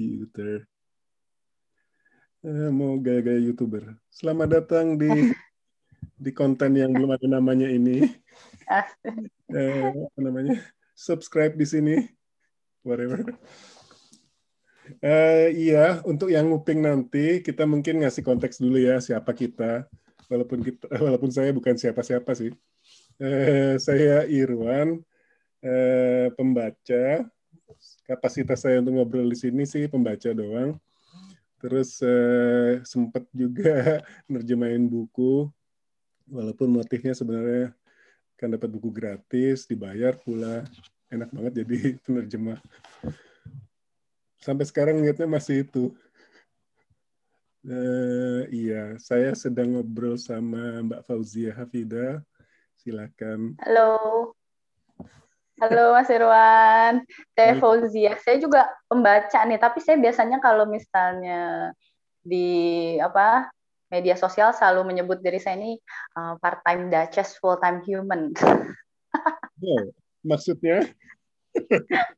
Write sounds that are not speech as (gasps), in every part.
komputer. Eh, mau gaya-gaya youtuber. Selamat datang di (laughs) di konten yang belum ada namanya ini. (laughs) eh, apa namanya? Subscribe di sini, whatever. Uh, iya, untuk yang nguping nanti kita mungkin ngasih konteks dulu ya siapa kita. Walaupun kita, walaupun saya bukan siapa-siapa sih. Uh, saya Irwan, uh, pembaca. Kapasitas saya untuk ngobrol di sini sih pembaca doang Terus eh, sempat juga (laughs) nerjemahin buku, walaupun motifnya sebenarnya kan dapat buku gratis, dibayar pula, enak banget jadi (laughs) penerjemah. Sampai sekarang niatnya masih itu. Uh, iya, saya sedang ngobrol sama Mbak Fauzia Hafida. Silakan. Halo. Halo Mas Irwan, saya Fauzia. Saya juga pembaca nih, tapi saya biasanya kalau misalnya di apa media sosial selalu menyebut diri saya ini uh, part-time Duchess, full-time human. (laughs) Oh, maksudnya? (laughs)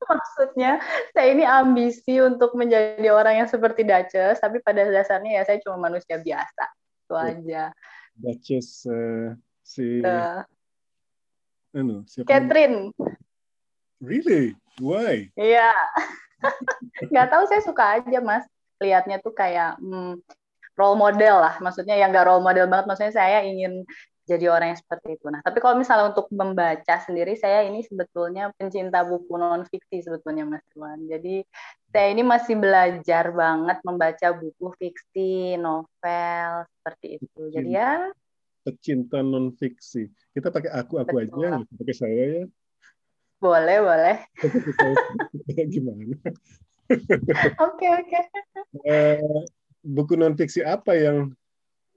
maksudnya saya ini ambisi untuk menjadi orang yang seperti Duchess, tapi pada dasarnya ya saya cuma manusia biasa. Itu oh. aja. Duchess uh, si uh, anu, siapa Catherine. Really? Why? Iya. (laughs) nggak tahu saya suka aja mas. Lihatnya tuh kayak hmm, role model lah. Maksudnya yang nggak role model banget. Maksudnya saya ingin jadi orang yang seperti itu. Nah, tapi kalau misalnya untuk membaca sendiri, saya ini sebetulnya pencinta buku non fiksi sebetulnya Mas Tuan. Jadi saya ini masih belajar banget membaca buku fiksi, novel seperti itu. Jadi ya pecinta non fiksi. Kita pakai aku aku Betul. aja, pakai saya ya. Boleh, boleh. Gimana? (laughs) Oke, oke. Eh, buku non fiksi apa yang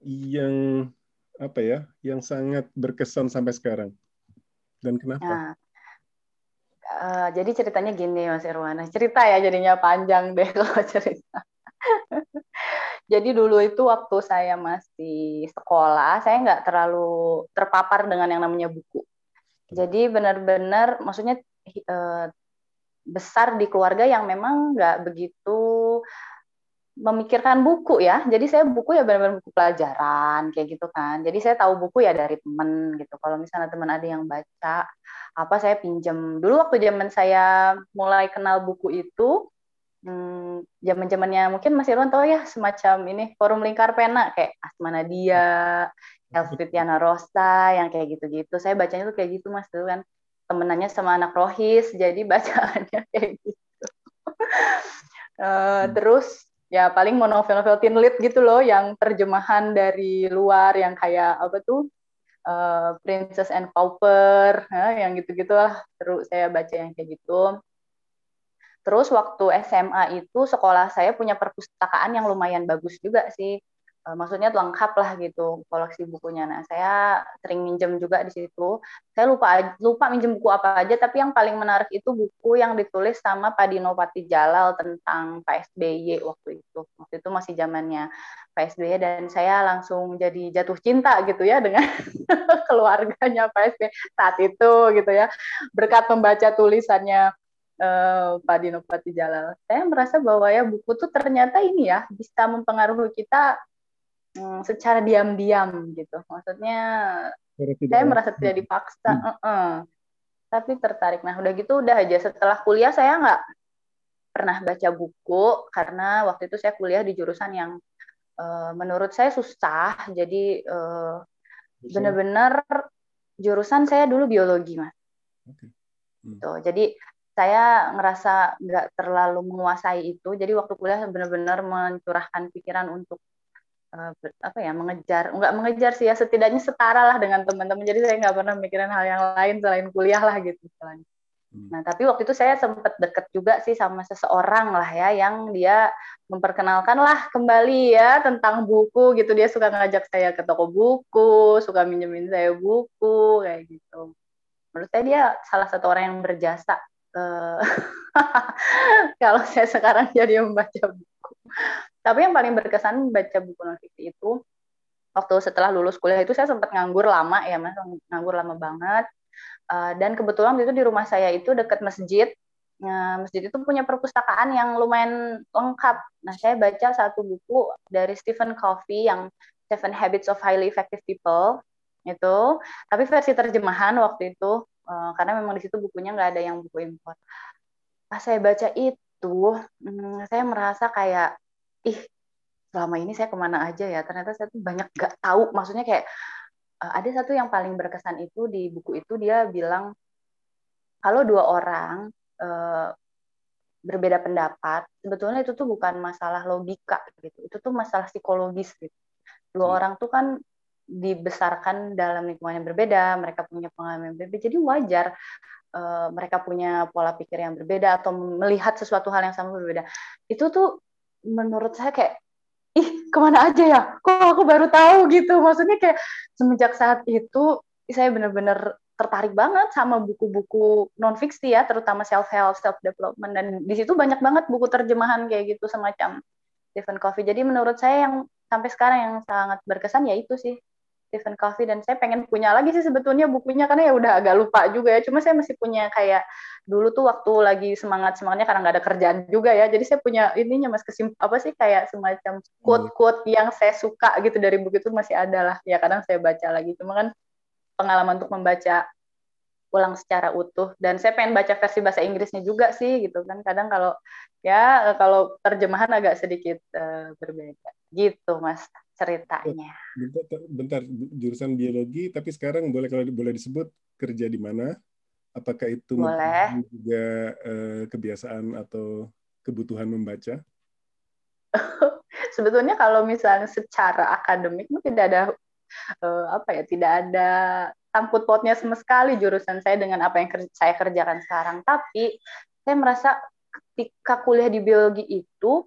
yang apa ya, yang sangat berkesan sampai sekarang? Dan kenapa? Nah, uh, jadi ceritanya gini, Mas Irwana. Cerita ya jadinya panjang deh (laughs) kalau cerita. jadi dulu itu waktu saya masih sekolah, saya nggak terlalu terpapar dengan yang namanya buku jadi benar-benar maksudnya uh, besar di keluarga yang memang nggak begitu memikirkan buku ya. Jadi saya buku ya benar-benar buku pelajaran kayak gitu kan. Jadi saya tahu buku ya dari temen gitu. Kalau misalnya teman ada yang baca, apa saya pinjem. Dulu waktu zaman saya mulai kenal buku itu, hmm, zaman zamannya mungkin masih Irwan tahu ya semacam ini forum lingkar pena kayak Asma Nadia, Elfritiana Rosa yang kayak gitu-gitu. Saya bacanya tuh kayak gitu Mas tuh kan. Temenannya sama anak Rohis jadi bacaannya (laughs) kayak gitu. uh, terus ya paling mau novel-novel teen lit gitu loh yang terjemahan dari luar yang kayak apa tuh uh, Princess and Pauper uh, yang gitu-gitu lah terus saya baca yang kayak gitu. Terus waktu SMA itu sekolah saya punya perpustakaan yang lumayan bagus juga sih maksudnya lengkap lah gitu koleksi bukunya. Nah, saya sering minjem juga di situ. Saya lupa lupa minjem buku apa aja, tapi yang paling menarik itu buku yang ditulis sama Pak Dino Pati Jalal tentang Pak SBY waktu itu. Waktu itu masih zamannya Pak SBY dan saya langsung jadi jatuh cinta gitu ya dengan (laughs) keluarganya Pak SBY saat itu gitu ya. Berkat membaca tulisannya uh, Pak Dino Pati Jalal. Saya merasa bahwa ya buku tuh ternyata ini ya bisa mempengaruhi kita hmm, secara diam-diam gitu. Maksudnya saya merasa tidak dipaksa, hmm. uh -uh. tapi tertarik. Nah udah gitu udah aja setelah kuliah saya nggak pernah baca buku karena waktu itu saya kuliah di jurusan yang uh, menurut saya susah. Jadi uh, benar-benar jurusan saya dulu biologi mas. Okay. Hmm. Tuh, jadi saya ngerasa nggak terlalu menguasai itu. Jadi waktu kuliah benar-benar mencurahkan pikiran untuk uh, apa ya mengejar nggak mengejar sih ya setidaknya setara lah dengan teman-teman. Jadi saya nggak pernah mikirin hal yang lain selain kuliah lah gitu selain hmm. nah tapi waktu itu saya sempat deket juga sih sama seseorang lah ya yang dia memperkenalkan lah kembali ya tentang buku gitu. Dia suka ngajak saya ke toko buku suka minjemin saya buku kayak gitu. Menurut saya dia salah satu orang yang berjasa uh, (laughs) kalau saya sekarang jadi membaca buku tapi yang paling berkesan baca buku non fiksi itu waktu setelah lulus kuliah itu saya sempat nganggur lama ya mas, nganggur lama banget. Uh, dan kebetulan itu di rumah saya itu dekat masjid Nah, masjid itu punya perpustakaan yang lumayan lengkap. Nah, saya baca satu buku dari Stephen Covey yang Seven Habits of Highly Effective People itu, tapi versi terjemahan waktu itu uh, karena memang di situ bukunya nggak ada yang buku impor. Pas saya baca itu, hmm, saya merasa kayak ih selama ini saya ke mana aja ya ternyata saya tuh banyak nggak tahu maksudnya kayak uh, ada satu yang paling berkesan itu di buku itu dia bilang kalau dua orang uh, berbeda pendapat, sebetulnya itu tuh bukan masalah logika gitu, itu tuh masalah psikologis gitu. Dua hmm. orang tuh kan dibesarkan dalam lingkungan yang berbeda, mereka punya pengalaman yang berbeda, jadi wajar uh, mereka punya pola pikir yang berbeda atau melihat sesuatu hal yang sama berbeda. Itu tuh menurut saya kayak ih ke mana aja ya? Kok aku baru tahu gitu? Maksudnya kayak semenjak saat itu saya benar-benar tertarik banget sama buku-buku non fiksi ya, terutama self help, self development dan di situ banyak banget buku terjemahan kayak gitu semacam Stephen Covey. Jadi menurut saya yang sampai sekarang yang sangat berkesan ya itu sih Stephen Covey dan saya pengen punya lagi sih sebetulnya bukunya karena ya udah agak lupa juga ya. Cuma saya masih punya kayak dulu tuh waktu lagi semangat semangatnya karena nggak ada kerjaan juga ya. Jadi saya punya ininya mas kesim apa sih kayak semacam quote quote yang saya suka gitu dari buku itu masih ada lah. Ya kadang saya baca lagi. Cuma kan pengalaman untuk membaca ulang secara utuh dan saya pengen baca versi bahasa Inggrisnya juga sih gitu kan kadang kalau ya kalau terjemahan agak sedikit uh, berbeda gitu mas ceritanya. Bentar, bentar. Jurusan biologi tapi sekarang boleh kalau boleh disebut kerja di mana? Apakah itu boleh. juga uh, kebiasaan atau kebutuhan membaca? (laughs) Sebetulnya kalau misalnya secara akademik tidak ada uh, apa ya tidak ada sangkut pautnya sama sekali jurusan saya dengan apa yang saya kerjakan sekarang. Tapi saya merasa ketika kuliah di biologi itu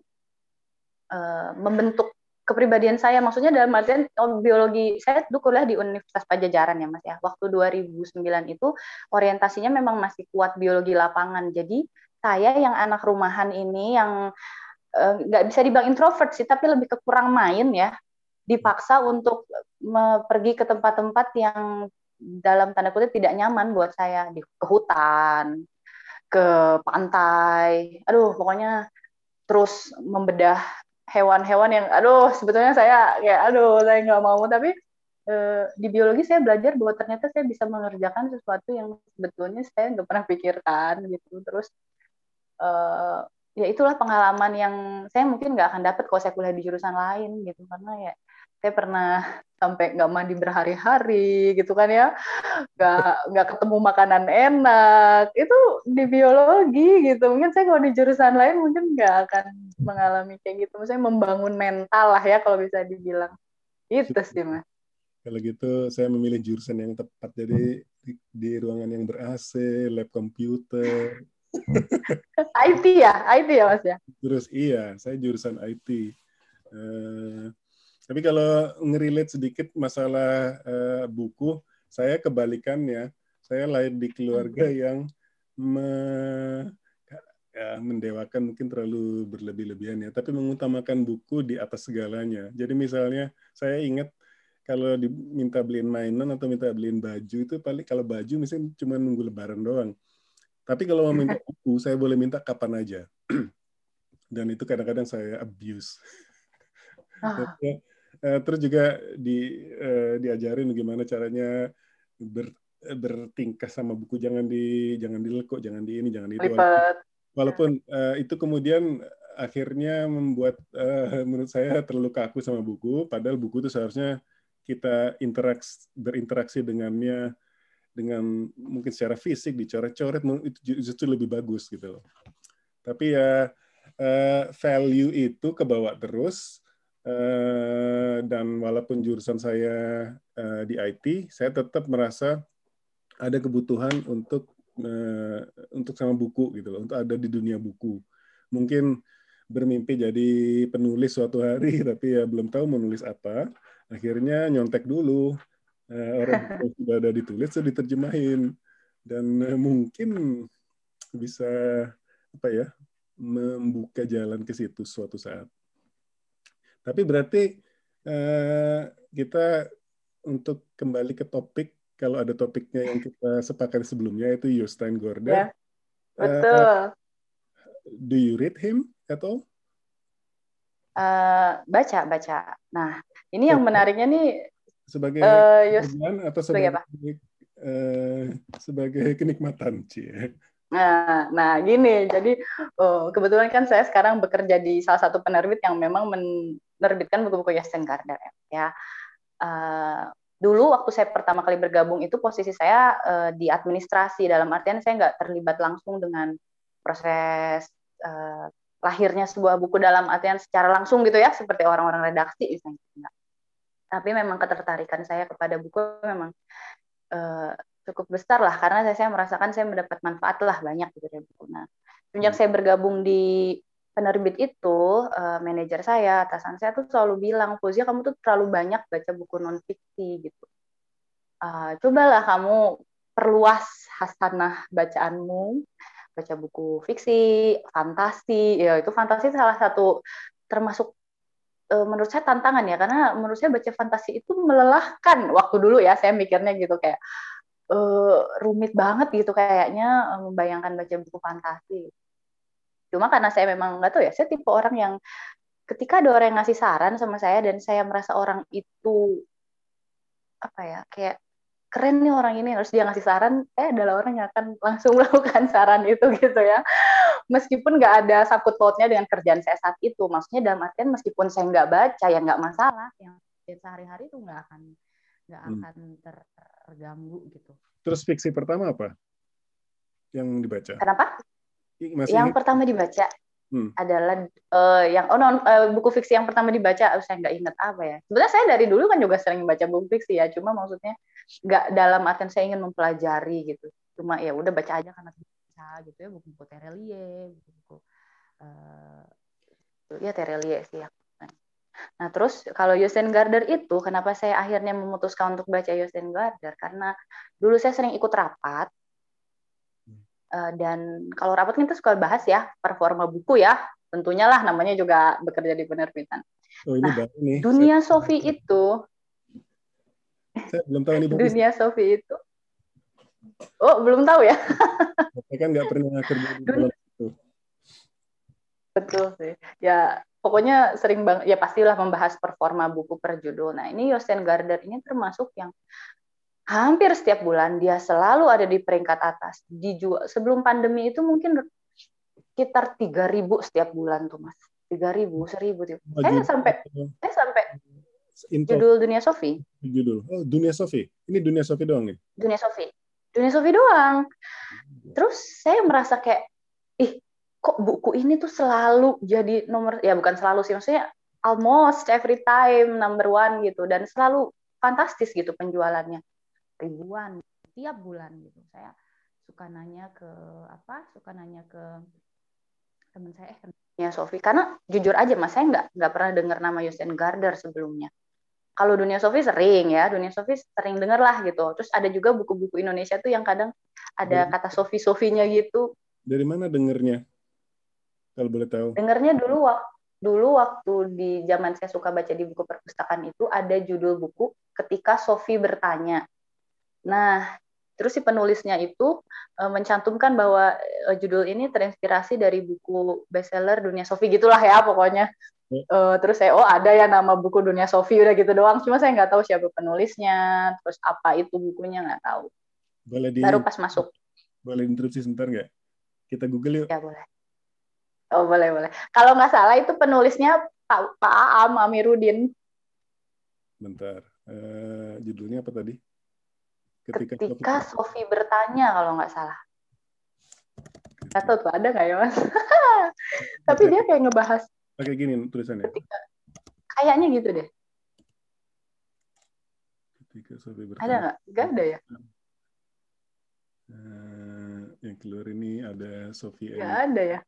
uh, membentuk kepribadian saya. Maksudnya dalam artian oh, biologi saya dulu kuliah di Universitas Pajajaran ya Mas ya. Waktu 2009 itu orientasinya memang masih kuat biologi lapangan. Jadi saya yang anak rumahan ini yang eh, nggak uh, bisa dibilang introvert sih tapi lebih ke kurang main ya. Dipaksa untuk pergi ke tempat-tempat yang dalam tanda kutip tidak nyaman buat saya. Di ke hutan, ke pantai, aduh pokoknya terus membedah hewan-hewan yang aduh sebetulnya saya kayak aduh saya nggak mau. Tapi eh, di biologi saya belajar bahwa ternyata saya bisa mengerjakan sesuatu yang sebetulnya saya nggak pernah pikirkan gitu. Terus eh, ya itulah pengalaman yang saya mungkin nggak akan dapat kalau saya kuliah di jurusan lain gitu. Karena ya saya pernah sampai nggak mandi berhari-hari gitu kan ya. Nggak nggak ketemu makanan enak. Itu di biologi gitu. Mungkin saya kalau di jurusan lain mungkin nggak akan mengalami kayak gitu. Misalnya membangun mental lah ya kalau bisa dibilang. Itu sih mas. Kalau gitu saya memilih jurusan yang tepat. Jadi di, di ruangan yang ber AC lab komputer. (laughs) IT ya? IT ya mas ya? Terus iya saya jurusan IT uh, tapi kalau ngerelate sedikit masalah uh, buku, saya kebalikannya. Saya lahir di keluarga yang me, ya, mendewakan mungkin terlalu berlebih-lebihan ya, tapi mengutamakan buku di atas segalanya. Jadi misalnya saya ingat kalau diminta beliin mainan atau minta beliin baju itu paling kalau baju misalnya cuma nunggu lebaran doang. Tapi kalau mau minta buku, saya boleh minta kapan aja. (clears throat) Dan itu kadang-kadang saya abuse. Ah. Uh, terus juga di uh, diajarin gimana caranya ber, bertingkah sama buku. Jangan di jangan dilekuk jangan di ini jangan itu. Walaupun, walaupun uh, itu kemudian akhirnya membuat uh, (laughs) menurut saya terlalu kaku sama buku. Padahal buku itu seharusnya kita interaks berinteraksi dengannya dengan mungkin secara fisik dicoret-coret itu justru lebih bagus gitu loh. Tapi ya uh, value itu kebawa terus. Eh, dan walaupun jurusan saya uh, di IT, saya tetap merasa ada kebutuhan untuk uh, untuk sama buku gitu loh, untuk ada di dunia buku. Mungkin bermimpi jadi penulis suatu hari, (laughs) tapi ya belum tahu menulis apa. Akhirnya nyontek dulu orang (laughs) yang sudah ada ditulis, sudah diterjemahin, dan mungkin bisa apa ya membuka jalan ke situ suatu saat. Tapi berarti uh, kita untuk kembali ke topik, kalau ada topiknya yang kita sepakati sebelumnya itu Jostein Gorda. Yeah. Betul. Uh, do you read him at all? Uh, baca, baca. Nah, ini yang menariknya nih sebagai uh, atau sebagai, apa? Uh, sebagai kenikmatan, Cie. Nah, nah gini, jadi oh, kebetulan kan saya sekarang bekerja di salah satu penerbit yang memang menerbitkan buku-buku Yasin Gardner ya. Uh, dulu waktu saya pertama kali bergabung itu posisi saya uh, di administrasi dalam artian saya nggak terlibat langsung dengan proses uh, lahirnya sebuah buku dalam artian secara langsung gitu ya seperti orang-orang redaksi misalnya tapi memang ketertarikan saya kepada buku memang uh, cukup besar lah karena saya, saya merasakan saya mendapat manfaat lah banyak gitu dari buku nah sejak hmm. saya bergabung di penerbit itu uh, manajer saya atasan saya tuh selalu bilang Fuzia kamu tuh terlalu banyak baca buku non fiksi gitu. Uh, cobalah kamu perluas hasanah bacaanmu baca buku fiksi fantasi. Ya itu fantasi salah satu termasuk uh, menurut saya tantangan ya karena menurut saya baca fantasi itu melelahkan waktu dulu ya saya mikirnya gitu kayak uh, rumit banget gitu kayaknya membayangkan baca buku fantasi Cuma karena saya memang nggak tahu ya, saya tipe orang yang ketika ada orang yang ngasih saran sama saya dan saya merasa orang itu apa ya kayak keren nih orang ini harus dia ngasih saran saya adalah orang yang akan langsung (laughs) melakukan saran itu gitu ya. Meskipun nggak ada sakut pautnya dengan kerjaan saya saat itu maksudnya dalam artian meskipun saya nggak baca ya nggak masalah yang sehari-hari itu nggak akan nggak hmm. akan terganggu gitu. Terus fiksi pertama apa yang dibaca? Kenapa masih yang pertama dibaca hmm. adalah uh, yang oh non uh, buku fiksi yang pertama dibaca oh, saya nggak ingat apa ya sebenarnya saya dari dulu kan juga sering baca buku fiksi ya cuma maksudnya nggak dalam artian saya ingin mempelajari gitu cuma ya udah baca aja karena bisa gitu ya buku-buku Terelie buku-buku uh, ya Terelie sih ya Nah, terus kalau Yosen Gardner itu, kenapa saya akhirnya memutuskan untuk baca Yosen Gardner? Karena dulu saya sering ikut rapat Uh, dan kalau rapat kita suka bahas ya performa buku ya, tentunya lah namanya juga bekerja di penerbitan. Oh, ini nah, baru nih. Dunia saya... Sofi itu, saya belum tahu ini Dunia Sofi itu, oh belum tahu ya? saya kan nggak pernah kerja di (laughs) itu. Betul sih. Ya pokoknya sering banget ya pastilah membahas performa buku per judul. Nah ini Yosen Gardner ini termasuk yang hampir setiap bulan dia selalu ada di peringkat atas. Dijual sebelum pandemi itu mungkin sekitar 3000 setiap bulan tuh Mas. 3000, 1000 tuh. Oh, saya sampai saya sampai Info. judul Dunia Sofi. Judul. Oh, Dunia Sofi. Ini Dunia Sofi doang nih. Dunia Sofi. Dunia Sofi doang. Terus saya merasa kayak ih kok buku ini tuh selalu jadi nomor ya bukan selalu sih maksudnya almost every time number one gitu dan selalu fantastis gitu penjualannya ribuan tiap bulan gitu. Saya suka nanya ke apa suka nanya ke teman saya eh ya Sofi. Karena jujur aja mas saya nggak nggak pernah dengar nama Yusen Gardner sebelumnya. Kalau dunia Sofi sering ya dunia Sofi sering dengar lah gitu. Terus ada juga buku-buku Indonesia tuh yang kadang ada dari, kata Sofi Sofinya gitu. Dari mana dengernya? Kalau boleh tahu. Dengernya dulu waktu dulu waktu di zaman saya suka baca di buku perpustakaan itu ada judul buku ketika Sofi bertanya Nah, terus si penulisnya itu uh, mencantumkan bahwa uh, judul ini terinspirasi dari buku bestseller Dunia Sofi gitulah ya pokoknya. Uh, terus saya oh ada ya nama buku Dunia Sofi udah gitu doang. Cuma saya nggak tahu siapa penulisnya, terus apa itu bukunya nggak tahu. Boleh di, Baru pas masuk. Boleh interupsi sebentar nggak? Kita Google yuk. Ya boleh. Oh boleh boleh. Kalau nggak salah itu penulisnya Pak Pak Aam Amiruddin. Bentar. Uh, judulnya apa tadi? Ketika, ketika Sofi bertanya. Kalau nggak salah. Nggak tahu tuh ada nggak ya mas? (laughs) Tapi dia kayak ngebahas pakai gini tulisannya. ketika, kayaknya gitu deh. Ketika Sofi bertanya. ada nggak? Nggak ada ya? Uh, yang keluar ini ada Sofi nggak ada ya?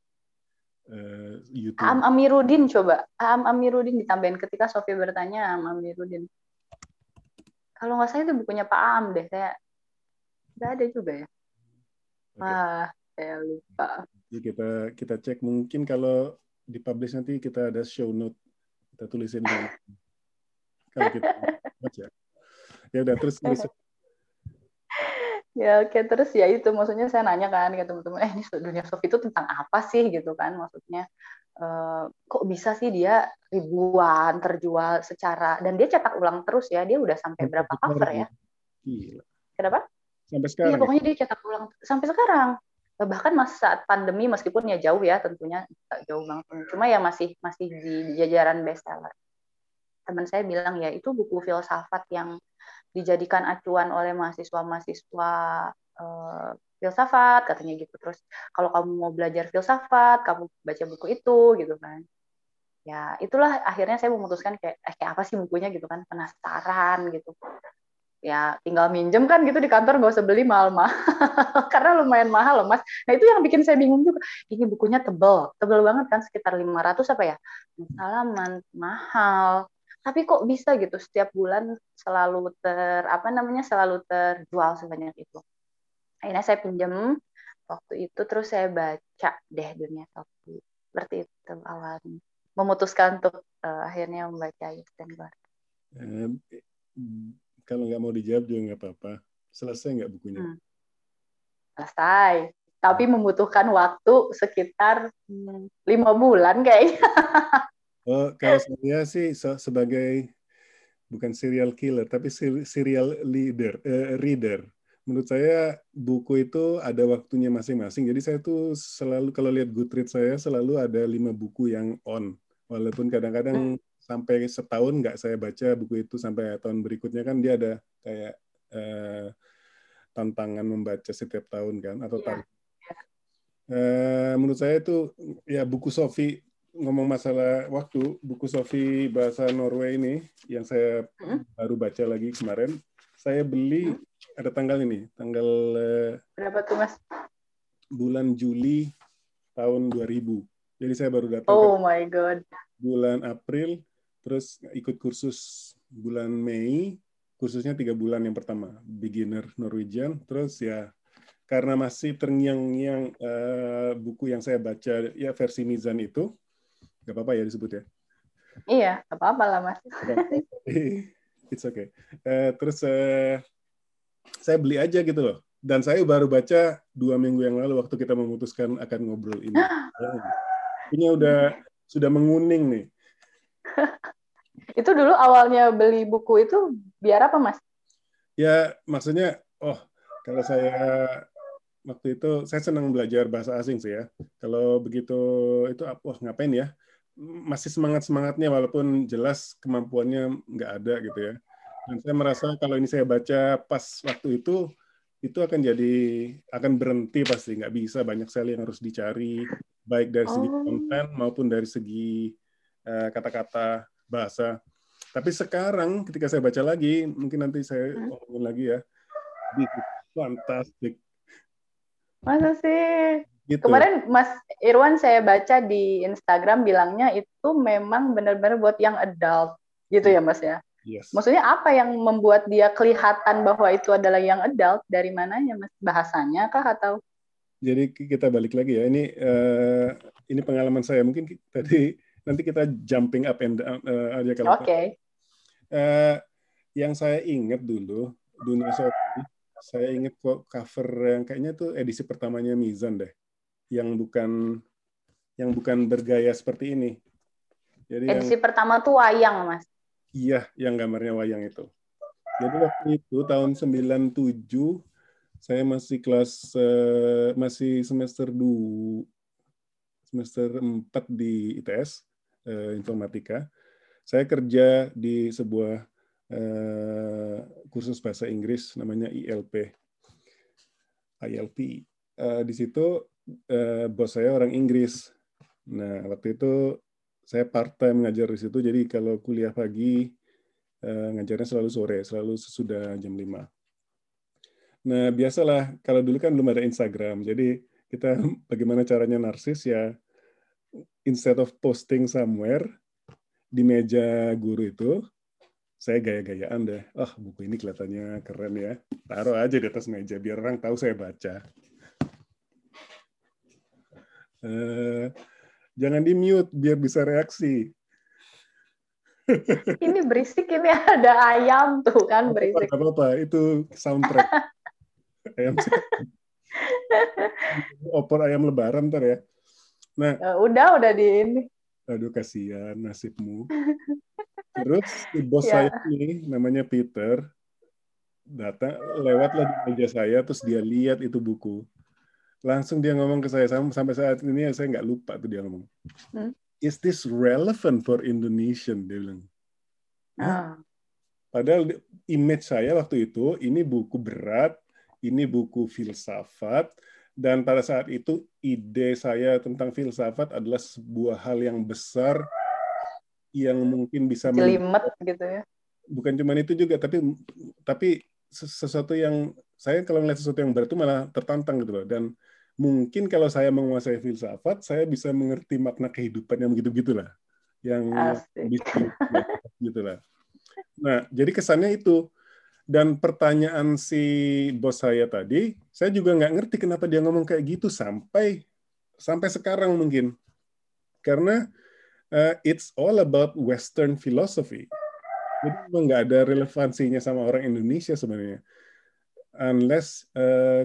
Uh, YouTube. Am Amiruddin coba. Am Amiruddin ditambahin. Ketika Sofi bertanya Am Amiruddin kalau nggak salah itu bukunya Pak Am deh saya nggak ada juga ya? Okay. wah saya lupa. Jadi kita kita cek mungkin kalau dipublish nanti kita ada show note kita tulisin di kalau kita baca. Ya udah terus, terus. ya oke terus ya itu maksudnya saya nanya kan ke teman-teman eh ini dunia soft itu tentang apa sih? gitu kan maksudnya uh, kok bisa sih dia ribuan terjual secara dan dia cetak ulang terus ya dia udah sampai berapa cover ya? Gila. kenapa? Sampai sekarang iya ya? pokoknya dia cetak ulang sampai sekarang. Bahkan masa saat pandemi meskipun ya jauh ya tentunya jauh banget. Cuma ya masih masih di jajaran bestseller. Teman saya bilang ya itu buku filsafat yang dijadikan acuan oleh mahasiswa-mahasiswa uh, filsafat katanya gitu. Terus kalau kamu mau belajar filsafat kamu baca buku itu gitu kan. Ya itulah akhirnya saya memutuskan kayak eh, kayak apa sih bukunya? gitu kan. Penasaran gitu. Ya tinggal minjem kan gitu di kantor gak usah beli mahal-mahal (laughs) karena lumayan mahal loh mas. Nah itu yang bikin saya bingung juga. Ini bukunya tebel tebel banget kan sekitar 500 apa ya? Halaman mahal. Tapi kok bisa gitu setiap bulan selalu ter apa namanya selalu terjual sebanyak itu akhirnya saya pinjam waktu itu terus saya baca deh dunia kopi seperti itu awalnya memutuskan untuk uh, akhirnya membaca Yusten Gore. Eh, kalau nggak mau dijawab juga nggak apa-apa. Selesai nggak bukunya? Hmm. Selesai. Tapi membutuhkan waktu sekitar hmm, lima bulan kayaknya. (laughs) Oh, kalau saya sih sebagai bukan serial killer tapi serial leader uh, reader. Menurut saya buku itu ada waktunya masing-masing. Jadi saya tuh selalu kalau lihat Goodreads saya selalu ada lima buku yang on. Walaupun kadang-kadang hmm. sampai setahun nggak saya baca buku itu sampai tahun berikutnya kan dia ada kayak uh, tantangan membaca setiap tahun kan atau yeah. target. Uh, menurut saya itu ya buku Sophie ngomong masalah waktu, buku Sofi bahasa Norway ini yang saya hmm? baru baca lagi kemarin, saya beli hmm? Ada tanggal ini, tanggal eh, berapa tuh Mas? Bulan Juli tahun 2000. Jadi saya baru datang. Oh my god. Bulan April, terus ikut kursus bulan Mei, kursusnya tiga bulan yang pertama, beginner Norwegian, terus ya karena masih terngiang-ngiang uh, buku yang saya baca ya versi Mizan itu, Gak apa-apa ya disebut ya? Iya, apa-apa lah mas. (laughs) It's okay. Uh, terus uh, saya beli aja gitu loh. Dan saya baru baca dua minggu yang lalu waktu kita memutuskan akan ngobrol ini. (gasps) ini udah sudah menguning nih. (laughs) itu dulu awalnya beli buku itu biar apa mas? Ya maksudnya, oh kalau saya waktu itu saya senang belajar bahasa asing sih ya. Kalau begitu itu, wah ngapain ya? masih semangat semangatnya walaupun jelas kemampuannya nggak ada gitu ya. Dan saya merasa kalau ini saya baca pas waktu itu itu akan jadi akan berhenti pasti nggak bisa banyak sekali yang harus dicari baik dari segi oh. konten maupun dari segi eh, kata-kata uh, bahasa. Tapi sekarang ketika saya baca lagi mungkin nanti saya ngomongin lagi ya. Fantastik. Masa sih? Gitu. Kemarin Mas Irwan saya baca di Instagram bilangnya itu memang benar-benar buat yang adult gitu ya Mas ya. Yes. Maksudnya apa yang membuat dia kelihatan bahwa itu adalah yang adult dari mananya Mas? Bahasanya kah atau? Jadi kita balik lagi ya. Ini uh, ini pengalaman saya. Mungkin tadi nanti kita jumping up and down uh, aja kalau. Oke. Okay. Uh, yang saya ingat dulu dunia Sophie, saya ingat kok cover yang kayaknya tuh edisi pertamanya Mizan deh yang bukan yang bukan bergaya seperti ini. Jadi edisi yang, pertama tuh wayang, Mas. Iya, yang gambarnya wayang itu. Jadi waktu itu tahun 97 saya masih kelas uh, masih semester 2 semester 4 di ITS uh, eh, informatika. Saya kerja di sebuah uh, kursus bahasa Inggris namanya ILP. ILP. Uh, di situ uh, bos saya orang Inggris. Nah, waktu itu saya part time ngajar di situ, jadi kalau kuliah pagi uh, ngajarnya selalu sore, selalu sesudah jam 5. Nah, biasalah kalau dulu kan belum ada Instagram, jadi kita (laughs) bagaimana caranya narsis ya instead of posting somewhere di meja guru itu, saya gaya-gayaan deh. Oh, buku ini kelihatannya keren ya. Taruh aja di atas meja biar orang tahu saya baca. Uh, jangan di mute biar bisa reaksi. ini berisik ini ada ayam tuh kan berisik. Apa apa itu soundtrack. (laughs) ayam opor ayam lebaran ntar ya. Nah, uh, udah udah di ini. Aduh kasihan nasibmu. (laughs) Terus si bos ya. saya ini namanya Peter datang lewatlah di meja saya terus dia lihat itu buku. Langsung dia ngomong ke saya sampai saat ini saya nggak lupa tuh dia ngomong. Hmm? Is this relevant for Indonesian? Dia bilang. Ah. Padahal image saya waktu itu ini buku berat, ini buku filsafat, dan pada saat itu ide saya tentang filsafat adalah sebuah hal yang besar yang mungkin bisa jelimet gitu ya. Bukan cuma itu juga, tapi tapi sesuatu yang saya kalau melihat sesuatu yang berat itu malah tertantang gitu loh. Dan mungkin kalau saya menguasai filsafat, saya bisa mengerti makna kehidupan yang begitu begitulah, yang gitulah. Nah, jadi kesannya itu. Dan pertanyaan si bos saya tadi, saya juga nggak ngerti kenapa dia ngomong kayak gitu sampai sampai sekarang mungkin. Karena uh, it's all about Western philosophy. Jadi nggak ada relevansinya sama orang Indonesia sebenarnya. Unless uh,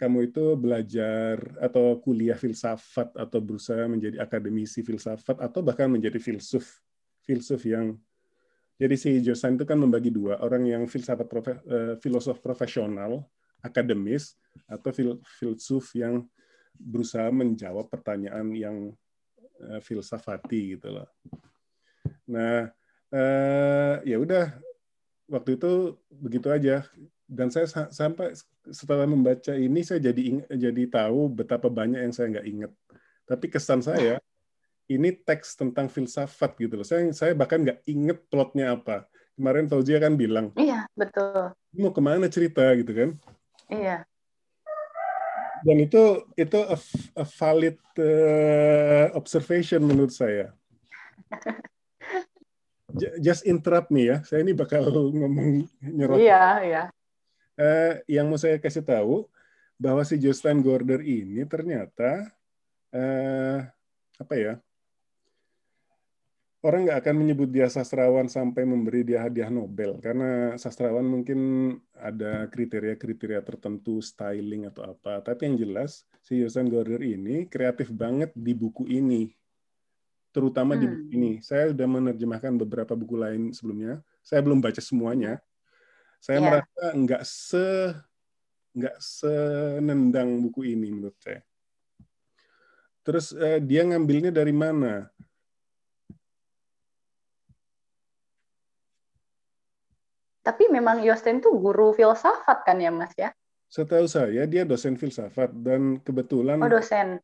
kamu itu belajar atau kuliah filsafat atau berusaha menjadi akademisi filsafat atau bahkan menjadi filsuf filsuf yang jadi si Josan itu kan membagi dua, orang yang filsafat profe, uh, filosof profesional, akademis, atau fil, filsuf yang berusaha menjawab pertanyaan yang uh, filsafati gitu loh. Nah, uh, ya udah waktu itu begitu aja dan saya sampai setelah membaca ini saya jadi jadi tahu betapa banyak yang saya nggak ingat. Tapi kesan saya ini teks tentang filsafat gitu loh. Saya saya bahkan nggak inget plotnya apa. Kemarin Fauzia kan bilang. Iya, betul. Mau ke mana cerita gitu kan? Iya. Dan itu itu a, a valid uh, observation menurut saya. (laughs) Just interrupt me ya. Saya ini bakal ngomong nyerot. Iya, iya. Uh, yang mau saya kasih tahu bahwa si Justin Gorder ini ternyata uh, apa ya? orang nggak akan menyebut dia sastrawan sampai memberi dia hadiah Nobel karena sastrawan mungkin ada kriteria-kriteria tertentu styling atau apa tapi yang jelas si Yosan Gorder ini kreatif banget di buku ini terutama hmm. di buku hmm. ini saya sudah menerjemahkan beberapa buku lain sebelumnya saya belum baca semuanya saya yeah. merasa nggak se nggak senendang buku ini menurut saya terus eh, dia ngambilnya dari mana Tapi memang Yosten tuh guru filsafat kan ya Mas ya? Setahu saya dia dosen filsafat dan kebetulan Oh dosen.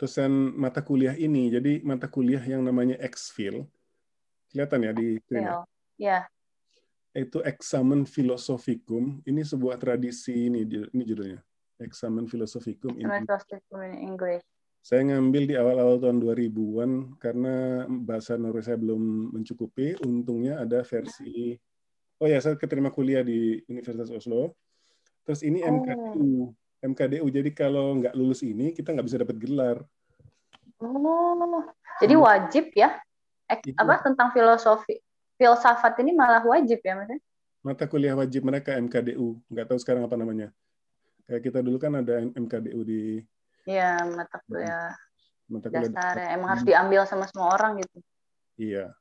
Dosen mata kuliah ini. Jadi mata kuliah yang namanya Exfil. Kelihatan ya di screen. Ya. Itu Examen Philosophikum. Ini sebuah tradisi ini ini judulnya. Examen Philosophikum in English. Saya ngambil di awal-awal tahun 2000-an karena bahasa Norwegia saya belum mencukupi. Untungnya ada versi oh ya saya keterima kuliah di Universitas Oslo terus ini oh. MKDU MKDU jadi kalau nggak lulus ini kita nggak bisa dapat gelar oh jadi wajib ya Ek, apa tentang filosofi filsafat ini malah wajib ya mas mata kuliah wajib mereka MKDU nggak tahu sekarang apa namanya kayak kita dulu kan ada MKDU di Iya mata kuliah mata kuliah dasar ya. emang harus diambil sama semua orang gitu iya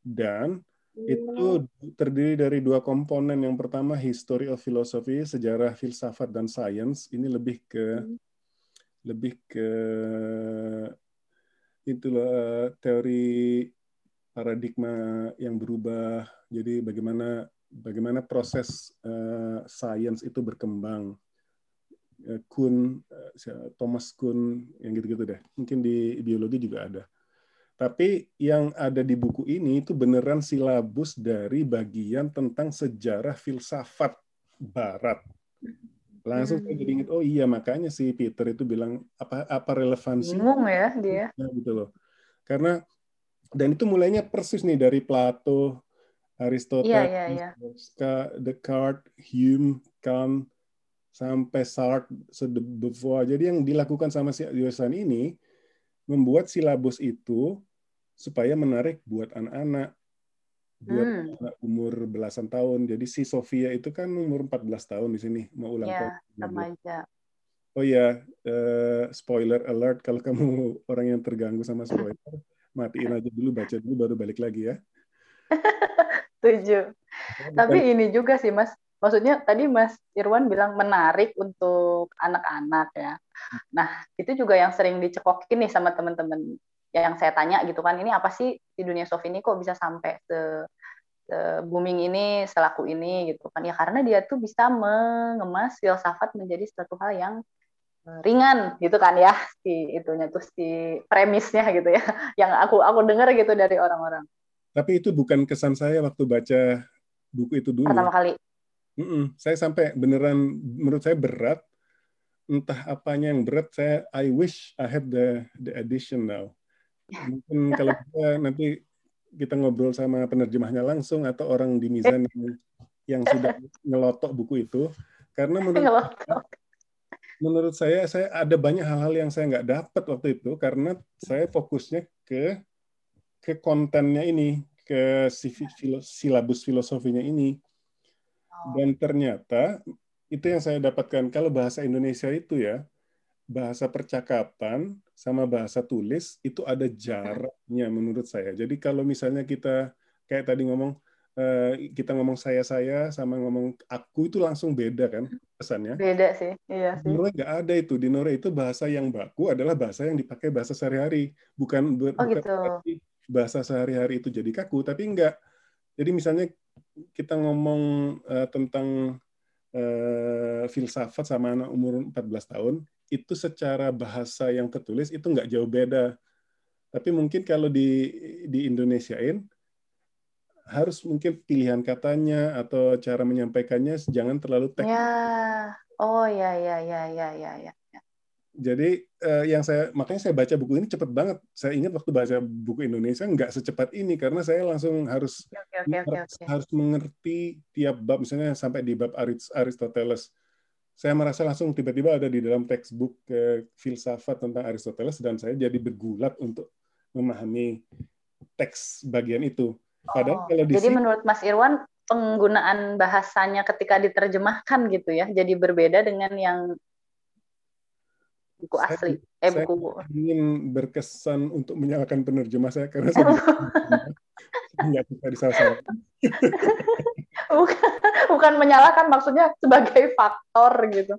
dan itu terdiri dari dua komponen. Yang pertama history of philosophy, sejarah filsafat dan sains. Ini lebih ke hmm. lebih ke itulah teori paradigma yang berubah. Jadi bagaimana bagaimana proses uh, sains itu berkembang. Uh, Kuhn, uh, Thomas Kuhn, yang gitu-gitu deh. Mungkin di biologi juga ada. Tapi yang ada di buku ini itu beneran silabus dari bagian tentang sejarah filsafat Barat. Langsung hmm. saya jadi ingat, oh iya makanya si Peter itu bilang apa apa relevansi? Bingung ya dia. Ya, gitu loh. Karena dan itu mulainya persis nih dari Plato, Aristoteles, yeah, yeah, yeah. Descartes, Hume, Kant, sampai Sartre, Beauvoir. Jadi yang dilakukan sama si Yosan ini membuat silabus itu supaya menarik buat anak-anak. buat hmm. anak umur belasan tahun. Jadi si Sofia itu kan umur 14 tahun di sini mau ulang ya, tahun. remaja. Oh ya, uh, spoiler alert kalau kamu (laughs) orang yang terganggu sama spoiler, matiin aja dulu, baca dulu baru balik lagi ya. (laughs) Setuju. Tapi ini juga sih Mas, maksudnya tadi Mas Irwan bilang menarik untuk anak-anak ya. Nah, itu juga yang sering dicekokin nih sama teman-teman yang saya tanya gitu kan ini apa sih di dunia soft ini kok bisa sampai se, se booming ini selaku ini gitu kan ya karena dia tuh bisa mengemas filsafat menjadi suatu hal yang ringan gitu kan ya si itunya tuh si premisnya gitu ya (laughs) yang aku aku dengar gitu dari orang-orang. Tapi itu bukan kesan saya waktu baca buku itu dulu. Pertama kali. Mm -mm. saya sampai beneran menurut saya berat. Entah apanya yang berat saya I wish I had the the edition now. Mungkin (laughs) kalau kita nanti kita ngobrol sama penerjemahnya langsung atau orang di Mizan yang, yang sudah (laughs) ngelotok buku itu, karena menurut menurut saya saya ada banyak hal-hal yang saya nggak dapat waktu itu karena saya fokusnya ke ke kontennya ini, ke silabus filosofinya ini. Dan ternyata itu yang saya dapatkan kalau bahasa Indonesia itu ya bahasa percakapan sama bahasa tulis itu ada jaraknya menurut saya. Jadi kalau misalnya kita kayak tadi ngomong kita ngomong saya saya sama ngomong aku itu langsung beda kan pesannya. Beda sih, iya sih. Nggak ada itu di Nore itu bahasa yang baku adalah bahasa yang dipakai bahasa sehari-hari, bukan oh, bukan gitu. bahasa sehari-hari itu jadi kaku, tapi enggak. Jadi misalnya kita ngomong uh, tentang uh, filsafat sama anak umur 14 tahun, itu secara bahasa yang tertulis itu nggak jauh beda. Tapi mungkin kalau di di Indonesiain harus mungkin pilihan katanya atau cara menyampaikannya jangan terlalu teknis. Ya, oh ya ya ya ya ya ya. Jadi eh, yang saya makanya saya baca buku ini cepat banget. Saya ingat waktu baca buku Indonesia nggak secepat ini karena saya langsung harus okay, okay, okay, okay. harus mengerti tiap bab misalnya sampai di bab Aristoteles saya merasa langsung tiba-tiba ada di dalam textbook ke filsafat tentang Aristoteles dan saya jadi bergulat untuk memahami teks bagian itu. Padahal oh, kalau di jadi sini, menurut Mas Irwan penggunaan bahasanya ketika diterjemahkan gitu ya, jadi berbeda dengan yang buku saya, asli. Eh saya buku. ingin berkesan untuk menyalahkan penerjemah saya karena saya nggak bisa disalahkan. bukan, bukan menyalahkan maksudnya sebagai faktor gitu.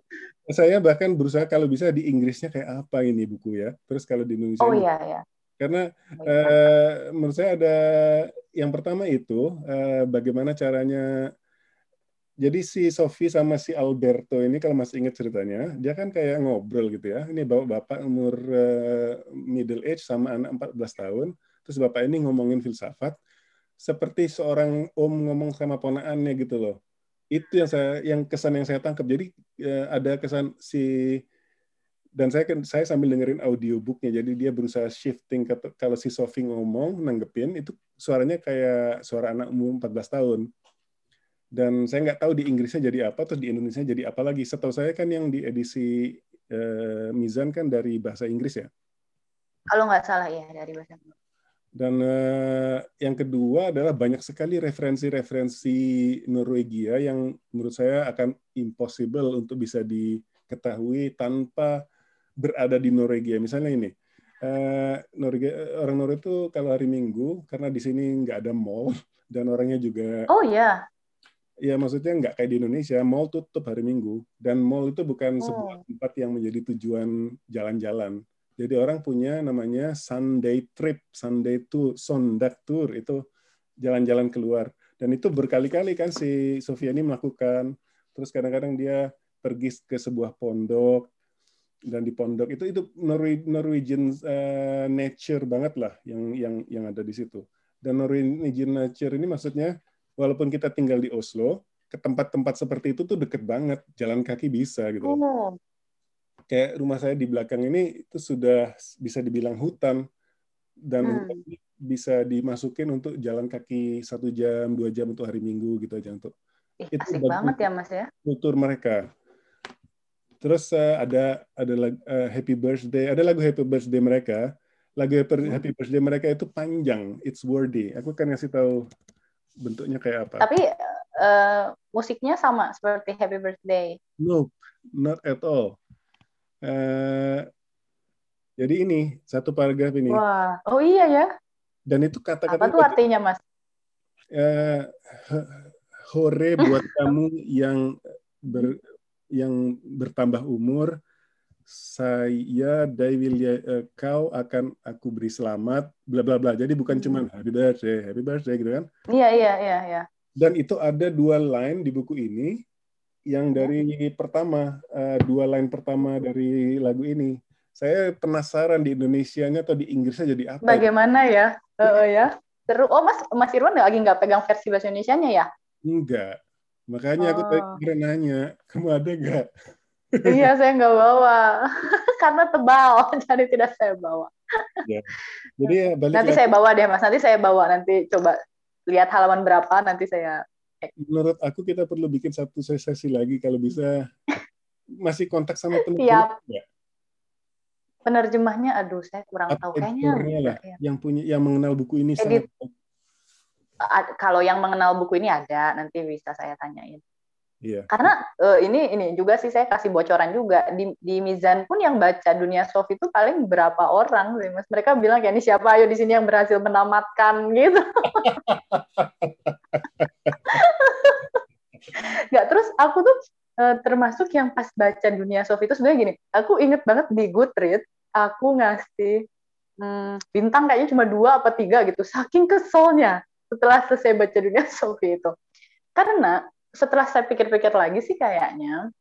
Saya bahkan berusaha kalau bisa di Inggrisnya kayak apa ini buku ya. Terus kalau di Indonesia Oh iya ya. Karena uh, menurut saya ada yang pertama itu uh, bagaimana caranya jadi si Sofi sama si Alberto ini kalau masih ingat ceritanya, dia kan kayak ngobrol gitu ya. Ini bapak-bapak umur uh, middle age sama anak 14 tahun. Terus bapak ini ngomongin filsafat seperti seorang om ngomong sama ponaannya gitu loh. Itu yang saya yang kesan yang saya tangkap. Jadi ada kesan si dan saya kan saya sambil dengerin audiobooknya jadi dia berusaha shifting kalau si Sofi ngomong nanggepin itu suaranya kayak suara anak umur 14 tahun. Dan saya nggak tahu di Inggrisnya jadi apa terus di Indonesia jadi apa lagi. Setahu saya kan yang di edisi uh, Mizan kan dari bahasa Inggris ya? Kalau nggak salah ya dari bahasa Inggris. Dan uh, yang kedua adalah banyak sekali referensi-referensi Norwegia yang menurut saya akan impossible untuk bisa diketahui tanpa berada di Norwegia. Misalnya ini, uh, Norwegia, orang Norwegia itu kalau hari Minggu, karena di sini nggak ada mall, (laughs) dan orangnya juga... Oh ya? Ya maksudnya nggak kayak di Indonesia, mall tutup hari Minggu. Dan mall itu bukan oh. sebuah tempat yang menjadi tujuan jalan-jalan jadi orang punya namanya Sunday trip, Sunday tour, Sondag tour itu jalan-jalan keluar. Dan itu berkali-kali kan si Sofiani melakukan. Terus kadang-kadang dia pergi ke sebuah pondok dan di pondok itu itu Norwegian uh, nature banget lah yang yang yang ada di situ. Dan Norwegian nature ini maksudnya walaupun kita tinggal di Oslo, ke tempat-tempat seperti itu tuh deket banget, jalan kaki bisa gitu. Oh kayak rumah saya di belakang ini itu sudah bisa dibilang hutan dan hmm. hutan bisa dimasukin untuk jalan kaki satu jam dua jam untuk hari minggu gitu aja untuk Ih, itu asik banget ya mas ya kultur mereka terus uh, ada ada lagu, uh, happy birthday ada lagu happy birthday mereka lagu happy, hmm. happy birthday mereka itu panjang it's worthy aku kan ngasih tahu bentuknya kayak apa? Tapi uh, musiknya sama seperti Happy Birthday. No, not at all. Uh, jadi ini satu paragraf ini. Wah, oh iya ya. Dan itu kata-kata. Apa tuh artinya, Mas? Uh, hore buat (laughs) kamu yang ber, yang bertambah umur, saya Daiwilia uh, kau akan aku beri selamat, bla bla bla. Jadi bukan hmm. cuma happy birthday, happy birthday gitu kan? Iya iya iya. iya. Dan itu ada dua line di buku ini yang dari pertama uh, dua line pertama dari lagu ini saya penasaran di Indonesia-nya atau di Inggrisnya jadi apa? Bagaimana ya? Oh ya. Terus, oh Mas Mas Irwan lagi nggak pegang versi bahasa Indonesia-nya ya? Enggak. Makanya oh. aku tadi nanya, kamu ada nggak? (laughs) iya, saya nggak bawa. (laughs) Karena tebal, (laughs) jadi tidak saya bawa. ya. Jadi ya balik Nanti lagi. saya bawa deh, Mas. Nanti saya bawa. Nanti coba lihat halaman berapa, nanti saya Menurut aku kita perlu bikin satu sesi lagi kalau bisa masih kontak sama teman ya penerjemahnya aduh saya kurang tahu kayaknya lah, ya. yang punya yang mengenal buku ini Edit, sangat... kalau yang mengenal buku ini ada nanti bisa saya tanyain Iya. Karena uh, ini ini juga sih saya kasih bocoran juga di, di Mizan pun yang baca dunia soft itu paling berapa orang sih mas. Mereka bilang kayak ini siapa ayo di sini yang berhasil menamatkan (laughs) gitu. Gak terus aku tuh uh, termasuk yang pas baca dunia soft itu sebenarnya gini. Aku inget banget di Goodreads aku ngasih hmm, bintang kayaknya cuma dua apa tiga gitu saking keselnya setelah selesai baca dunia (laughs) Sofi itu. Karena setelah saya pikir-pikir lagi sih kayaknya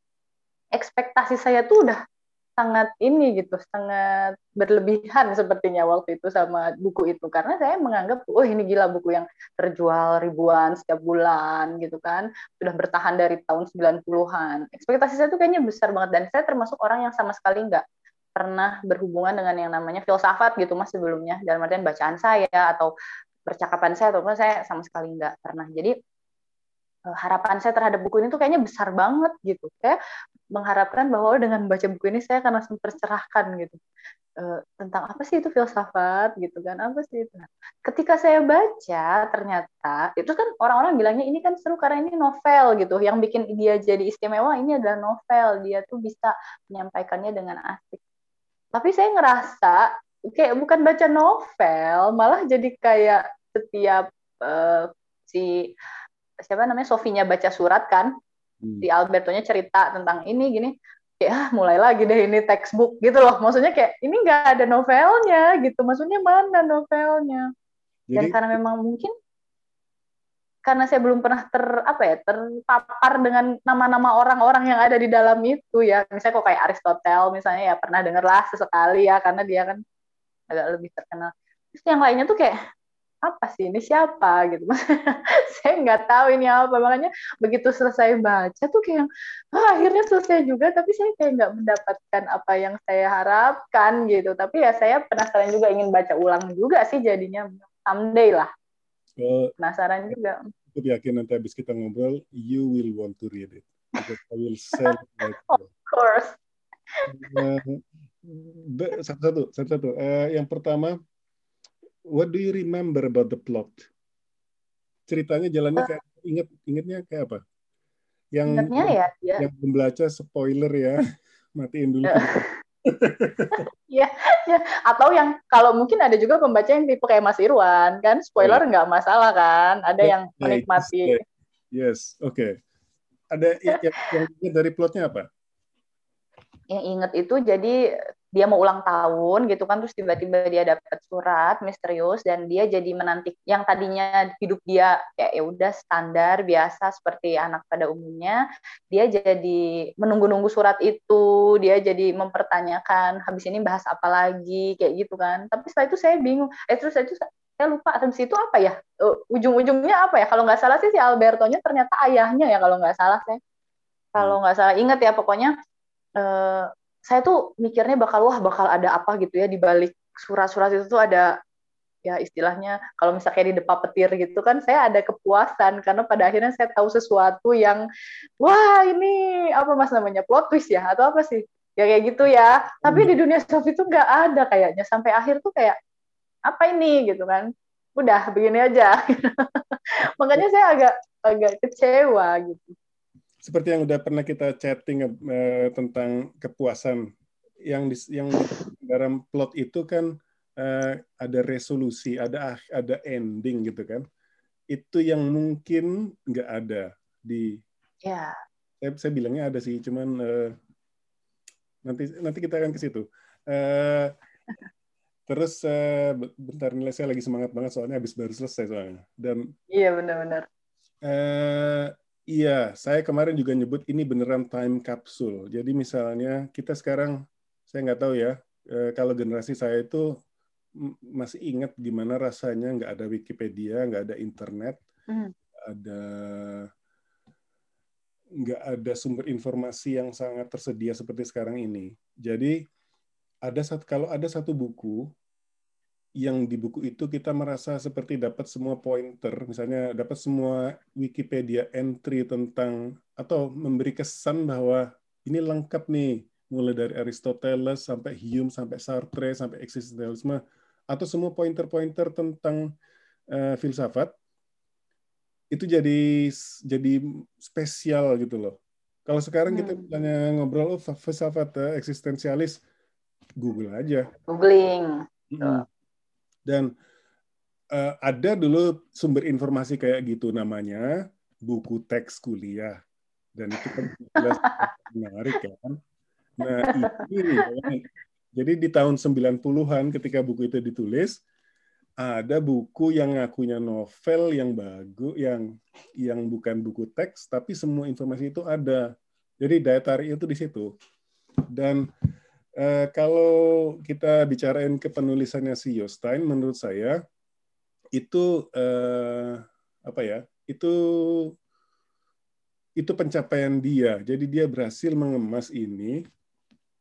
ekspektasi saya tuh udah sangat ini gitu sangat berlebihan sepertinya waktu itu sama buku itu. Karena saya menganggap oh ini gila buku yang terjual ribuan setiap bulan gitu kan. Sudah bertahan dari tahun 90-an ekspektasi saya tuh kayaknya besar banget. Dan saya termasuk orang yang sama sekali nggak pernah berhubungan dengan yang namanya filsafat gitu mas sebelumnya. Dalam artian bacaan saya atau percakapan saya atau saya sama sekali nggak pernah. Jadi eh, harapan saya terhadap buku ini tuh kayaknya besar banget gitu. Saya mengharapkan bahwa dengan baca buku ini saya akan langsung tercerahkan gitu. E, tentang apa sih itu filsafat gitu kan apa sih itu? Nah, ketika saya baca ternyata itu kan orang-orang bilangnya ini kan seru karena ini novel gitu. Yang bikin dia jadi istimewa ini adalah novel. Dia tuh bisa menyampaikannya dengan asik. Tapi saya ngerasa kayak bukan baca novel malah jadi kayak setiap uh, si siapa namanya Sofinya baca surat kan? Hmm. si Albertonya cerita tentang ini gini. Kayak ah, mulai lagi deh ini textbook gitu loh. Maksudnya kayak ini nggak ada novelnya gitu. Maksudnya mana novelnya? Dan karena memang mungkin karena saya belum pernah ter apa ya terpapar dengan nama-nama orang-orang yang ada di dalam itu ya. Misalnya kok kayak Aristotle misalnya ya pernah dengar lah sesekali ya karena dia kan agak lebih terkenal. Terus yang lainnya tuh kayak apa sih ini? Siapa? gitu. (laughs) Saya nggak tahu ini apa. Makanya begitu selesai baca tuh kayak oh, akhirnya selesai juga. Tapi saya kayak nggak mendapatkan apa yang saya harapkan gitu. Tapi ya saya penasaran juga ingin baca ulang juga sih jadinya. Someday lah. Uh, Penasaran juga. Aku yakin nanti habis kita ngobrol, you will want to read it. Because I will sell it. (laughs) Of course. Satu-satu, satu-satu. Uh, yang pertama, what do you remember about the plot? Ceritanya jalannya uh, kayak inget ingetnya kayak apa? Yang ingetnya ya, ya. yang membaca spoiler ya, (laughs) matiin dulu. Iya, (laughs) ya. atau yang kalau mungkin ada juga pembaca yang tipe kayak Mas Irwan kan, spoiler oh, nggak masalah kan, ada yang menikmati. Yes, oke. Okay. Ada yang, yang dari plotnya apa? Yang inget itu jadi dia mau ulang tahun gitu kan terus tiba-tiba dia dapat surat misterius dan dia jadi menanti yang tadinya hidup dia kayak ya udah standar biasa seperti anak pada umumnya. Dia jadi menunggu-nunggu surat itu dia jadi mempertanyakan habis ini bahas apa lagi? Kayak gitu kan. Tapi setelah itu saya bingung. Eh terus itu saya lupa habis itu apa ya? Uh, ujung-ujungnya apa ya? Kalau nggak salah sih si Albertonya ternyata ayahnya ya kalau nggak salah saya kalau nggak salah ingat ya pokoknya uh, saya tuh mikirnya bakal wah bakal ada apa gitu ya di balik surat-surat itu tuh ada ya istilahnya kalau misalnya di depan petir gitu kan saya ada kepuasan. Karena pada akhirnya saya tahu sesuatu yang wah ini apa mas namanya plot twist ya atau apa sih? Ya kayak gitu ya. Tapi di dunia soft itu nggak ada kayaknya. Sampai akhir tuh kayak apa ini? Gitu kan. Udah begini aja. (laughs) Makanya saya agak agak kecewa gitu. Seperti yang udah pernah kita chatting uh, tentang kepuasan yang di, yang dalam plot itu kan uh, ada resolusi, ada ada ending gitu kan. Itu yang mungkin nggak ada di. Ya. Saya, saya bilangnya ada sih, cuman uh, nanti nanti kita akan ke situ. Uh, terus uh, bentar nilai saya lagi semangat banget soalnya habis baru selesai soalnya. Dan Iya benar-benar. Uh, iya, saya kemarin juga nyebut ini beneran time capsule. Jadi misalnya kita sekarang, saya nggak tahu ya, uh, kalau generasi saya itu masih ingat gimana rasanya nggak ada Wikipedia, nggak ada internet, mm. ada nggak ada sumber informasi yang sangat tersedia seperti sekarang ini. Jadi ada satu kalau ada satu buku yang di buku itu kita merasa seperti dapat semua pointer, misalnya dapat semua Wikipedia entry tentang atau memberi kesan bahwa ini lengkap nih, mulai dari Aristoteles sampai Hume sampai Sartre sampai eksistensialisme atau semua pointer-pointer tentang uh, filsafat itu jadi jadi spesial gitu loh. Kalau sekarang hmm. kita misalnya ngobrol oh, filsafat uh, eksistensialis, Google aja. Googling. Hmm dan uh, ada dulu sumber informasi kayak gitu namanya buku teks kuliah. Dan itu kan jelas (laughs) menarik kan. Nah, ini jadi di tahun 90-an ketika buku itu ditulis, ada buku yang ngakunya novel yang bagus, yang yang bukan buku teks, tapi semua informasi itu ada. Jadi daya tarik itu di situ. Dan Uh, kalau kita bicarain kepenulisannya si Yostein, menurut saya itu uh, apa ya? Itu itu pencapaian dia. Jadi dia berhasil mengemas ini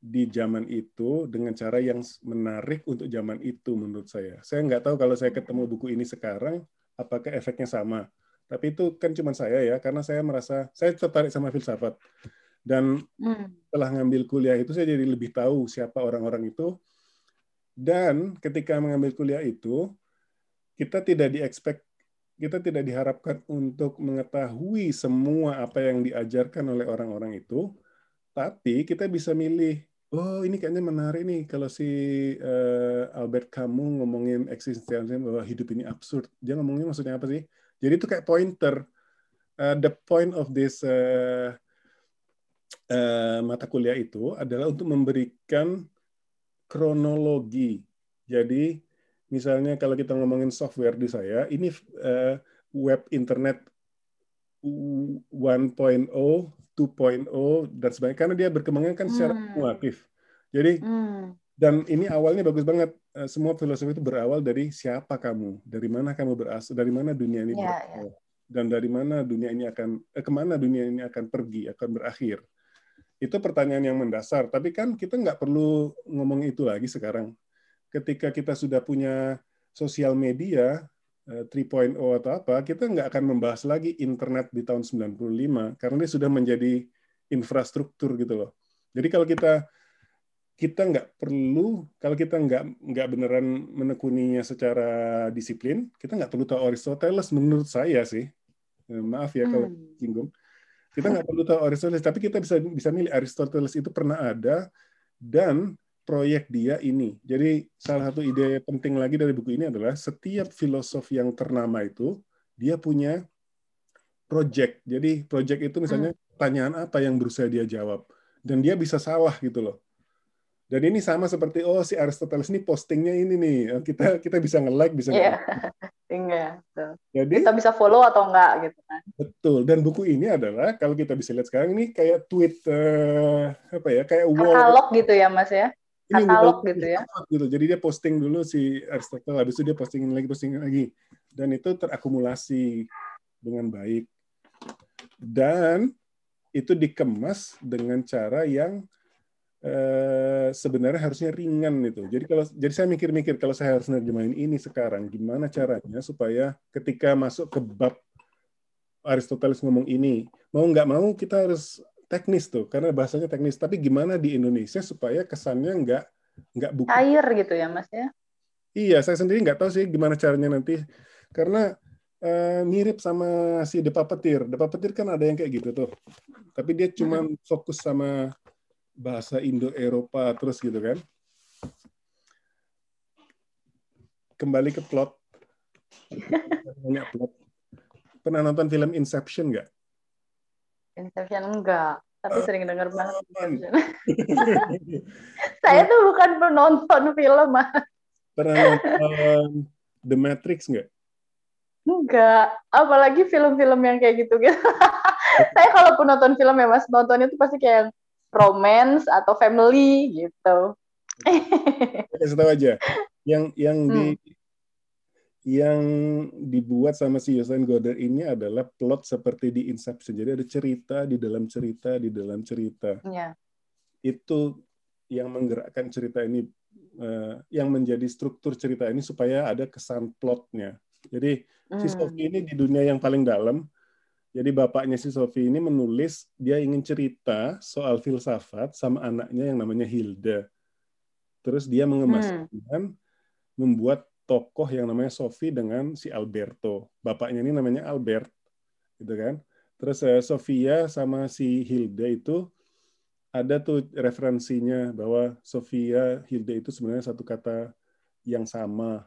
di zaman itu dengan cara yang menarik untuk zaman itu menurut saya. Saya nggak tahu kalau saya ketemu buku ini sekarang apakah efeknya sama. Tapi itu kan cuma saya ya, karena saya merasa saya tertarik sama filsafat. Dan hmm. setelah ngambil kuliah itu saya jadi lebih tahu siapa orang-orang itu. Dan ketika mengambil kuliah itu, kita tidak diekspek kita tidak diharapkan untuk mengetahui semua apa yang diajarkan oleh orang-orang itu, tapi kita bisa milih, oh ini kayaknya menarik nih kalau si uh, Albert Camus ngomongin eksistensialisme bahwa hidup ini absurd. Dia ngomongnya maksudnya apa sih? Jadi itu kayak pointer. Uh, the point of this uh, uh, mata kuliah itu adalah untuk memberikan kronologi. Jadi misalnya kalau kita ngomongin software di saya, ini uh, web internet 1.0, 2.0 dan sebagainya karena dia berkembangnya kan secara hmm. kumulatif. Jadi hmm. dan ini awalnya bagus banget. Eh, semua filosofi itu berawal dari siapa kamu, dari mana kamu berasal, dari mana dunia ini yeah, berasal, yeah. dan dari mana dunia ini akan eh, ke mana dunia ini akan pergi, akan berakhir. Itu pertanyaan yang mendasar. Tapi kan kita nggak perlu ngomong itu lagi sekarang. Ketika kita sudah punya sosial media 3.0 eh, atau apa, kita nggak akan membahas lagi internet di tahun 95 karena dia sudah menjadi infrastruktur gitu loh. Jadi kalau kita kita nggak perlu kalau kita nggak nggak beneran menekuninya secara disiplin, kita nggak perlu tahu Aristoteles menurut saya sih. Eh, maaf ya kalau hmm. singgung. Kita nggak perlu tahu Aristoteles, tapi kita bisa bisa milih Aristoteles itu pernah ada dan proyek dia ini. Jadi salah satu ide penting lagi dari buku ini adalah setiap filosof yang ternama itu dia punya project. Jadi project itu misalnya hmm. pertanyaan apa yang berusaha dia jawab dan dia bisa salah gitu loh. Dan ini sama seperti oh si Aristoteles ini postingnya ini nih kita kita bisa nge-like bisa yeah. Iya. (laughs) Jadi kita bisa follow atau enggak gitu. Betul. Dan buku ini adalah kalau kita bisa lihat sekarang ini kayak tweet uh, apa ya kayak wall katalog gitu ya Mas ya. Katalog ini gitu ya. Gitu. Jadi dia posting dulu si Aristoteles habis itu dia postingin lagi postingin lagi dan itu terakumulasi dengan baik. Dan itu dikemas dengan cara yang Eh, sebenarnya harusnya ringan itu. Jadi kalau jadi saya mikir-mikir kalau saya harus nerjemahin ini sekarang, gimana caranya supaya ketika masuk ke bab Aristoteles ngomong ini, mau nggak mau kita harus teknis tuh, karena bahasanya teknis. Tapi gimana di Indonesia supaya kesannya nggak nggak buku air gitu ya, Mas ya? Iya, saya sendiri nggak tahu sih gimana caranya nanti, karena uh, mirip sama si Depa Petir. Depa Petir kan ada yang kayak gitu tuh. Tapi dia cuma fokus sama bahasa Indo-Eropa terus gitu kan. Kembali ke plot. (laughs) plot. Pernah nonton film Inception nggak? Inception enggak, tapi uh, sering dengar banget. (laughs) Saya tuh bukan penonton film, Mas. Pernah nonton The Matrix nggak? Enggak, apalagi film-film yang kayak gitu gitu. (laughs) Saya kalaupun nonton film ya mas, nontonnya tuh pasti kayak romance atau family gitu. Kasih tahu aja, yang yang hmm. di yang dibuat sama si Yosan Goder ini adalah plot seperti di Inception. Jadi ada cerita di dalam cerita di dalam cerita. Yeah. Itu yang menggerakkan cerita ini, uh, yang menjadi struktur cerita ini supaya ada kesan plotnya. Jadi hmm. si Sofi ini di dunia yang paling dalam. Jadi bapaknya si Sofi ini menulis dia ingin cerita soal filsafat sama anaknya yang namanya Hilda. Terus dia mengemaskan, hmm. membuat tokoh yang namanya Sophie dengan si Alberto. Bapaknya ini namanya Albert, gitu kan. Terus uh, Sofia sama si Hilda itu ada tuh referensinya bahwa Sofia Hilda itu sebenarnya satu kata yang sama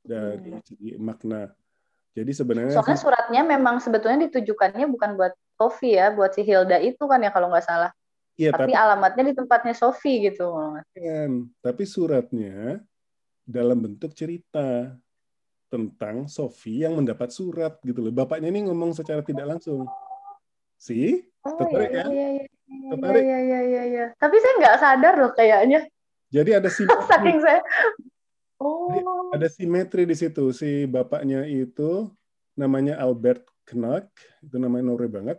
dari hmm. segi makna. Jadi sebenarnya soalnya suratnya memang sebetulnya ditujukannya bukan buat Sofi ya, buat si Hilda itu kan ya kalau nggak salah. Iya, tapi, tapi alamatnya di tempatnya Sofi gitu. Kan, tapi suratnya dalam bentuk cerita tentang Sofi yang mendapat surat gitu loh. Bapaknya ini ngomong secara tidak langsung. Si, oh, tertarik iya, kan? Iya, iya, iya, tertarik. Iya, iya, iya, iya. Tapi saya nggak sadar loh kayaknya. Jadi ada si (laughs) saking saya. Oh. Ada simetri di situ. Si bapaknya itu namanya Albert Knack, itu namanya Norway banget.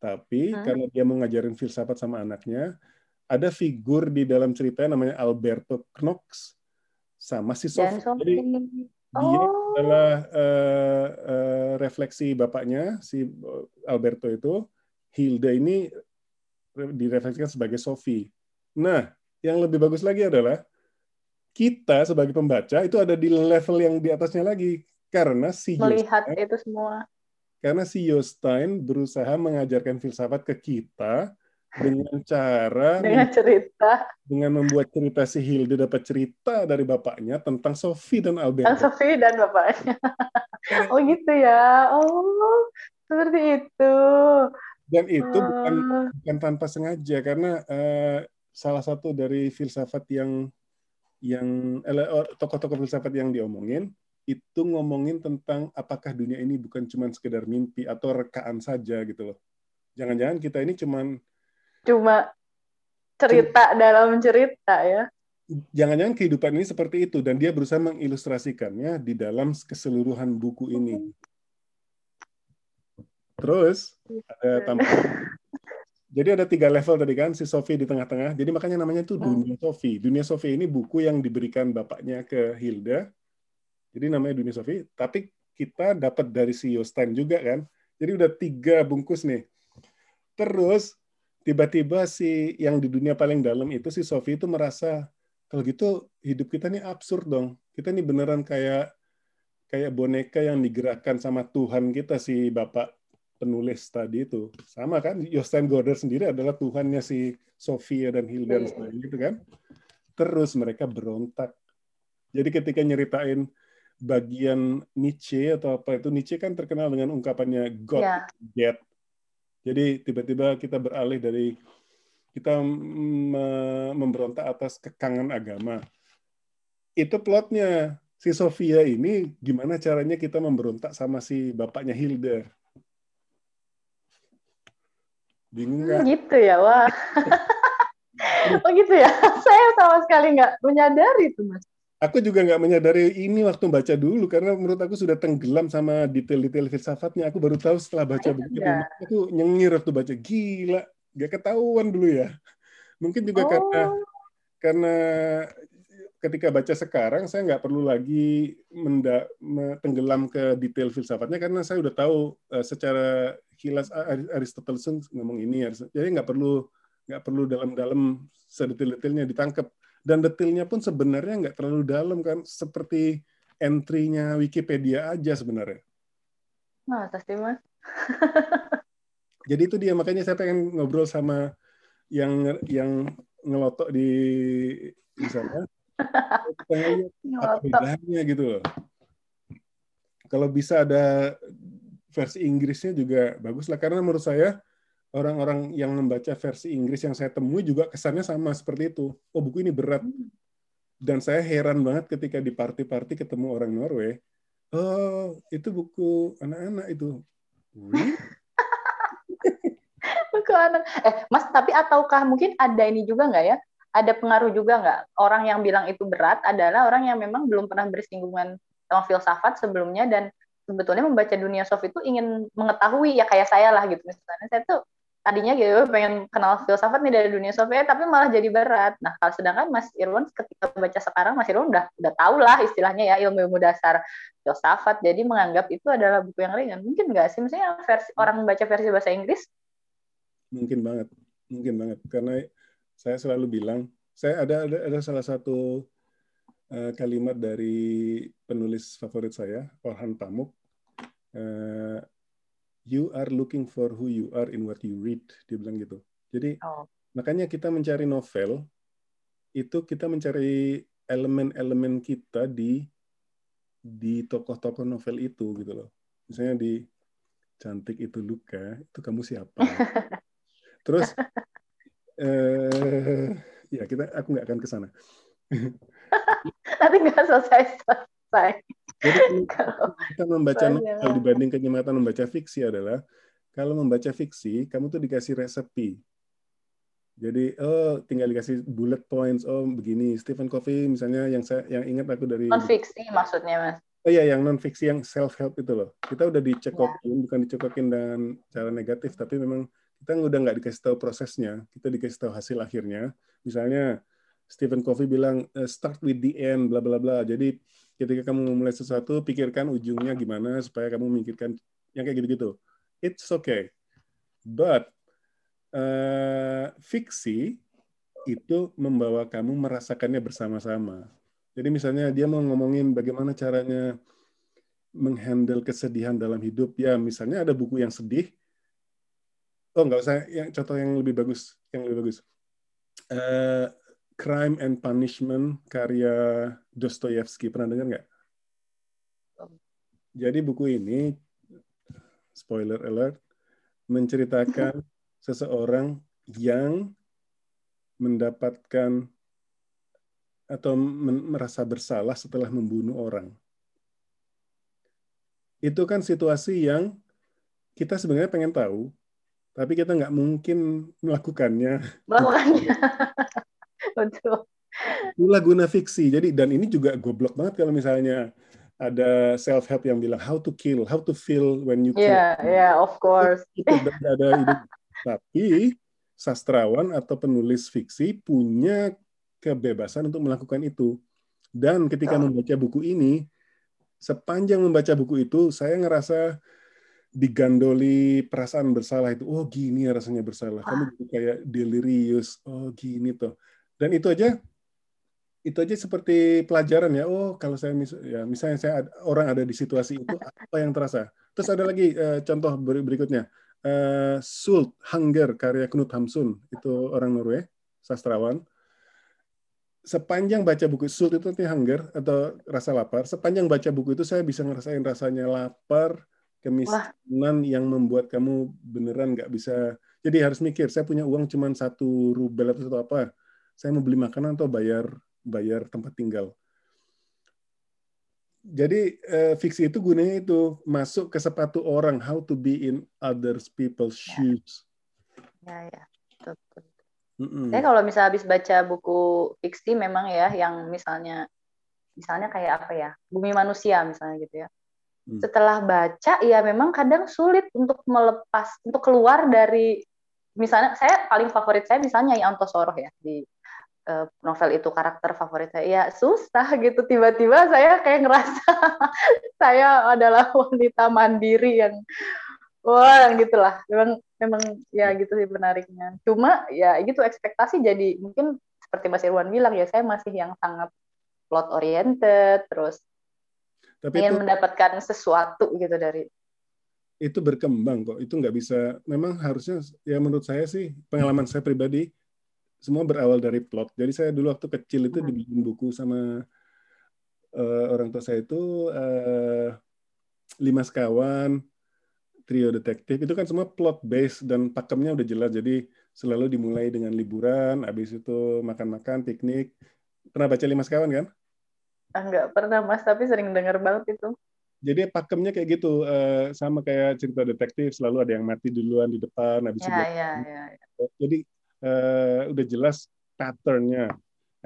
Tapi hmm. karena dia mau ngajarin filsafat sama anaknya, ada figur di dalam cerita namanya Alberto Knox sama si Sophie. Jadi oh. dia adalah uh, uh, refleksi bapaknya si Alberto itu. Hilda ini direfleksikan sebagai Sophie. Nah, yang lebih bagus lagi adalah kita sebagai pembaca itu ada di level yang di atasnya lagi karena si melihat Jostein, itu semua. Karena si Jostein berusaha mengajarkan filsafat ke kita dengan cara dengan cerita dengan membuat cerita si Hilde dapat cerita dari bapaknya tentang Sophie dan Albert. Tentang Sophie dan bapaknya. (laughs) oh gitu ya. Oh, seperti itu. Dan itu uh... bukan bukan tanpa sengaja karena uh, salah satu dari filsafat yang yang tokoh-tokoh filsafat yang diomongin itu ngomongin tentang apakah dunia ini bukan cuma sekedar mimpi atau rekaan saja gitu loh. Jangan-jangan kita ini cuman cuma cerita cuma, dalam cerita ya. Jangan-jangan kehidupan ini seperti itu dan dia berusaha mengilustrasikannya di dalam keseluruhan buku ini. Terus ada tampilan jadi ada tiga level tadi kan si Sophie di tengah-tengah. Jadi makanya namanya itu Dunia Sophie. Dunia Sophie ini buku yang diberikan bapaknya ke Hilda. Jadi namanya Dunia Sophie. Tapi kita dapat dari si Yostein juga kan. Jadi udah tiga bungkus nih. Terus tiba-tiba si yang di dunia paling dalam itu si Sophie itu merasa kalau gitu hidup kita nih absurd dong. Kita nih beneran kayak kayak boneka yang digerakkan sama Tuhan kita si bapak penulis tadi itu. Sama kan Jostein Gorder sendiri adalah Tuhannya si Sofia dan Hilda dan gitu kan. Terus mereka berontak. Jadi ketika nyeritain bagian Nietzsche atau apa itu Nietzsche kan terkenal dengan ungkapannya God yeah. dead jadi tiba-tiba kita beralih dari kita memberontak atas kekangan agama. Itu plotnya. Si Sofia ini gimana caranya kita memberontak sama si bapaknya Hilda. Bingung nggak? Gitu ya, wah. (laughs) oh gitu ya. (laughs) Saya sama sekali nggak menyadari itu, Mas aku juga nggak menyadari ini waktu baca dulu karena menurut aku sudah tenggelam sama detail-detail filsafatnya. Aku baru tahu setelah baca begitu. Ya. Aku nyengir waktu baca gila, gak ketahuan dulu ya. Mungkin juga oh. karena karena ketika baca sekarang saya nggak perlu lagi menda, tenggelam ke detail filsafatnya karena saya udah tahu uh, secara kilas Aristoteles ngomong ini jadi nggak perlu nggak perlu dalam-dalam sedetail-detailnya ditangkap dan detailnya pun sebenarnya nggak terlalu dalam kan seperti entry-nya Wikipedia aja sebenarnya Masa sih, Mas? (laughs) Jadi itu dia, makanya saya pengen ngobrol sama yang yang ngelotok di di sana. (laughs) Pengen lihat apa bedanya gitu loh. Kalau bisa ada versi Inggrisnya juga bagus lah, karena menurut saya orang-orang yang membaca versi Inggris yang saya temui juga kesannya sama seperti itu. Oh buku ini berat. Dan saya heran banget ketika di party-party ketemu orang Norway. Oh itu buku anak-anak itu. (laughs) buku anak. Eh Mas tapi ataukah mungkin ada ini juga nggak ya? Ada pengaruh juga nggak? Orang yang bilang itu berat adalah orang yang memang belum pernah bersinggungan sama filsafat sebelumnya dan sebetulnya membaca dunia soft itu ingin mengetahui ya kayak saya lah gitu misalnya saya tuh tadinya gitu pengen kenal filsafat nih dari dunia software tapi malah jadi berat. Nah, kalau sedangkan Mas Irwan ketika baca sekarang Mas Irwan udah udah tahu lah istilahnya ya ilmu-ilmu dasar filsafat. Jadi menganggap itu adalah buku yang ringan. Mungkin nggak sih misalnya versi orang membaca versi bahasa Inggris? Mungkin banget. Mungkin banget karena saya selalu bilang saya ada ada, ada salah satu uh, kalimat dari penulis favorit saya Orhan Pamuk uh, you are looking for who you are in what you read dia bilang gitu. Jadi oh. makanya kita mencari novel itu kita mencari elemen-elemen kita di di tokoh-tokoh novel itu gitu loh. Misalnya di cantik itu luka itu kamu siapa? (laughs) Terus eh, ya kita aku nggak akan ke sana. (laughs) Nanti nggak selesai selesai jadi (laughs) kita membaca novel dibanding kenyamanan membaca fiksi adalah kalau membaca fiksi kamu tuh dikasih resepi. Jadi oh tinggal dikasih bullet points oh begini Stephen Covey misalnya yang saya yang ingat aku dari non fiksi maksudnya mas. Oh iya yang non fiksi yang self help itu loh. Kita udah dicekokin ya. bukan dicekokin dengan cara negatif tapi memang kita udah nggak dikasih tahu prosesnya, kita dikasih tahu hasil akhirnya. Misalnya Stephen Covey bilang eh, start with the end bla bla bla. Jadi ketika kamu memulai sesuatu, pikirkan ujungnya gimana supaya kamu memikirkan yang kayak gitu-gitu. It's okay. But uh, fiksi itu membawa kamu merasakannya bersama-sama. Jadi misalnya dia mau ngomongin bagaimana caranya menghandle kesedihan dalam hidup. Ya misalnya ada buku yang sedih. Oh nggak usah yang contoh yang lebih bagus, yang lebih bagus. Uh, Crime and Punishment karya Dostoyevsky. Pernah dengar nggak? Jadi buku ini, spoiler alert, menceritakan (laughs) seseorang yang mendapatkan atau merasa bersalah setelah membunuh orang. Itu kan situasi yang kita sebenarnya pengen tahu, tapi kita nggak mungkin melakukannya. Melakukannya. (laughs) Betul. Itulah guna fiksi. Jadi dan ini juga goblok banget kalau misalnya ada self help yang bilang how to kill, how to feel when you kill. Yeah, yeah, of course. Itu ada ide. (laughs) Tapi sastrawan atau penulis fiksi punya kebebasan untuk melakukan itu. Dan ketika oh. membaca buku ini, sepanjang membaca buku itu, saya ngerasa digandoli perasaan bersalah itu. Oh gini rasanya bersalah. Kamu ah. kayak delirius. Oh gini tuh dan itu aja itu aja seperti pelajaran ya. Oh kalau saya mis ya misalnya saya ada, orang ada di situasi itu (laughs) apa yang terasa? Terus ada lagi uh, contoh ber berikutnya. Uh, Sult Hunger karya Knut Hamsun. Itu orang Norway sastrawan. Sepanjang baca buku Sult itu nanti hunger atau rasa lapar. Sepanjang baca buku itu saya bisa ngerasain rasanya lapar kemiskinan Wah. yang membuat kamu beneran nggak bisa. Jadi harus mikir saya punya uang cuma satu rubel atau apa saya mau beli makanan atau bayar bayar tempat tinggal. Jadi uh, fiksi itu gunanya itu masuk ke sepatu orang, how to be in others people's ya. shoes. Ya ya. Mm -mm. Saya kalau misalnya habis baca buku fiksi memang ya, yang misalnya misalnya kayak apa ya, Bumi Manusia misalnya gitu ya. Hmm. Setelah baca ya memang kadang sulit untuk melepas, untuk keluar dari misalnya saya paling favorit saya misalnya yang Antosoro ya di uh, novel itu karakter favorit saya ya susah gitu tiba-tiba saya kayak ngerasa (laughs) saya adalah (laughs) wanita mandiri yang wah gitulah memang memang ya gitu sih menariknya cuma ya gitu ekspektasi jadi mungkin seperti Mas Irwan bilang ya saya masih yang sangat plot oriented terus Tapi ingin itu, mendapatkan sesuatu gitu dari itu berkembang kok. Itu nggak bisa. Memang harusnya ya menurut saya sih pengalaman saya pribadi semua berawal dari plot. Jadi saya dulu waktu kecil itu Hmm. dibikin buku sama eh, orang tua saya itu eh, lima sekawan, trio detektif itu kan semua plot based dan pakemnya udah jelas. Jadi selalu dimulai dengan liburan, habis itu makan-makan, piknik. Pernah baca lima sekawan kan? Enggak pernah Mas, tapi sering dengar banget itu. Jadi pakemnya kayak gitu, eh, sama kayak cerita detektif, selalu ada yang mati duluan di depan, habis itu Ya, ya, ya. ya. Jadi eh, udah jelas patternnya.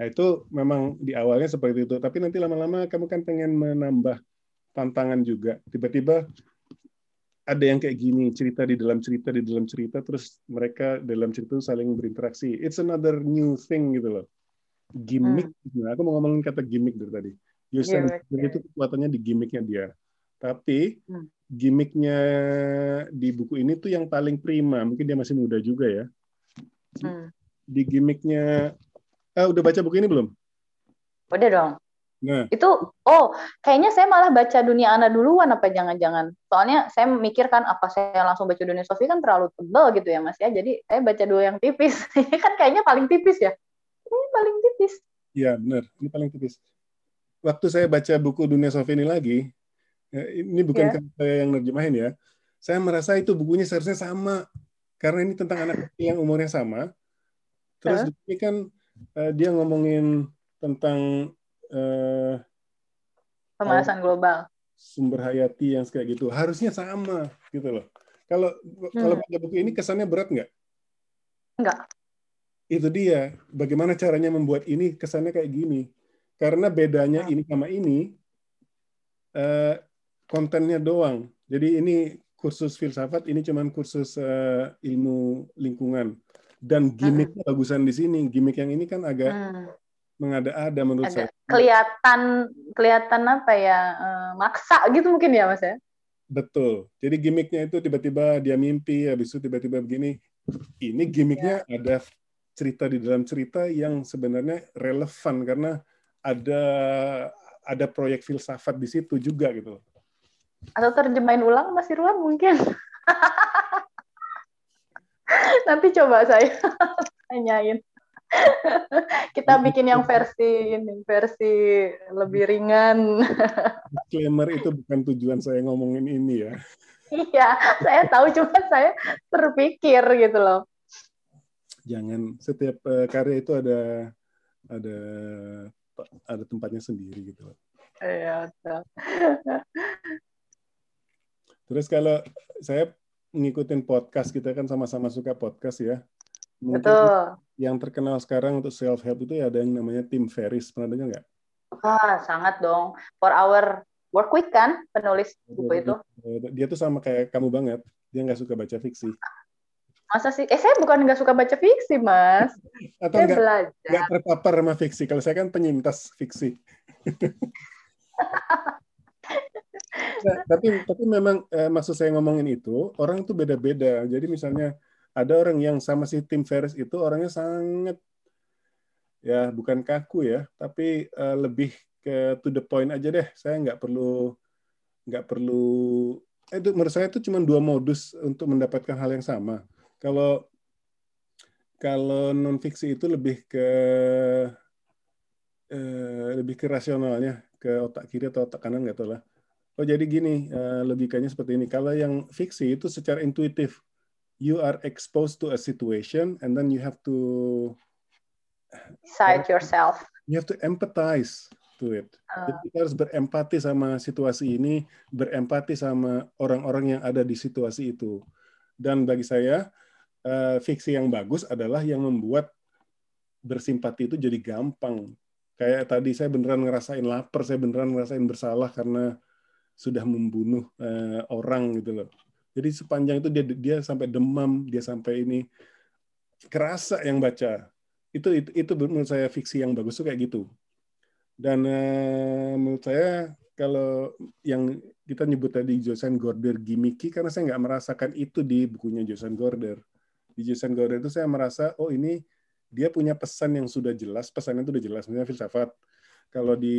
Nah itu memang di awalnya seperti itu, tapi nanti lama-lama kamu kan pengen menambah tantangan juga. Tiba-tiba ada yang kayak gini, cerita di dalam cerita di dalam cerita, terus mereka dalam cerita itu saling berinteraksi. It's another new thing gitu loh. Gimmick. Nah, aku mau ngomongin kata gimmick dari tadi. Yusen Gimmick, itu kekuatannya di gimmicknya dia. Tapi Hmm. gimmicknya di buku ini tuh yang paling prima. Mungkin dia masih muda juga ya. Hmm. Di gimmicknya, ah, udah baca buku ini belum? Udah dong. Nah, Itu, oh, kayaknya saya malah baca Dunia Ana duluan apa jangan-jangan. Soalnya saya mikir kan apa saya langsung baca Dunia Sofi kan terlalu tebal gitu ya Mas ya. Jadi saya baca dulu yang tipis. (laughs) Ini kan kayaknya paling tipis ya. Ini paling tipis. ya benar. Ini paling tipis. Waktu saya baca buku Dunia Sofi ini lagi, eh, ini bukan Ya. karena saya yang nerjemahin ya. Saya merasa itu bukunya seharusnya sama. Karena ini tentang anak (laughs) kecil yang umurnya sama. Terus Hah? di sini kan eh, dia ngomongin tentang eh, Pemanasan global. sumber hayati yang kayak gitu. Harusnya sama gitu loh. Kalau kalau Hmm. baca buku ini kesannya berat nggak? Enggak. Itu dia. Bagaimana caranya membuat ini kesannya kayak gini. Karena bedanya Hmm. ini sama ini, eh, kontennya doang. Jadi ini kursus filsafat, ini cuman kursus eh, ilmu lingkungan. Dan gimmicknya bagusan di sini. Gimmick yang ini kan agak Hmm. mengada-ada menurut Ada saya. kelihatan kelihatan apa ya eh, maksa gitu mungkin ya Mas ya. Betul. Jadi gimmicknya itu tiba-tiba dia mimpi, habis itu tiba-tiba begini. Ini gimmicknya ada cerita di dalam cerita yang sebenarnya relevan karena ada ada proyek filsafat di situ juga gitu. Atau terjemahin ulang Mas Irwan mungkin. (laughs) Nanti coba saya (laughs) tanyain. (laughs) Kita bikin yang versi ini, versi lebih ringan. Disclaimer itu bukan tujuan saya ngomongin ini ya. Iya, saya tahu cuma saya terpikir gitu loh. Jangan setiap eh, karya itu ada ada ada tempatnya sendiri gitu. loh. Iya, betul. Terus kalau saya ngikutin podcast kita kan sama-sama suka podcast ya. Mungkin Betul. yang terkenal sekarang untuk self help itu ya ada yang namanya Tim Ferriss pernah dengar nggak? Ah, sangat dong. For our work week kan penulis buku itu. Dia tuh sama kayak kamu banget. Dia nggak suka baca fiksi. Masa sih? Eh, saya bukan nggak suka baca fiksi, Mas. (laughs) Atau Saya nggak terpapar sama fiksi. Kalau saya kan penyintas fiksi. (laughs) (laughs) Nah, tapi tapi memang eh, maksud saya ngomongin itu orang tuh beda-beda. Jadi misalnya ada orang yang sama si Tim Ferriss itu orangnya sangat ya bukan kaku ya, tapi eh, lebih ke to the point aja deh. Saya nggak perlu nggak perlu eh, itu menurut saya itu cuma dua modus untuk mendapatkan hal yang sama. Kalau kalau non fiksi itu lebih ke eh, lebih ke rasionalnya, ke otak kiri atau otak kanan nggak tahu lah. Oh jadi gini eh, logikanya seperti ini. Kalau yang fiksi itu secara intuitif, you are exposed to a situation and then you have to Decide yourself. you have to empathize to it. Ah. Jadi kita harus berempati sama situasi ini, berempati sama orang-orang yang ada di situasi itu. Dan bagi saya, eh, fiksi yang bagus adalah yang membuat bersimpati itu jadi gampang. Kayak tadi saya beneran ngerasain lapar, saya beneran ngerasain bersalah karena sudah membunuh eh, orang gitu loh. Jadi sepanjang itu dia dia sampai demam, dia sampai ini kerasa yang baca. Itu itu, itu menurut saya fiksi yang bagus tuh kayak gitu. Dan eh, menurut saya kalau yang kita nyebut tadi Josan Gorder gimmicky karena saya nggak merasakan itu di bukunya Josan Gorder. Di Josan Gorder itu saya merasa oh ini dia punya pesan yang sudah jelas, pesannya itu udah jelas, misalnya filsafat. Kalau di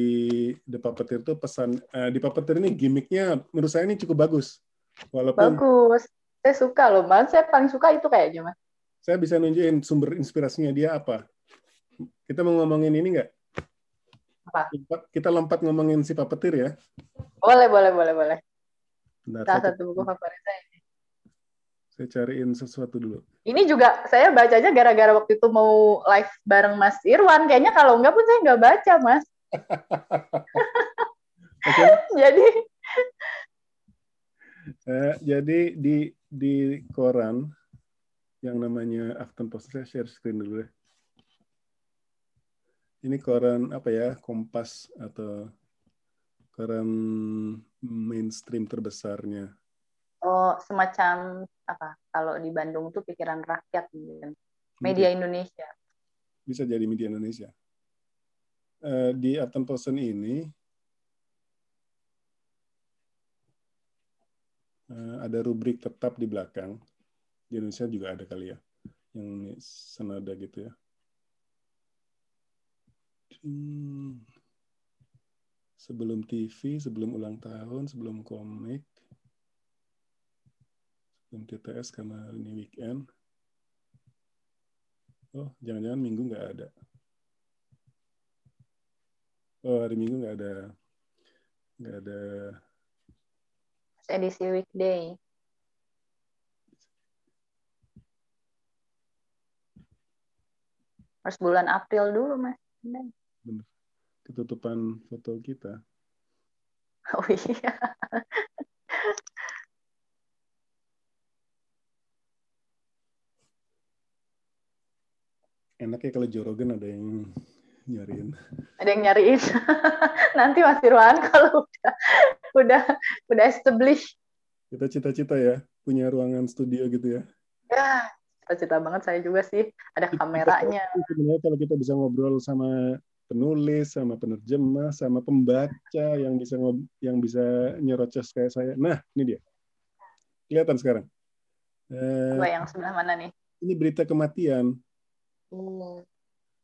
The Puppeteer itu pesan eh, di Puppeteer ini gimmicknya menurut saya ini cukup bagus. Walaupun Bagus. Saya suka loh, Mas. Saya paling suka itu kayaknya, Mas. saya bisa nunjukin sumber inspirasinya dia apa. Kita mau ngomongin ini nggak? Apa? Kita lompat ngomongin si Papetir ya. Boleh, boleh, boleh, boleh. Bentar, Salah satu buku favorit saya. saya cariin sesuatu dulu. Ini juga saya bacanya gara-gara waktu itu mau live bareng Mas Irwan. Kayaknya kalau enggak pun saya nggak baca, Mas. (laughs) Oke, Jadi, eh, jadi di di koran yang namanya Afton Post saya share screen dulu deh. Ini koran apa ya? Kompas atau koran mainstream terbesarnya. oh semacam apa? Kalau di Bandung tuh pikiran rakyat kan. Media Indonesia. bisa jadi media Indonesia. Eh, di Afton Posten ini eh, ada rubrik tetap di belakang. Di Indonesia juga ada kali ya, yang senada gitu ya. Hmm. Sebelum TV, sebelum ulang tahun, sebelum komik, sebelum TTS karena ini weekend. Oh, jangan-jangan minggu nggak ada. Oh, hari minggu nggak ada. Nggak ada. Edisi weekday. Harus bulan April dulu, Mas. Ketutupan foto kita. (laughs) Oh iya. Enak ya kalau Jorogen ada yang nyariin. Ada yang nyariin. (laughs) Nanti Mas Irwan kalau udah udah udah establish. Kita cita-cita ya, punya ruangan studio gitu ya. Ya, cita-cita banget saya juga sih. Ada kameranya. Sebenarnya kalau kita bisa ngobrol sama penulis, sama penerjemah, sama pembaca yang bisa ngob yang bisa nyerocos kayak saya. Nah, ini dia. Kelihatan sekarang. Eh, Coba yang sebelah mana nih? ini berita kematian. Hmm.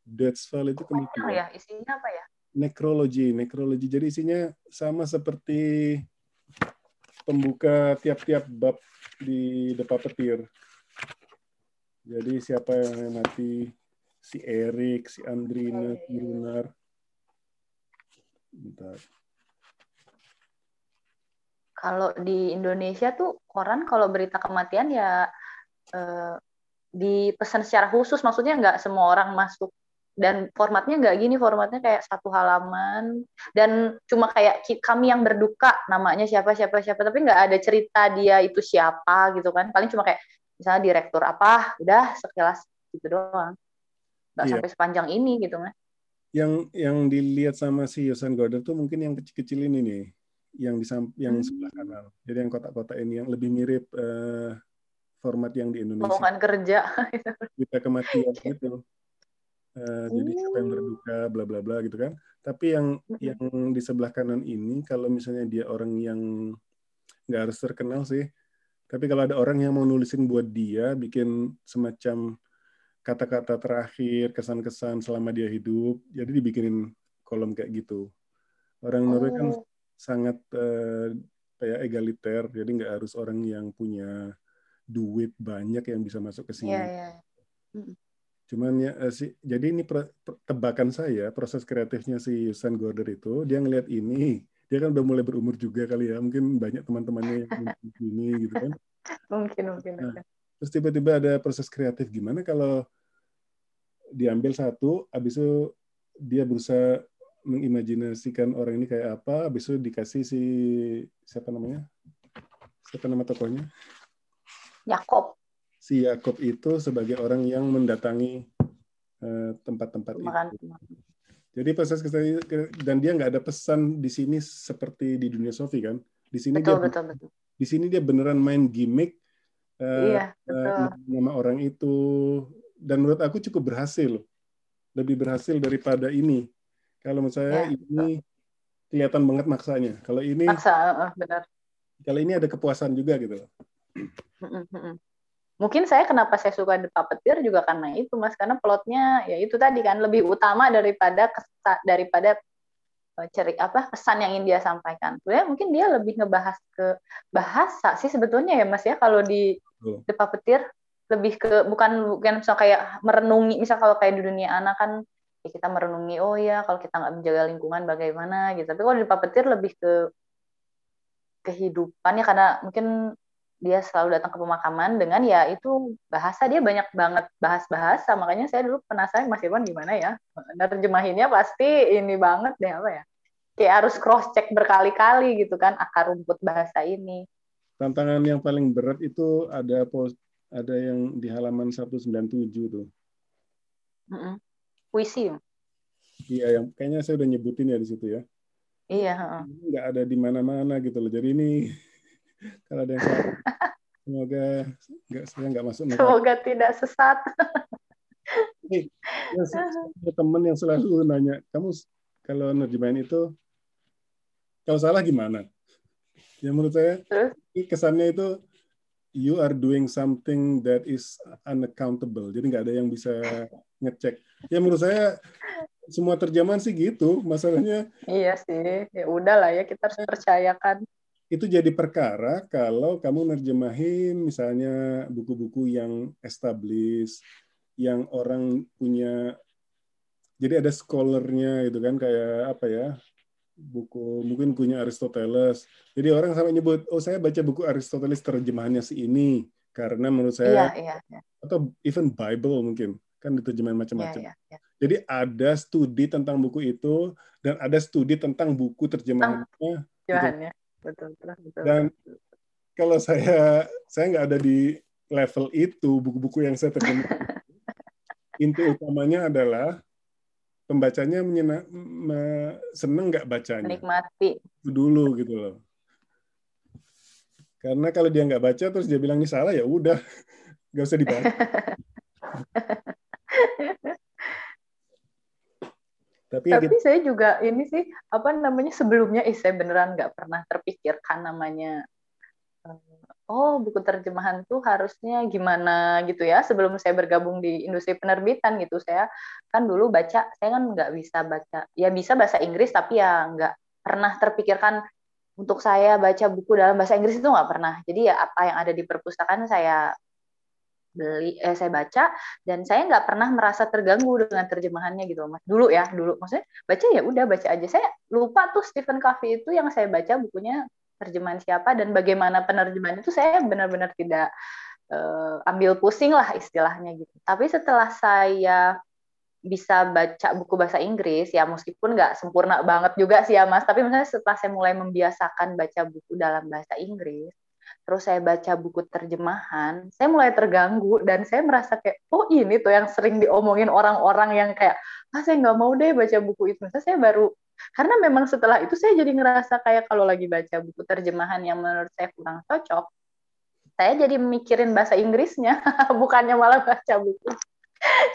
Death File itu kematian. ya, isinya apa ya? Necrology, necrology. Jadi isinya sama seperti pembuka tiap-tiap bab di depan petir. Jadi siapa yang mati? Si Erik, si Andrina, si Lunar. Bentar. Kalau di Indonesia tuh koran kalau berita kematian ya eh, dipesan secara khusus, maksudnya nggak semua orang masuk dan formatnya nggak gini, formatnya kayak satu halaman dan cuma kayak kami yang berduka namanya siapa siapa siapa, tapi nggak ada cerita dia itu siapa gitu kan, paling cuma kayak misalnya direktur apa, udah sekilas gitu doang, nggak Iya. sampai sepanjang ini gitu kan. Yang yang dilihat sama si Yosan Goder tuh mungkin yang kecil-kecil ini nih, yang di yang Hmm. sebelah kanan. Jadi yang kotak-kotak ini yang lebih mirip eh, format yang di Indonesia. Lowongan kerja. berita kematian gitu. (laughs) Eh, Jadi siapa yang Hmm. berduka, bla bla bla gitu kan. Tapi yang yang di sebelah kanan ini, kalau misalnya dia orang yang nggak harus terkenal sih. Tapi kalau ada orang yang mau nulisin buat dia, bikin semacam kata-kata terakhir, kesan-kesan selama dia hidup, jadi dibikinin kolom kayak gitu. Orang Norway kan Oh. sangat eh, kayak egaliter, jadi nggak harus orang yang punya duit banyak yang bisa masuk ke sini. Iya, iya. Cuman ya eh, si jadi ini pro- tebakan saya proses kreatifnya si Yusan Gorder itu dia ngelihat ini dia kan udah mulai berumur juga kali ya mungkin banyak teman-temannya yang mungkin (laughs) ini gitu kan Mungkin, mungkin. Nah. mungkin. terus tiba-tiba ada proses kreatif gimana kalau diambil satu habis itu dia berusaha mengimajinasikan orang ini kayak apa habis itu dikasih si siapa namanya siapa nama tokohnya Yakob. Si Yakob itu sebagai orang yang mendatangi eh, tempat-tempat itu. Makan. Jadi proses dan dia nggak ada pesan di sini seperti di dunia Sofi kan. Di sini Betul, dia betul, betul. di sini dia beneran main gimmick eh, Iya, eh, betul. nama orang itu dan menurut aku cukup berhasil. Lebih berhasil daripada ini. Kalau menurut saya Ya, ini kelihatan banget maksanya. Kalau ini Maksa, uh, benar. kalau ini ada kepuasan juga gitu. loh. Mungkin saya kenapa saya suka The Puppeteer juga karena itu, Mas. Karena plotnya ya itu tadi kan lebih utama daripada kesa- daripada eh, ceri apa pesan yang ingin dia sampaikan. Sebenarnya mungkin dia lebih ngebahas ke bahasa sih sebetulnya ya Mas ya kalau di. The Puppeteer lebih ke bukan bukan misal kayak merenungi misal kalau kayak di dunia anak kan ya kita merenungi oh ya kalau kita nggak menjaga lingkungan bagaimana gitu. Tapi kalau di Puppeteer lebih ke kehidupan ya karena mungkin dia selalu datang ke pemakaman dengan ya itu bahasa dia banyak banget bahas bahasa makanya saya dulu penasaran Mas Irwan gimana ya? Nerjemahinnya pasti ini banget deh apa ya? Kayak harus cross check berkali-kali gitu kan akar rumput bahasa ini. Tantangan yang paling berat itu ada post ada yang di halaman 197 tuh. Mm -mm. puisi. Iya yang kayaknya saya udah nyebutin ya di situ ya. Iya nggak ada di mana-mana gitu loh. Jadi ini kalau ada yang salah. Semoga nggak saya nggak masuk. Semoga tidak sesat. Nih, (laughs) ada teman yang selalu nanya, kamu kalau nerjemahin itu kalau salah gimana? Ya menurut saya kesannya itu you are doing something that is unaccountable. Jadi nggak ada yang bisa ngecek. Ya menurut saya semua terjemahan sih gitu. Masalahnya. Iya sih. Ya udahlah ya kita harus percayakan itu jadi perkara kalau kamu nerjemahin misalnya buku-buku yang established, yang orang punya, jadi ada scholarnya itu kan kayak apa ya, buku mungkin punya Aristoteles. Jadi orang sampai nyebut, oh saya baca buku Aristoteles terjemahannya si ini karena menurut saya, iya, iya, iya. atau even Bible mungkin kan diterjemahin macam-macam. Iya, iya, iya. Jadi ada studi tentang buku itu dan ada studi tentang buku terjemahannya. Terjemahannya betul, betul, Dan kalau saya saya nggak ada di level itu buku-buku yang saya terjemah. (laughs) Inti utamanya adalah pembacanya menyena, me, seneng nggak bacanya. Menikmati. Itu dulu gitu loh. Karena kalau dia nggak baca terus dia bilang ini salah ya udah (laughs) nggak usah dibaca. (laughs) Tapi, Tapi gitu. saya juga ini sih apa namanya sebelumnya eh, saya beneran nggak pernah terpikirkan namanya eh, oh buku terjemahan tuh harusnya gimana gitu ya sebelum saya bergabung di industri penerbitan gitu saya kan dulu baca saya kan nggak bisa baca ya bisa bahasa Inggris tapi ya nggak pernah terpikirkan untuk saya baca buku dalam bahasa Inggris itu nggak pernah jadi ya apa yang ada di perpustakaan saya beli eh saya baca dan saya nggak pernah merasa terganggu dengan terjemahannya gitu mas. Dulu ya dulu. Maksudnya baca ya udah baca aja. Saya lupa tuh Stephen Covey itu yang saya baca bukunya terjemahan siapa dan bagaimana penerjemahan itu saya benar-benar tidak uh, ambil pusing lah istilahnya gitu. Tapi setelah saya bisa baca buku bahasa Inggris ya meskipun nggak sempurna banget juga sih ya mas. Tapi misalnya setelah saya mulai membiasakan baca buku dalam bahasa Inggris terus saya baca buku terjemahan, saya mulai terganggu dan saya merasa kayak, oh ini tuh yang sering diomongin orang-orang yang kayak, ah saya nggak mau deh baca buku itu. Misalnya saya baru, karena memang setelah itu saya jadi ngerasa kayak kalau lagi baca buku terjemahan yang menurut saya kurang cocok, saya jadi mikirin bahasa Inggrisnya, (laughs) bukannya malah baca buku.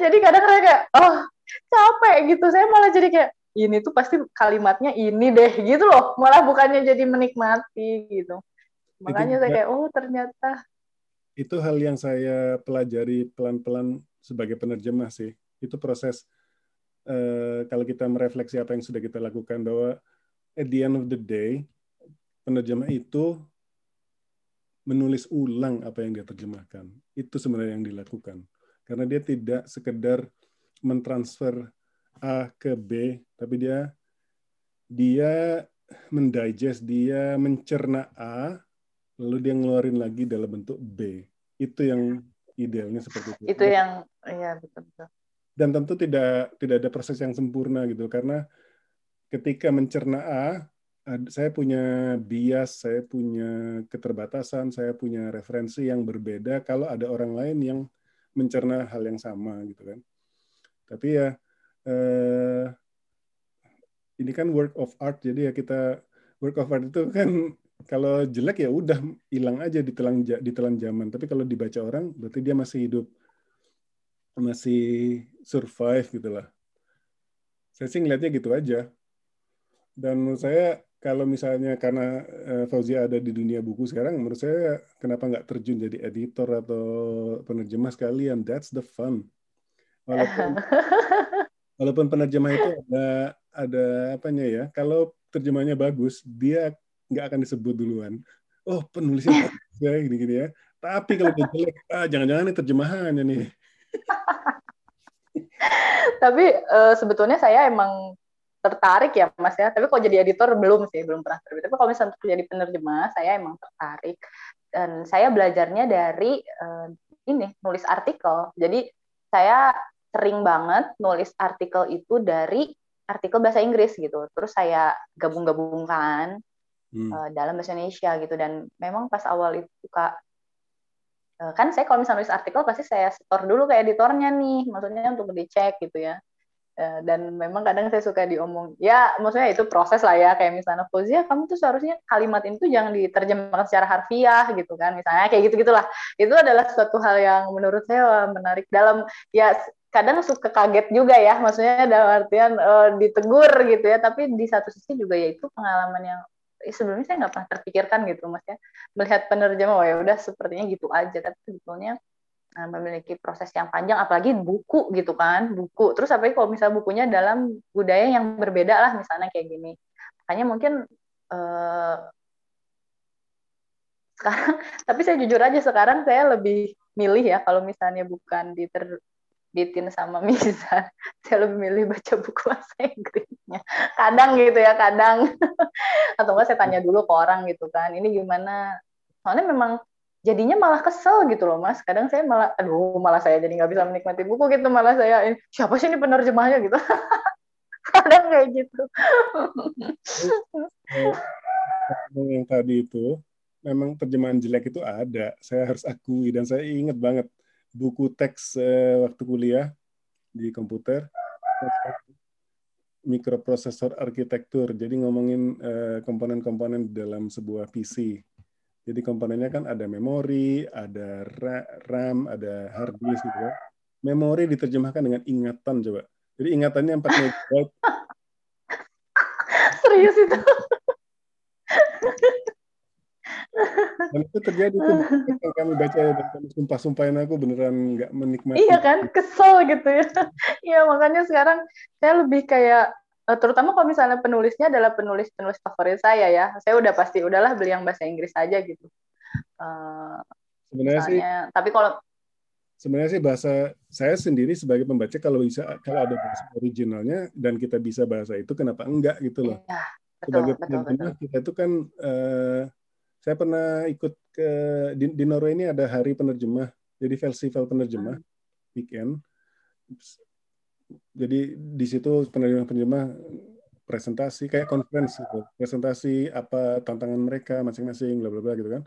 jadi kadang-kadang kayak, oh capek gitu, saya malah jadi kayak, ini tuh pasti kalimatnya ini deh gitu loh, malah bukannya jadi menikmati gitu makanya itu, saya kayak oh ternyata. Itu hal yang saya pelajari pelan-pelan sebagai penerjemah sih. Itu proses uh, kalau kita merefleksi apa yang sudah kita lakukan bahwa at the end of the day penerjemah itu menulis ulang apa yang dia terjemahkan. Itu sebenarnya yang dilakukan. Karena dia tidak sekedar mentransfer A ke B tapi dia dia mendigest dia mencerna A lalu dia ngeluarin lagi dalam bentuk B. Itu yang idealnya seperti itu. Itu yang ya betul betul. Dan tentu tidak tidak ada proses yang sempurna gitu karena ketika mencerna A saya punya bias, saya punya keterbatasan, saya punya referensi yang berbeda kalau ada orang lain yang mencerna hal yang sama gitu kan. Tapi ya eh, ini kan work of art jadi ya kita work of art itu kan kalau jelek ya udah hilang aja ditelan ditelan zaman. Tapi kalau dibaca orang berarti dia masih hidup, masih survive gitu lah. Saya sih ngeliatnya gitu aja. Dan menurut saya kalau misalnya karena uh, Fauzia ada di dunia buku sekarang, menurut saya kenapa nggak terjun jadi editor atau penerjemah sekalian? That's the fun. Walaupun (laughs) walaupun penerjemah itu ada ada apanya ya? Kalau terjemahnya bagus, dia nggak akan disebut duluan. Oh, penulisnya ya gini-gini ya. Tapi kalau dia jelek, ah, jangan-jangan ini terjemahannya nih. Tapi uh, sebetulnya saya emang tertarik ya Mas ya. Tapi kalau jadi editor belum sih, belum pernah tertarik. Tapi kalau misalnya jadi penerjemah, saya emang tertarik. Dan saya belajarnya dari uh, ini, nulis artikel. Jadi saya sering banget nulis artikel itu dari artikel bahasa Inggris gitu. Terus saya gabung-gabungkan hmm. uh, dalam bahasa Indonesia gitu. Dan memang pas awal itu suka uh, kan saya kalau misalnya nulis artikel pasti saya store dulu ke editornya nih, maksudnya untuk dicek gitu ya. Uh, dan memang kadang saya suka diomong, ya maksudnya itu proses lah ya, kayak misalnya Fozia, kamu tuh seharusnya kalimat itu jangan diterjemahkan secara harfiah gitu kan, misalnya kayak gitu-gitulah. Itu adalah suatu hal yang menurut saya menarik dalam, ya kadang suka kaget juga ya, maksudnya dalam artian uh, ditegur gitu ya, tapi di satu sisi juga ya itu pengalaman yang eh, sebelumnya saya nggak pernah terpikirkan gitu, mas ya melihat penerjemah, oh ya udah sepertinya gitu aja, tapi sebetulnya uh, memiliki proses yang panjang, apalagi buku gitu kan, buku. Terus apalagi kalau misalnya bukunya dalam budaya yang berbeda lah, misalnya kayak gini. Makanya mungkin uh, (laughs) sekarang, tapi saya jujur aja sekarang saya lebih milih ya kalau misalnya bukan diter Ditin sama Misa, (laughs) saya lebih milih baca buku bahasa Inggrisnya. Kadang gitu ya, kadang. (laughs) Atau enggak saya tanya dulu ke orang gitu kan, ini gimana? Soalnya memang jadinya malah kesel gitu loh mas. Kadang saya malah, aduh malah saya jadi nggak bisa menikmati buku gitu, malah saya, siapa sih ini penerjemahnya gitu. (laughs) Kadang kayak gitu. yang tadi itu, memang terjemahan jelek itu ada. Saya harus akui, dan saya ingat banget buku teks uh, waktu kuliah di komputer mikroprosesor arsitektur. Jadi ngomongin uh, komponen-komponen dalam sebuah PC. Jadi komponennya kan ada memori, ada RAM, ada hard disk gitu ya. Memori diterjemahkan dengan ingatan coba. Jadi ingatannya 4 MB. (laughs) Serius itu? (laughs) (laughs) dan itu terjadi tuh. Yang kami baca dan kami sumpah-sumpahin aku beneran nggak menikmati. Iya kan? Kesel gitu ya. (laughs) Iya makanya sekarang saya lebih kayak eh, terutama kalau misalnya penulisnya adalah penulis penulis favorit saya ya. Saya udah pasti udahlah beli yang bahasa Inggris aja gitu. Uh, sebenarnya misalnya, sih tapi kalau sebenarnya sih bahasa saya sendiri sebagai pembaca kalau bisa kalau ada bahasa originalnya dan kita bisa bahasa itu kenapa enggak gitu loh. Iya, betul, sebagai penerjemah kita itu kan uh, saya pernah ikut ke di, di Norway ini ada hari penerjemah, jadi festival penerjemah weekend. Jadi di situ penerjemah-penerjemah presentasi kayak conference gitu. presentasi apa tantangan mereka masing-masing bla bla bla gitu kan.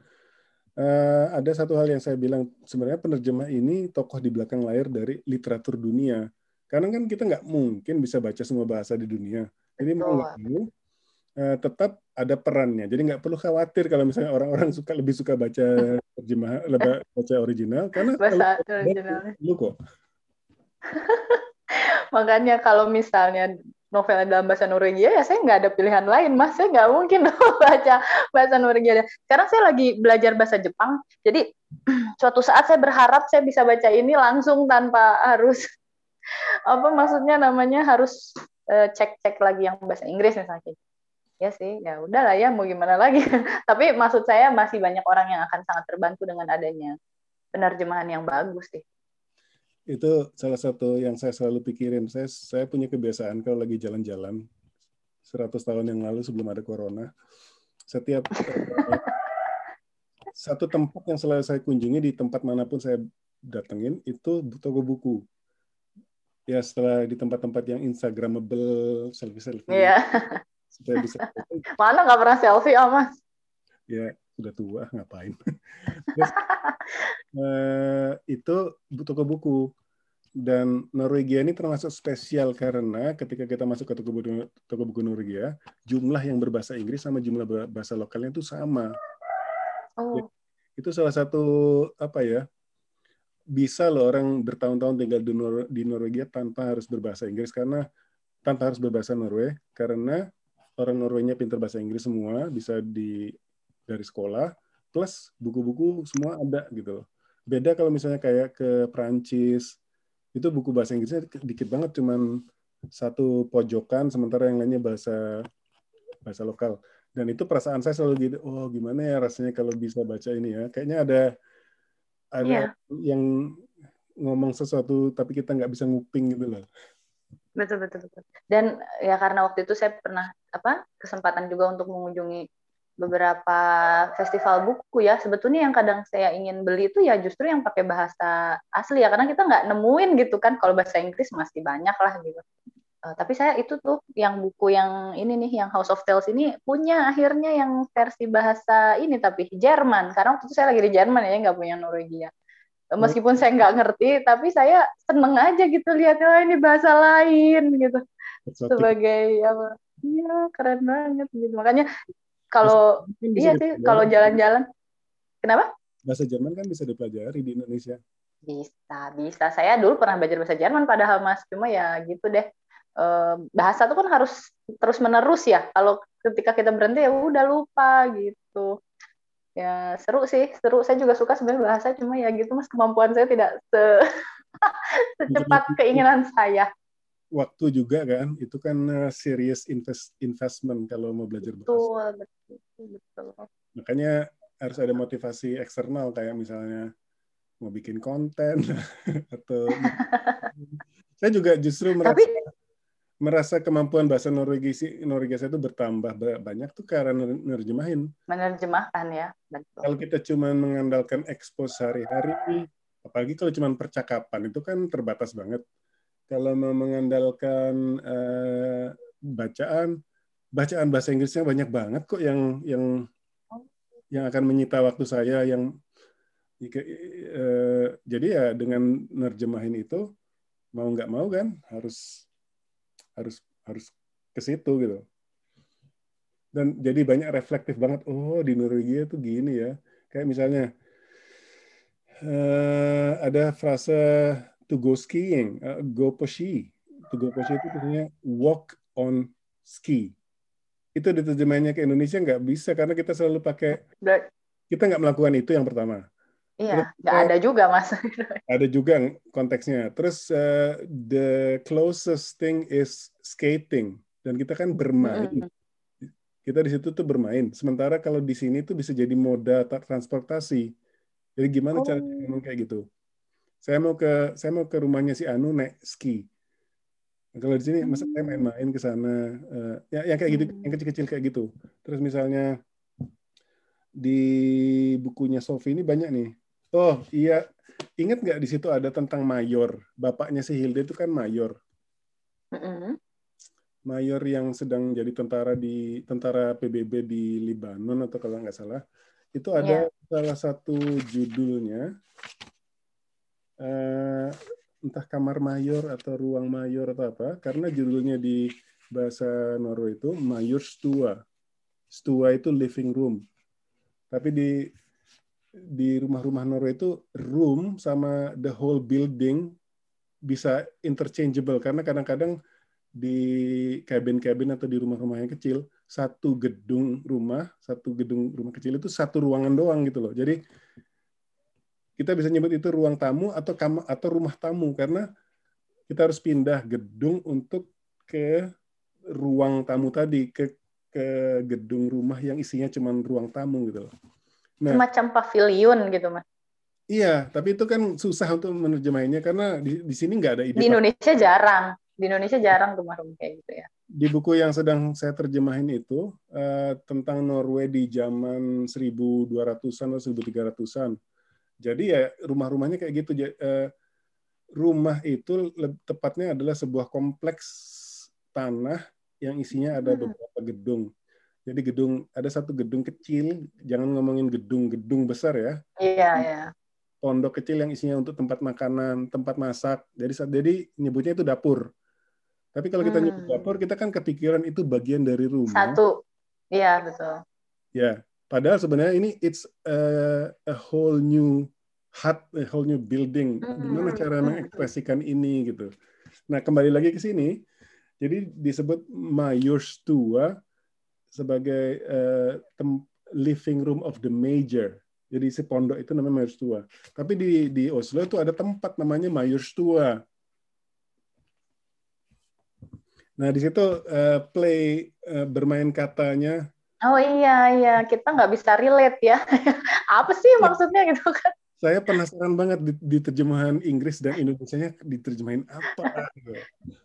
Uh, ada satu hal yang saya bilang sebenarnya penerjemah ini tokoh di belakang layar dari literatur dunia. Karena kan kita nggak mungkin bisa baca semua bahasa di dunia. Jadi mau nggak mau uh, tetap ada perannya. Jadi nggak perlu khawatir kalau misalnya orang-orang suka lebih suka baca (laughs) terjemah, lebih baca original karena bahasa original. Lu kok. (laughs) Makanya kalau misalnya novelnya dalam bahasa Norwegia ya saya nggak ada pilihan lain mas saya nggak mungkin (laughs) baca bahasa Norwegia sekarang saya lagi belajar bahasa Jepang jadi (clears throat) suatu saat saya berharap saya bisa baca ini langsung tanpa harus apa maksudnya namanya harus eh, cek-cek uh, lagi yang bahasa Inggris misalnya ya sih ya udahlah ya mau gimana lagi. (laughs) Tapi maksud saya masih banyak orang yang akan sangat terbantu dengan adanya penerjemahan yang bagus sih. Itu salah satu yang saya selalu pikirin. Saya saya punya kebiasaan kalau lagi jalan-jalan 100 tahun yang lalu sebelum ada corona setiap (laughs) satu tempat yang selalu saya kunjungi di tempat mana pun saya datengin itu toko buku. Ya setelah di tempat-tempat yang instagramable selfie selfie yeah supaya bisa (laughs) mana nggak pernah selfie ah mas? Ya sudah tua ngapain? (laughs) Terus, uh, itu toko buku. Dan Norwegia ini termasuk spesial karena ketika kita masuk ke toko buku, toko buku Norwegia jumlah yang berbahasa Inggris sama jumlah bahasa lokalnya itu sama. Oh. itu salah satu apa ya bisa loh orang bertahun-tahun tinggal di, Nor di Norwegia tanpa harus berbahasa Inggris karena tanpa harus berbahasa Norway karena orang Norwegia pintar bahasa Inggris semua, bisa di dari sekolah, plus buku-buku semua ada gitu loh. Beda kalau misalnya kayak ke Prancis, itu buku bahasa Inggrisnya dikit banget, cuman satu pojokan sementara yang lainnya bahasa bahasa lokal. Dan itu perasaan saya selalu gitu, oh gimana ya rasanya kalau bisa baca ini ya. Kayaknya ada ada yeah. yang ngomong sesuatu tapi kita nggak bisa nguping gitu loh. Betul betul betul. Dan ya karena waktu itu saya pernah apa kesempatan juga untuk mengunjungi beberapa festival buku ya sebetulnya yang kadang saya ingin beli itu ya justru yang pakai bahasa asli ya karena kita nggak nemuin gitu kan kalau bahasa Inggris masih banyak lah gitu uh, tapi saya itu tuh yang buku yang ini nih yang House of Tales ini punya akhirnya yang versi bahasa ini tapi Jerman karena waktu itu saya lagi di Jerman ya nggak punya Norwegia. Meskipun saya nggak ngerti tapi saya seneng aja gitu lihatnya oh, ini bahasa lain gitu. Sebagai apa Iya keren banget gitu. Makanya kalau iya sih kalau jalan-jalan. Kenapa? Bahasa Jerman kan bisa dipelajari di Indonesia. Bisa bisa. Saya dulu pernah belajar bahasa Jerman padahal mas cuma ya gitu deh. Bahasa tuh kan harus terus menerus ya. Kalau ketika kita berhenti ya udah lupa gitu ya seru sih seru saya juga suka sebenarnya bahasa cuma ya gitu mas kemampuan saya tidak se (laughs) secepat keinginan saya waktu juga kan itu kan uh, serious invest investment kalau mau belajar bahasa. Betul, betul, betul. Makanya harus ada motivasi eksternal kayak misalnya mau bikin konten (laughs) atau (laughs) saya juga justru merasa Tapi, merasa kemampuan bahasa Norwegia Norwegia saya itu bertambah banyak tuh karena menerjemahin. Menerjemahkan ya, betul. Kalau kita cuma mengandalkan ekspos sehari-hari, apalagi kalau cuma percakapan itu kan terbatas banget kalau mau mengandalkan uh, bacaan, bacaan bahasa Inggrisnya banyak banget kok yang yang yang akan menyita waktu saya yang uh, jadi ya dengan nerjemahin itu mau nggak mau kan harus harus harus ke situ gitu dan jadi banyak reflektif banget oh di Norwegia tuh gini ya kayak misalnya uh, ada frase to go skiing, uh, go poshi. To go poshi itu artinya walk on ski. Itu diterjemahnya ke Indonesia nggak bisa karena kita selalu pakai kita nggak melakukan itu yang pertama. Iya, nggak ada juga mas. (laughs) Ada juga konteksnya. Terus uh, the closest thing is skating dan kita kan bermain. Mm -hmm. Kita di situ tuh bermain. Sementara kalau di sini tuh bisa jadi moda transportasi. Jadi gimana oh. cara ngomong kayak gitu? saya mau ke saya mau ke rumahnya si Anu naik ski. Nah, kalau di sini hmm. masa saya main-main ke sana uh, ya yang kayak gitu, hmm. yang kecil-kecil kayak gitu. Terus misalnya di bukunya Sofi ini banyak nih. Oh iya, ingat nggak di situ ada tentang mayor. Bapaknya si Hilde itu kan mayor. Mayor yang sedang jadi tentara di tentara PBB di Libanon atau kalau nggak salah. Itu ada yeah. salah satu judulnya uh, entah kamar mayor atau ruang mayor atau apa karena judulnya di bahasa Norway itu mayor stua stua itu living room tapi di di rumah-rumah Norway itu room sama the whole building bisa interchangeable. Karena kadang-kadang di cabin-cabin atau di rumah-rumah yang kecil satu gedung rumah satu gedung rumah kecil itu satu ruangan doang gitu loh. Jadi kita bisa nyebut itu ruang tamu atau kamar atau rumah tamu. Karena kita harus pindah gedung untuk ke ruang tamu tadi ke ke gedung rumah yang isinya cuma ruang tamu gitu. Nah, Semacam pavilion gitu mas. Iya, tapi itu kan susah untuk menerjemahinnya karena di, di sini nggak ada ide. Di Indonesia jarang, di Indonesia jarang rumah-rumah kayak gitu ya. Di buku yang sedang saya terjemahin itu uh, tentang Norway di zaman 1200-an atau 1300-an jadi ya rumah-rumahnya kayak gitu. Eh, rumah itu tepatnya adalah sebuah kompleks tanah yang isinya ada hmm. beberapa gedung. Jadi gedung ada satu gedung kecil, jangan ngomongin gedung-gedung besar ya. Iya, iya. Pondok kecil yang isinya untuk tempat makanan, tempat masak. Jadi jadi nyebutnya itu dapur. Tapi kalau kita hmm. nyebut dapur, kita kan kepikiran itu bagian dari rumah. Satu. Iya, betul. Ya, Padahal sebenarnya ini it's a, a whole new hut, a whole new building. Gimana cara mengekspresikan ini gitu. Nah kembali lagi ke sini, jadi disebut Mayors Tua sebagai uh, living room of the major. Jadi si pondok itu namanya Mayors Tua. Tapi di di Oslo itu ada tempat namanya Mayors Tua. Nah di situ uh, play uh, bermain katanya. Oh iya iya kita nggak bisa relate ya. (laughs) Apa sih iya. maksudnya gitu kan? Saya penasaran banget di, di terjemahan Inggris dan Indonesia-nya diterjemahin apa.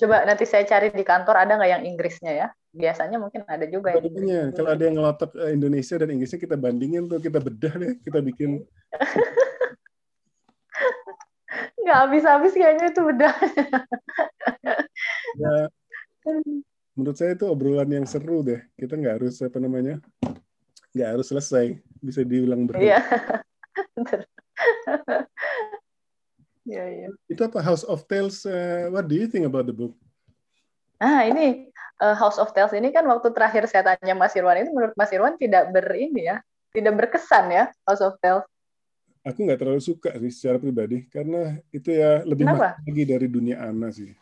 Coba nanti saya cari di kantor ada nggak yang Inggrisnya ya? Biasanya mungkin ada juga. Yang kalau ada yang ngelotok Indonesia dan Inggrisnya kita bandingin tuh kita bedah deh kita bikin. (laughs) nggak habis-habis kayaknya itu bedah. ya, menurut saya itu obrolan yang seru deh. Kita nggak harus apa namanya, nggak harus selesai, bisa diulang berulang. Iya. (laughs) Iya, (laughs) iya. Itu apa House of Tales? Uh, what do you think about the book? Ah, ini uh, House of Tales ini kan waktu terakhir saya tanya Mas Irwan itu menurut Mas Irwan tidak ber ini ya, tidak berkesan ya House of Tales. Aku nggak terlalu suka sih secara pribadi karena itu ya lebih lagi dari dunia Ana sih.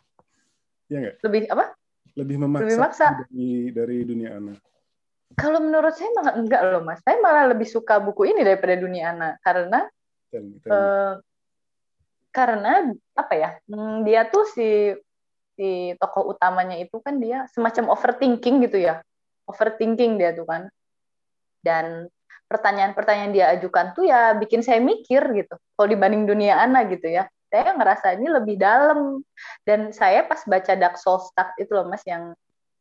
Ya nggak? Lebih apa? lebih memaksa, lebih maksa. dari dari dunia anak. Kalau menurut saya malah enggak loh mas, saya malah lebih suka buku ini daripada dunia anak karena Uh, karena apa ya, hmm, dia tuh si si tokoh utamanya itu kan dia semacam overthinking gitu ya, overthinking dia tuh kan, dan pertanyaan-pertanyaan dia ajukan tuh ya bikin saya mikir gitu. Kalau dibanding dunia anak gitu ya, saya ngerasa ini lebih dalam. Dan saya pas baca Dark Soul Stuck itu loh mas yang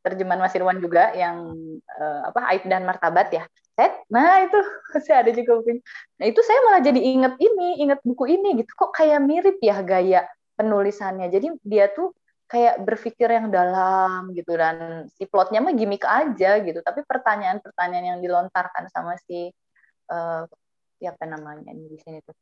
terjemahan Mas Irwan juga yang uh, apa Aib dan Martabat ya. Saya nah itu (laughs) saya ada juga bukunya nah itu saya malah jadi inget ini inget buku ini gitu. Kok kayak mirip ya gaya penulisannya. Jadi dia tuh kayak berpikir yang dalam gitu dan si plotnya mah gimmick aja gitu. Tapi pertanyaan-pertanyaan yang dilontarkan sama si uh, siapa namanya ini di sini tuh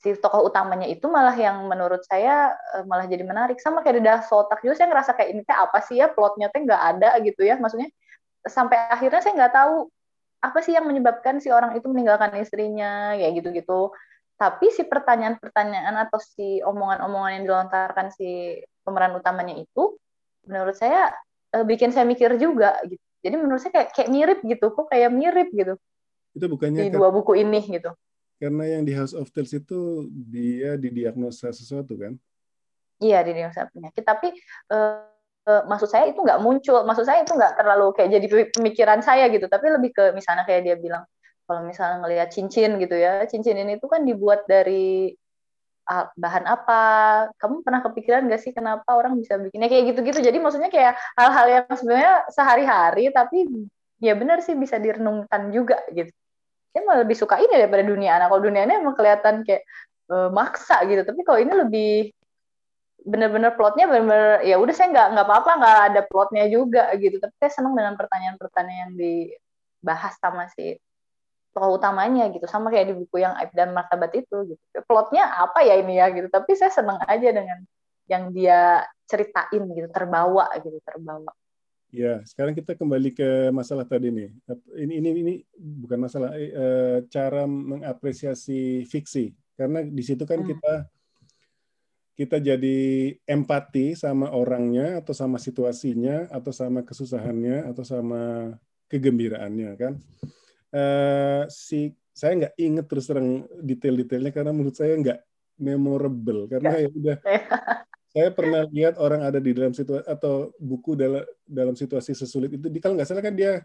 si tokoh utamanya itu malah yang menurut saya uh, malah jadi menarik. Sama kayak di Sotak juga saya ngerasa kayak ini teh apa sih ya? Plotnya teh nggak ada gitu ya. Maksudnya sampai akhirnya saya nggak tahu apa sih yang menyebabkan si orang itu meninggalkan istrinya ya gitu-gitu. Tapi si pertanyaan-pertanyaan atau si omongan-omongan yang dilontarkan si pemeran utamanya itu menurut saya uh, bikin saya mikir juga gitu. Jadi menurut saya kayak kayak mirip gitu kok kayak mirip gitu. Itu bukannya di dua buku ini gitu karena yang di House of Tales itu dia didiagnosa sesuatu kan? Iya, didiagnosa penyakit. Tapi uh, uh, maksud saya itu nggak muncul. Maksud saya itu nggak terlalu kayak jadi pemikiran saya gitu. Tapi lebih ke misalnya kayak dia bilang, kalau misalnya ngelihat cincin gitu ya, cincin ini tuh kan dibuat dari bahan apa? Kamu pernah kepikiran gak sih kenapa orang bisa bikinnya kayak gitu-gitu? Jadi maksudnya kayak hal-hal yang sebenarnya sehari-hari, tapi ya benar sih bisa direnungkan juga gitu saya malah lebih suka ini daripada dunia anak. Kalau dunia anak emang kelihatan kayak uh, maksa gitu. Tapi kalau ini lebih bener-bener plotnya bener-bener ya udah saya nggak nggak apa-apa nggak ada plotnya juga gitu. Tapi saya senang dengan pertanyaan-pertanyaan yang dibahas sama si tokoh utamanya gitu. Sama kayak di buku yang Aib dan Martabat itu gitu. Plotnya apa ya ini ya gitu. Tapi saya senang aja dengan yang dia ceritain gitu. Terbawa gitu terbawa Ya, sekarang kita kembali ke masalah tadi nih. Ini ini ini bukan masalah e, cara mengapresiasi fiksi karena di situ kan hmm. kita kita jadi empati sama orangnya atau sama situasinya atau sama kesusahannya atau sama kegembiraannya kan. E, si saya nggak inget terus terang detail-detailnya karena menurut saya nggak memorable karena ya udah (laughs) saya pernah lihat orang ada di dalam situasi atau buku dalam dalam situasi sesulit itu. Kalau nggak salah kan dia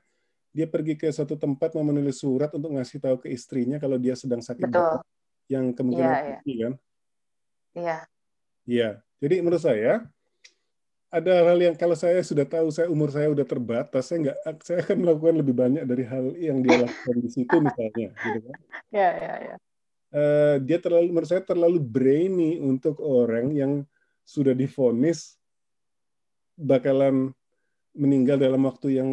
dia pergi ke suatu tempat mau menulis surat untuk ngasih tahu ke istrinya kalau dia sedang sakit Betul. yang kemungkinan ya, ya. kan? Iya. Iya. Jadi menurut saya ada hal yang kalau saya sudah tahu saya umur saya udah terbatas, saya nggak saya akan melakukan lebih banyak dari hal yang dia lakukan di situ misalnya, gitu kan? (laughs) Iya, iya, iya. Uh, dia terlalu menurut saya terlalu brainy untuk orang yang sudah difonis bakalan meninggal dalam waktu yang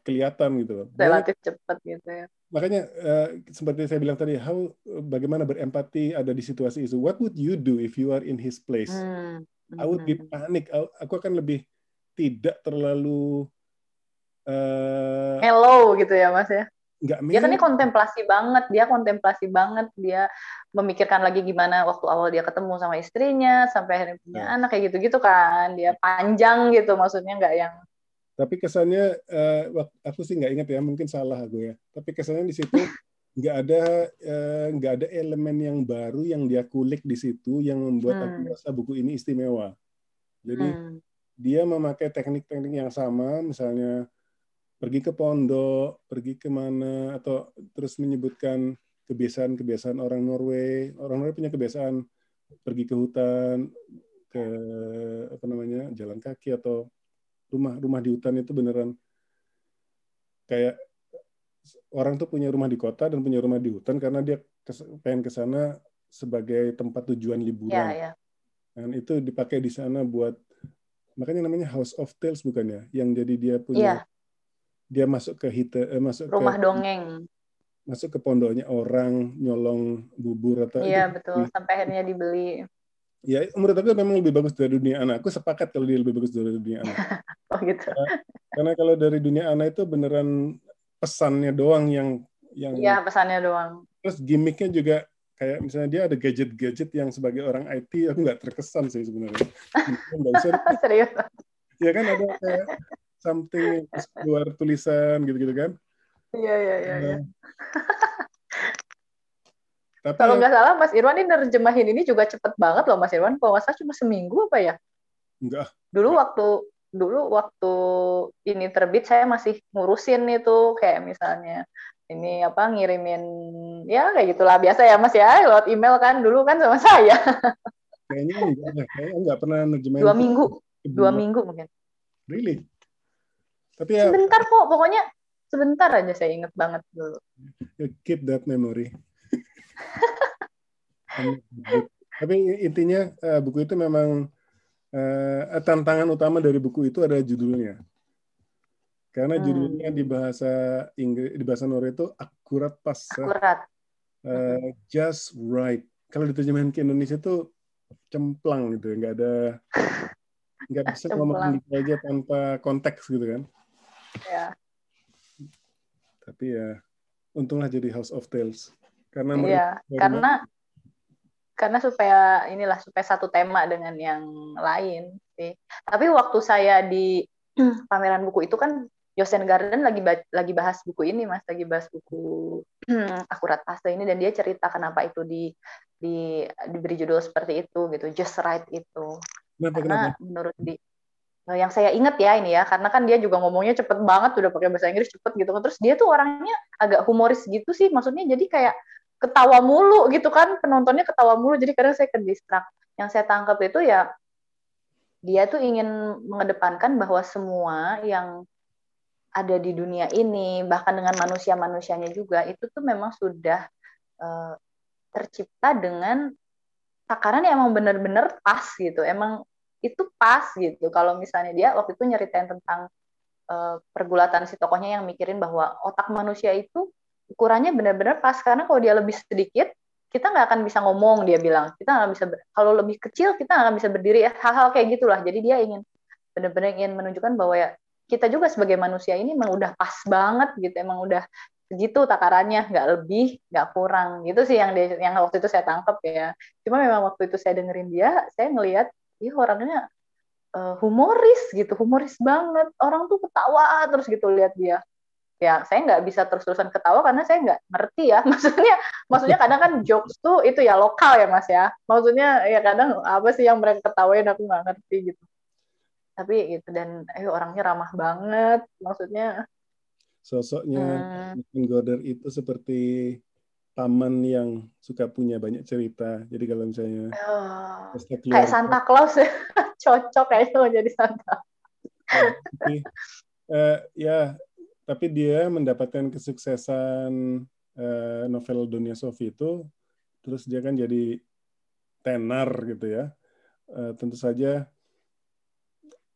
kelihatan gitu loh. Relatif cepat gitu ya. Makanya uh, seperti saya bilang tadi, how bagaimana berempati ada di situasi itu. What would you do if you are in his place? Hmm. I would be hmm. panic. Aku akan lebih tidak terlalu uh, hello gitu ya mas ya nggak dia kan ini kontemplasi banget dia kontemplasi banget dia memikirkan lagi gimana waktu awal dia ketemu sama istrinya sampai akhirnya punya nah. anak kayak gitu gitu kan dia panjang gitu maksudnya nggak yang tapi kesannya uh, aku sih nggak ingat ya mungkin salah aku ya tapi kesannya di situ (laughs) nggak ada uh, nggak ada elemen yang baru yang dia kulik di situ yang membuat hmm. aku merasa buku ini istimewa jadi hmm. dia memakai teknik-teknik yang sama, misalnya pergi ke pondok, pergi ke mana, atau terus menyebutkan kebiasaan-kebiasaan orang Norway. Orang Norway punya kebiasaan pergi ke hutan, ke apa namanya jalan kaki atau rumah rumah di hutan itu beneran kayak orang tuh punya rumah di kota dan punya rumah di hutan karena dia pengen ke sana sebagai tempat tujuan liburan. Ya, ya. Dan itu dipakai di sana buat makanya namanya House of Tales bukan ya? Yang jadi dia punya ya. Dia masuk ke hita eh, masuk rumah ke, dongeng. Masuk ke pondoknya orang nyolong bubur atau Iya, betul. Sampai akhirnya dibeli. Ya, menurut aku memang lebih bagus dari dunia anak. Aku sepakat kalau dia lebih bagus dari dunia anak. (laughs) oh gitu. Karena, karena kalau dari dunia anak itu beneran pesannya doang yang yang Iya, pesannya doang. Terus gimmicknya juga kayak misalnya dia ada gadget-gadget yang sebagai orang IT aku nggak terkesan sih sebenarnya. (laughs) Serius? Ya kan ada kayak something (laughs) luar tulisan gitu-gitu kan. Iya, iya, iya. iya. Nah, (laughs) tapi kalau nggak salah Mas Irwan ini nerjemahin ini juga cepet banget loh Mas Irwan. Kalau nggak salah cuma seminggu apa ya? Enggak. Dulu waktu dulu waktu ini terbit saya masih ngurusin itu kayak misalnya ini apa ngirimin ya kayak gitulah biasa ya Mas ya lewat email kan dulu kan sama (laughs) saya. Kayaknya enggak, kayaknya enggak pernah nerjemahin. Dua minggu, dua minggu mungkin. Really? Tapi ya. Sebentar kok, pokoknya sebentar aja saya inget banget dulu. keep that memory. (laughs) Tapi intinya uh, buku itu memang uh, tantangan utama dari buku itu adalah judulnya. Karena hmm. judulnya di bahasa Inggris di bahasa Norwegia itu akurat pas. Akurat. Uh, just right. Kalau diterjemahin ke Indonesia itu cemplang gitu, nggak ada nggak bisa ngomong gitu aja tanpa konteks gitu kan. Ya. Tapi ya untunglah jadi House of Tales. Karena iya karena karena supaya inilah supaya satu tema dengan yang lain sih. Tapi waktu saya di (clears throat) pameran buku itu kan Yosen Garden lagi lagi bahas buku ini mas. Lagi bahas buku (clears throat) akurat paste ini dan dia cerita kenapa itu di di diberi judul seperti itu gitu. Just right itu. Kenapa, karena kenapa? menurut di eh, yang saya ingat ya ini ya karena kan dia juga ngomongnya cepet banget udah pakai bahasa Inggris cepet gitu terus dia tuh orangnya agak humoris gitu sih maksudnya jadi kayak ketawa mulu gitu kan penontonnya ketawa mulu jadi kadang saya ke distrak yang saya tangkap itu ya dia tuh ingin mengedepankan bahwa semua yang ada di dunia ini bahkan dengan manusia-manusianya juga itu tuh memang sudah uh, tercipta dengan takaran yang emang benar-benar pas gitu. Emang itu pas gitu. Kalau misalnya dia waktu itu nyeritain tentang uh, pergulatan si tokohnya yang mikirin bahwa otak manusia itu ukurannya benar-benar pas. Karena kalau dia lebih sedikit kita nggak akan bisa ngomong dia bilang. Kita nggak bisa kalau lebih kecil kita nggak bisa berdiri. Ya hal-hal kayak gitulah. Jadi dia ingin benar-benar ingin menunjukkan bahwa ya kita juga sebagai manusia ini emang udah pas banget gitu. Emang udah segitu takarannya. Nggak lebih nggak kurang. Gitu sih yang dia, yang waktu itu saya tangkap ya. Cuma memang waktu itu saya dengerin dia saya ngelihat ih orangnya uh, humoris gitu humoris banget. Orang tuh ketawa terus gitu lihat dia. Ya saya nggak bisa terus-terusan ketawa karena saya nggak ngerti ya. (laughs) Maksudnya maksudnya kadang kan jokes tuh itu ya lokal ya mas ya. Maksudnya ya kadang apa sih yang mereka ketawain aku nggak ngerti gitu. Tapi gitu dan eh orangnya ramah banget maksudnya. Sosoknya hmm. Goder itu seperti paman yang suka punya banyak cerita. Jadi kalau misalnya oh, kayak Santa Claus ya. (laughs) Cocok kayaknya jadi Santa. Tapi, uh, ya tapi dia mendapatkan kesuksesan uh, novel Dunia Sofi itu terus dia kan jadi tenar gitu ya. Uh, tentu saja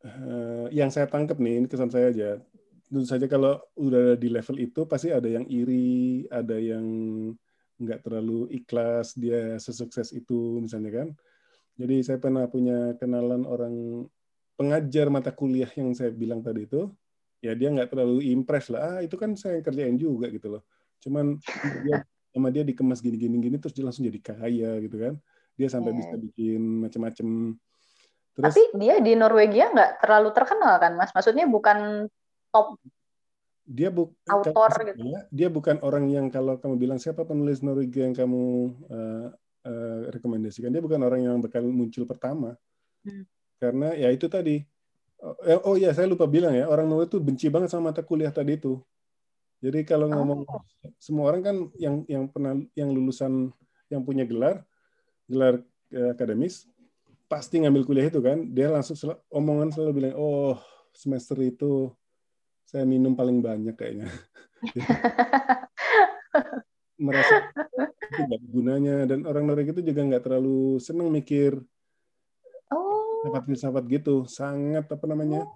uh, yang saya tangkap nih ini kesan saya aja. Tentu saja kalau udah di level itu pasti ada yang iri ada yang nggak terlalu ikhlas dia sesukses itu misalnya kan. Jadi saya pernah punya kenalan orang pengajar mata kuliah yang saya bilang tadi itu ya dia nggak terlalu impress lah. Ah itu kan saya kerjain juga gitu loh. Cuman dia sama dia dikemas gini gini gini terus dia langsung jadi kaya gitu kan. Dia sampai yeah. bisa bikin macam-macam terus tapi dia di Norwegia nggak terlalu terkenal kan mas? Maksudnya bukan top dia bukan autor gitu dia bukan orang yang kalau kamu bilang siapa penulis Norwegia yang kamu uh, uh, rekomendasikan dia bukan orang yang bakal muncul pertama hmm. karena ya itu tadi eh, oh ya saya lupa bilang ya orang Norway itu benci banget sama mata kuliah tadi itu. Jadi kalau ngomong oh. semua orang kan yang yang pernah yang lulusan yang punya gelar gelar eh, akademis pasti ngambil kuliah itu kan dia langsung sel omongan selalu bilang oh semester itu saya minum paling banyak kayaknya. (laughs) Merasa itu gak gunanya. Dan orang Norway itu juga nggak terlalu senang mikir oh. filsafat gitu. Sangat apa namanya oh.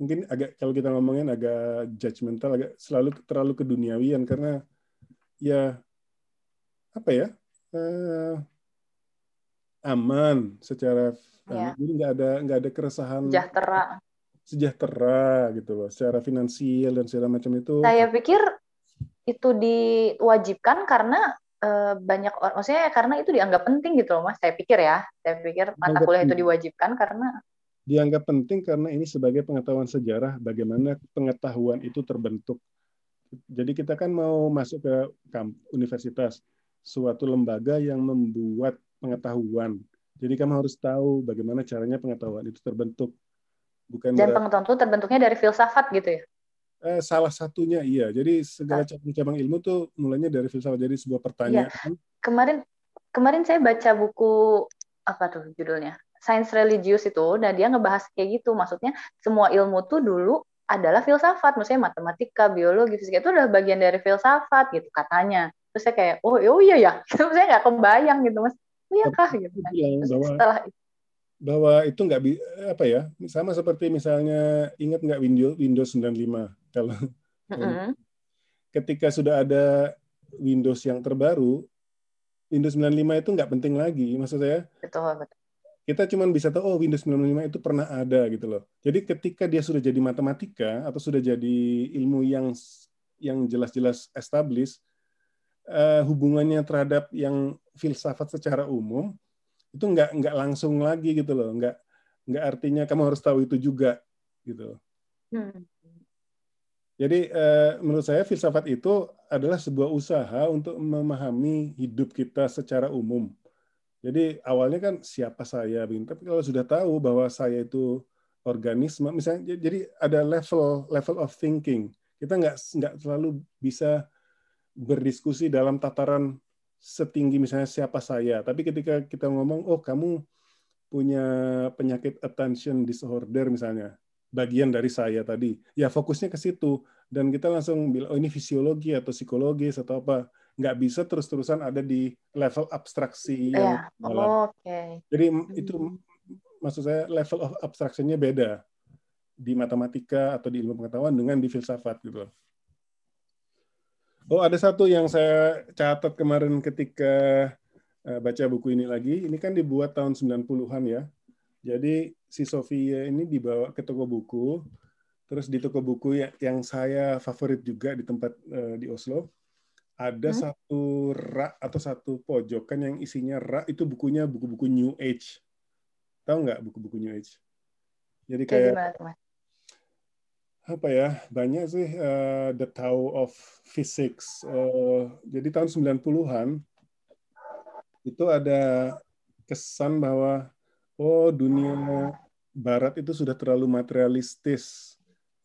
mungkin agak kalau kita ngomongin agak judgmental agak selalu terlalu keduniawian karena ya apa ya uh, aman secara ya. jadi nggak ada nggak ada keresahan sejahtera sejahtera gitu loh secara finansial dan segala macam itu saya pikir itu diwajibkan karena uh, banyak orang maksudnya karena itu dianggap penting gitu loh mas saya pikir ya saya pikir mata kuliah itu diwajibkan karena dianggap penting karena ini sebagai pengetahuan sejarah bagaimana pengetahuan itu terbentuk. Jadi kita kan mau masuk ke universitas, suatu lembaga yang membuat pengetahuan. Jadi kamu harus tahu bagaimana caranya pengetahuan itu terbentuk. Bukan Dan pengetahuan itu terbentuknya dari filsafat gitu ya? Eh, salah satunya iya. Jadi segala cabang-cabang ilmu tuh mulainya dari filsafat. Jadi sebuah pertanyaan. Ya. Kemarin kemarin saya baca buku apa tuh judulnya? sains religius itu, nah dia ngebahas kayak gitu. Maksudnya semua ilmu tuh dulu adalah filsafat, maksudnya matematika, biologi, fisika itu adalah bagian dari filsafat gitu katanya. Terus saya kayak, oh, oh iya ya, (laughs) saya nggak kebayang gitu mas. Oh iya kah gitu. Kan. setelah itu bahwa itu nggak apa ya sama seperti misalnya ingat nggak Windows Windows 95 kalau mm -hmm. ketika sudah ada Windows yang terbaru Windows 95 itu nggak penting lagi maksud saya betul betul kita cuma bisa tahu oh Windows 95 itu pernah ada gitu loh. Jadi ketika dia sudah jadi matematika atau sudah jadi ilmu yang yang jelas-jelas established uh, hubungannya terhadap yang filsafat secara umum itu nggak nggak langsung lagi gitu loh, nggak nggak artinya kamu harus tahu itu juga gitu. Hmm. Jadi uh, menurut saya filsafat itu adalah sebuah usaha untuk memahami hidup kita secara umum jadi awalnya kan siapa saya, tapi kalau sudah tahu bahwa saya itu organisme, misalnya, jadi ada level level of thinking. Kita nggak nggak selalu bisa berdiskusi dalam tataran setinggi misalnya siapa saya, tapi ketika kita ngomong, oh kamu punya penyakit attention disorder misalnya, bagian dari saya tadi, ya fokusnya ke situ dan kita langsung bilang, oh ini fisiologi atau psikologis atau apa nggak bisa terus-terusan ada di level abstraksi yang yeah. oh, Okay. Jadi itu maksud saya level of abstraksinya beda di matematika atau di ilmu pengetahuan dengan di filsafat gitu. Oh, ada satu yang saya catat kemarin ketika eh, baca buku ini lagi. Ini kan dibuat tahun 90-an ya. Jadi si Sofia ini dibawa ke toko buku. Terus di toko buku yang saya favorit juga di tempat eh, di Oslo ada hmm? satu rak atau satu pojokan yang isinya rak itu bukunya buku-buku New Age. Tahu nggak buku-buku New Age? Jadi kayak gimana, apa ya banyak sih uh, The Tao of Physics. Uh, jadi tahun 90-an itu ada kesan bahwa oh dunia Barat itu sudah terlalu materialistis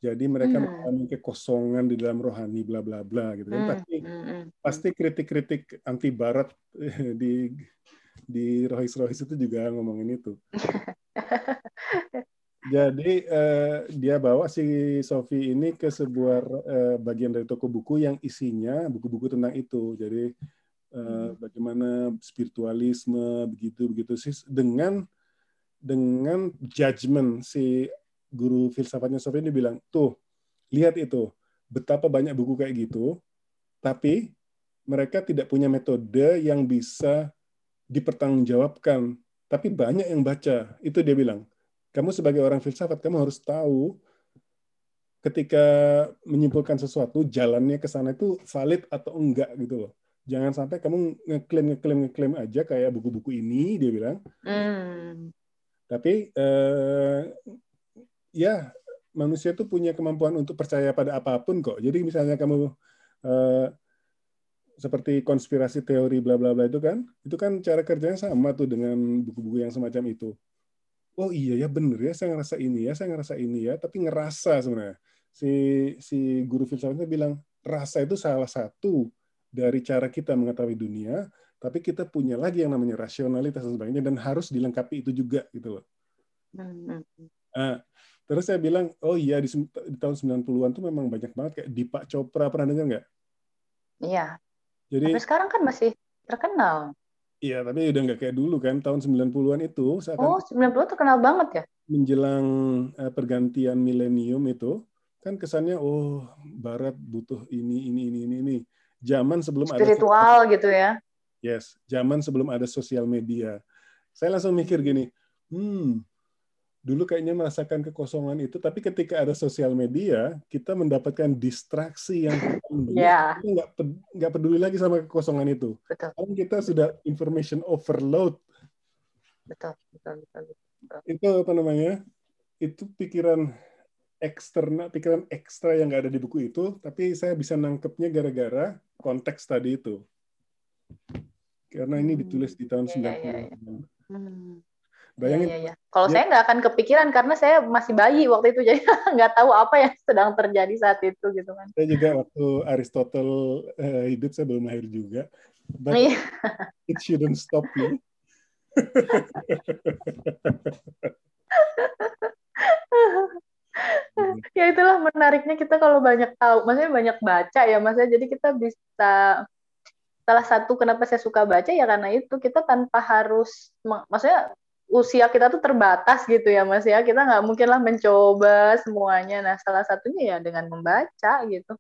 jadi mereka hmm. mengalami kekosongan di dalam rohani bla bla bla gitu kan. Hmm. Pasti hmm, hmm. pasti kritik-kritik anti barat di di rohis-rohis itu juga ngomongin itu. (laughs) Jadi eh, dia bawa si Sofi ini ke sebuah eh, bagian dari toko buku yang isinya buku-buku tentang itu. Jadi eh, hmm. bagaimana spiritualisme begitu begitu sih dengan dengan judgement si guru filsafatnya Sofi ini bilang, tuh, lihat itu, betapa banyak buku kayak gitu, tapi mereka tidak punya metode yang bisa dipertanggungjawabkan. Tapi banyak yang baca. Itu dia bilang. Kamu sebagai orang filsafat, kamu harus tahu ketika menyimpulkan sesuatu, jalannya ke sana itu valid atau enggak gitu loh. Jangan sampai kamu ngeklaim ngeklaim ngeklaim aja kayak buku-buku ini dia bilang. Mm. Tapi eh, ya manusia itu punya kemampuan untuk percaya pada apa pun kok. Jadi misalnya kamu uh, seperti konspirasi teori bla bla bla itu kan, itu kan cara kerjanya sama tuh dengan buku-buku yang semacam itu. Oh iya ya bener ya saya ngerasa ini ya saya ngerasa ini ya tapi ngerasa sebenarnya si si guru filsafatnya bilang rasa itu salah satu dari cara kita mengetahui dunia tapi kita punya lagi yang namanya rasionalitas dan sebagainya dan harus dilengkapi itu juga gitu loh. Nah, terus saya bilang, oh iya di, di tahun 90-an tuh memang banyak banget kayak Deepak Chopra pernah dengar nggak? Iya. Jadi Tapi sekarang kan masih terkenal. Iya, tapi udah nggak kayak dulu kan tahun 90-an itu. Oh, 90 terkenal banget ya? Menjelang uh, pergantian milenium itu kan kesannya oh barat butuh ini ini ini ini ini. Zaman sebelum spiritual ada gitu ya. Yes, zaman sebelum ada sosial media. Saya langsung mikir gini, hmm, dulu kayaknya merasakan kekosongan itu, tapi ketika ada sosial media, kita mendapatkan distraksi yang yeah. kita nggak nggak peduli lagi sama kekosongan itu. Betul. Karena kita sudah information overload. Betul, betul, betul, betul. Itu apa namanya? Itu pikiran eksternal, pikiran ekstra yang nggak ada di buku itu, tapi saya bisa nangkepnya gara-gara konteks tadi itu. Karena ini ditulis di tahun hmm, 90. Yeah, yeah, yeah. Hmm. Bayangin. Iya, iya, iya. Kalau ya. saya nggak akan kepikiran karena saya masih bayi waktu itu, (laughs) jadi nggak tahu apa yang sedang terjadi saat itu gitu kan. Saya juga waktu Aristotle uh, hidup saya belum lahir juga. But iya. (laughs) it shouldn't stop me. (laughs) ya itulah menariknya kita kalau banyak tahu, maksudnya banyak baca ya, maksudnya jadi kita bisa salah satu kenapa saya suka baca ya karena itu kita tanpa harus maksudnya usia kita tuh terbatas gitu ya Mas ya. Kita nggak mungkin lah mencoba semuanya. Nah, salah satunya ya dengan membaca gitu.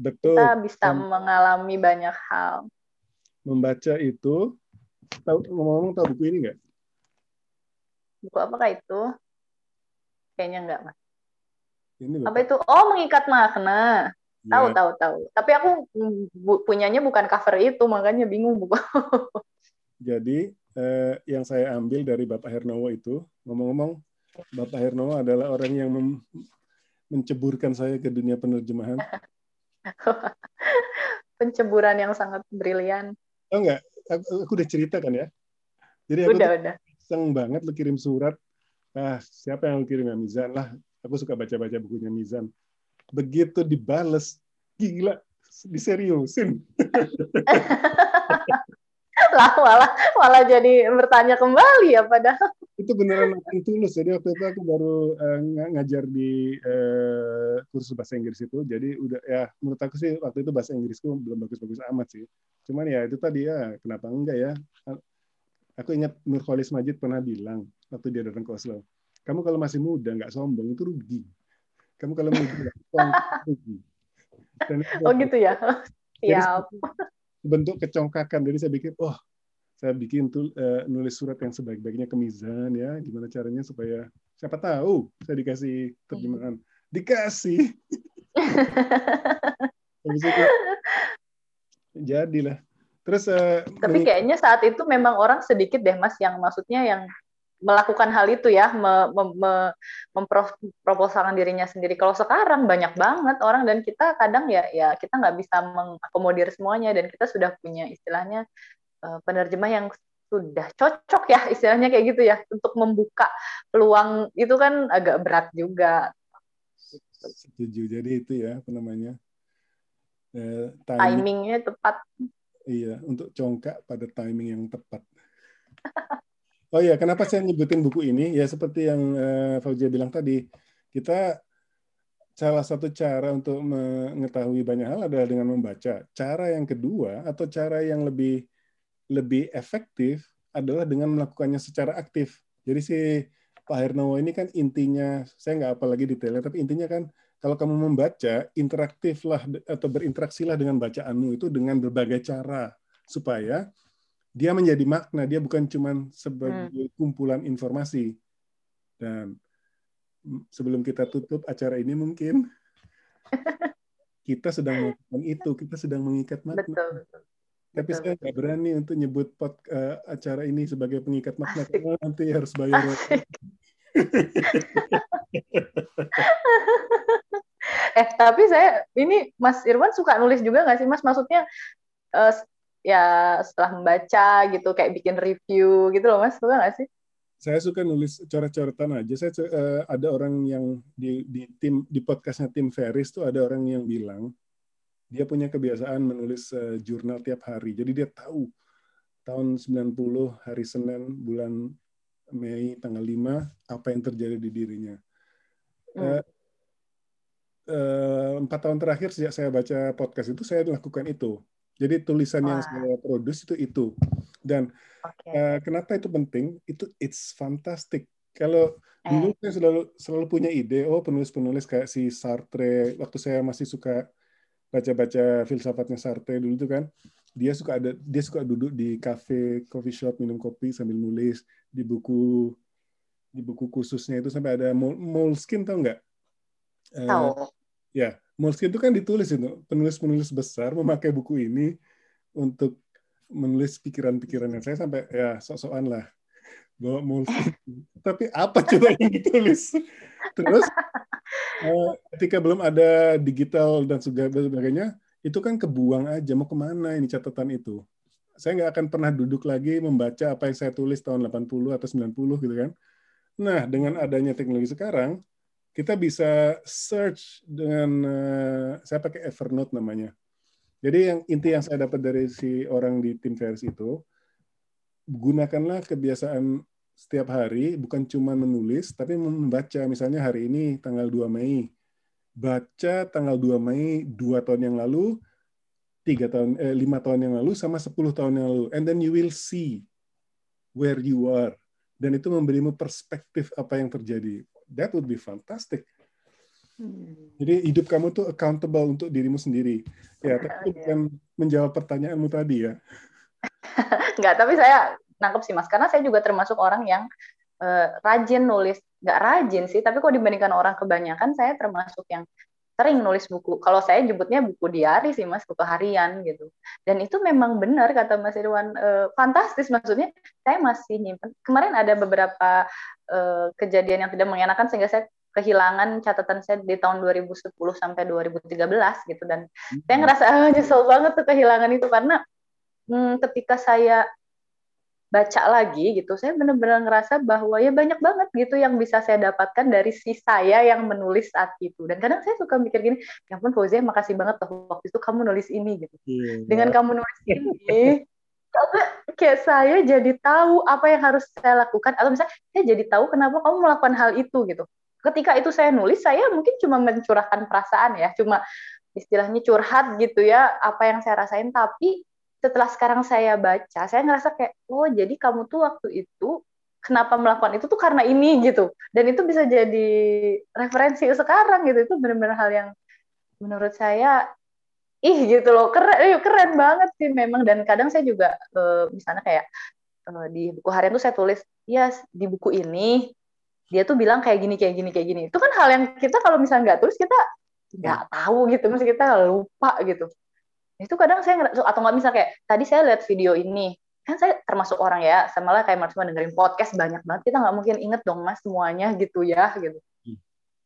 Betul. Kita bisa um, mengalami banyak hal. Membaca itu tahu ngomong-ngomong tahu buku ini nggak? Buku apakah itu? Kayaknya enggak, Mas. Ini Apa itu? Oh, mengikat makna. Ya. Tahu, tahu, tahu. Tapi aku bu, punyanya bukan cover itu, makanya bingung buku. (laughs) Jadi eh, yang saya ambil dari Bapak Hernowo itu, ngomong-ngomong, Bapak Hernowo adalah orang yang menceburkan saya ke dunia penerjemahan. (laughs) Penceburan yang sangat brilian. Oh enggak, aku, aku udah cerita kan ya. Jadi aku udah, udah. seneng banget lu kirim surat. Ah, siapa yang lu kirim ya Mizan lah. Aku suka baca-baca bukunya Mizan. Begitu dibales, gila, diseriusin. (laughs) (laughs) lah malah malah jadi bertanya kembali ya padahal. Itu beneran aku tulus. Jadi waktu itu aku baru uh, ngajar di uh, kursus bahasa Inggris itu. Jadi udah ya menurut aku sih waktu itu bahasa Inggrisku belum bagus-bagus amat sih. Cuman ya itu tadi ya kenapa enggak ya? Aku ingat Nurholis Majid pernah bilang waktu dia datang ke Oslo kamu kalau masih muda nggak sombong itu rugi. Kamu kalau muda (laughs) rugi. Dan oh gitu ya? (laughs) Siap bentuk kecongkakan. Jadi saya bikin, oh saya bikin tuh uh, nulis surat yang sebaik-baiknya ke Mizan ya, gimana caranya supaya siapa tahu saya dikasih terjemahan. Dikasih. (laughs) Habis itu jadilah. Terus uh, tapi kayaknya saat itu memang orang sedikit deh Mas yang maksudnya yang melakukan hal itu ya, me, me, me, memproposalkan dirinya sendiri. Kalau sekarang banyak banget orang dan kita kadang ya ya kita nggak bisa mengakomodir semuanya dan kita sudah punya istilahnya uh, penerjemah yang sudah cocok ya istilahnya kayak gitu ya untuk membuka peluang itu kan agak berat juga. Setuju. Jadi itu ya apa namanya eh, timing. timingnya tepat. Iya untuk congkak pada timing yang tepat. (laughs) Oh iya, kenapa saya nyebutin buku ini? Ya seperti yang uh, Fauzia bilang tadi, kita salah satu cara untuk mengetahui banyak hal adalah dengan membaca. Cara yang kedua atau cara yang lebih lebih efektif adalah dengan melakukannya secara aktif. Jadi si Pak Hernowo ini kan intinya, saya nggak apalagi detailnya, tapi intinya kan kalau kamu membaca, interaktiflah atau berinteraksilah dengan bacaanmu itu dengan berbagai cara supaya dia menjadi makna dia bukan cuma sebagai hmm. kumpulan informasi dan sebelum kita tutup acara ini mungkin (laughs) kita sedang melakukan itu kita sedang mengikat makna betul, betul. tapi betul, saya nggak berani untuk nyebut pot, uh, acara ini sebagai pengikat makna Asik. karena nanti harus bayar (laughs) eh tapi saya ini Mas Irwan suka nulis juga nggak sih Mas maksudnya uh, ya setelah membaca gitu kayak bikin review gitu loh mas suka nggak sih saya suka nulis coret-coretan aja. Saya uh, ada orang yang di di tim di podcastnya tim Ferris tuh ada orang yang bilang dia punya kebiasaan menulis uh, jurnal tiap hari. Jadi dia tahu tahun 90 hari Senin bulan Mei tanggal 5 apa yang terjadi di dirinya. Hmm. Uh, empat tahun terakhir sejak saya baca podcast itu saya lakukan itu. Jadi tulisan Wah. yang saya produce itu itu. Dan okay. uh, kenapa itu penting? Itu it's fantastic. Kalau eh. dulu saya selalu selalu punya ide, oh penulis-penulis kayak si Sartre, waktu saya masih suka baca-baca filsafatnya Sartre dulu itu kan, dia suka ada dia suka duduk di cafe, coffee shop minum kopi sambil nulis di buku di buku khususnya itu sampai ada Moleskine tau nggak? Eh, tahu. Uh, ya, Moleskine itu kan ditulis itu penulis-penulis besar memakai buku ini untuk menulis pikiran-pikirannya saya sampai ya sok-sokan lah bawa Moleskine. (laughs) Tapi apa coba yang ditulis? Terus (laughs) eh, ketika belum ada digital dan sebagainya, itu kan kebuang aja mau ke mana ini catatan itu. Saya nggak akan pernah duduk lagi membaca apa yang saya tulis tahun 80 atau 90 gitu kan. Nah, dengan adanya teknologi sekarang, kita bisa search dengan uh, saya pakai Evernote namanya. Jadi yang inti yang saya dapat dari si orang di tim versi itu gunakanlah kebiasaan setiap hari bukan cuma menulis tapi membaca. Misalnya hari ini tanggal 2 Mei. Baca tanggal 2 Mei dua tahun yang lalu tiga tahun eh, lima tahun yang lalu sama 10 tahun yang lalu. And then you will see where you are. Dan itu memberimu perspektif apa yang terjadi that would be fantastic. Hmm. Jadi hidup kamu tuh accountable untuk dirimu sendiri. Ya, tapi (laughs) itu bukan menjawab pertanyaanmu tadi ya. (laughs) Enggak, tapi saya nangkep sih mas, karena saya juga termasuk orang yang uh, rajin nulis. Nggak rajin sih, tapi kok dibandingkan orang kebanyakan, saya termasuk yang sering nulis buku. Kalau saya jemputnya buku diari sih mas, buku harian gitu. Dan itu memang benar kata Mas Irwan, e, fantastis maksudnya. Saya masih nyimpen. Kemarin ada beberapa e, kejadian yang tidak mengenakan sehingga saya kehilangan catatan saya di tahun 2010 sampai 2013 gitu dan hmm. saya ngerasa ah, (laughs) nyesel banget tuh kehilangan itu karena hmm, ketika saya baca lagi gitu, saya benar-benar ngerasa bahwa ya banyak banget gitu yang bisa saya dapatkan dari si saya yang menulis saat itu. Dan kadang saya suka mikir gini, ya ampun Fauzia makasih banget tuh waktu itu kamu nulis ini gitu. Yeah. Dengan kamu nulis ini, (laughs) kayak saya jadi tahu apa yang harus saya lakukan atau misalnya saya jadi tahu kenapa kamu melakukan hal itu gitu. Ketika itu saya nulis, saya mungkin cuma mencurahkan perasaan ya, cuma istilahnya curhat gitu ya, apa yang saya rasain, tapi setelah sekarang saya baca, saya ngerasa kayak, oh jadi kamu tuh waktu itu kenapa melakukan itu tuh karena ini gitu. Dan itu bisa jadi referensi sekarang gitu. Itu benar-benar hal yang menurut saya ih gitu loh keren eh, keren banget sih memang dan kadang saya juga uh, misalnya kayak uh, di buku harian tuh saya tulis ya yes, di buku ini dia tuh bilang kayak gini kayak gini kayak gini itu kan hal yang kita kalau misalnya nggak tulis kita nggak ya. tahu gitu masih kita lupa gitu itu kadang saya ngerasa atau nggak bisa kayak tadi saya lihat video ini. Kan saya termasuk orang ya sama lah kayak mas dengerin podcast banyak banget. Kita nggak mungkin inget dong mas semuanya gitu ya gitu. Hmm.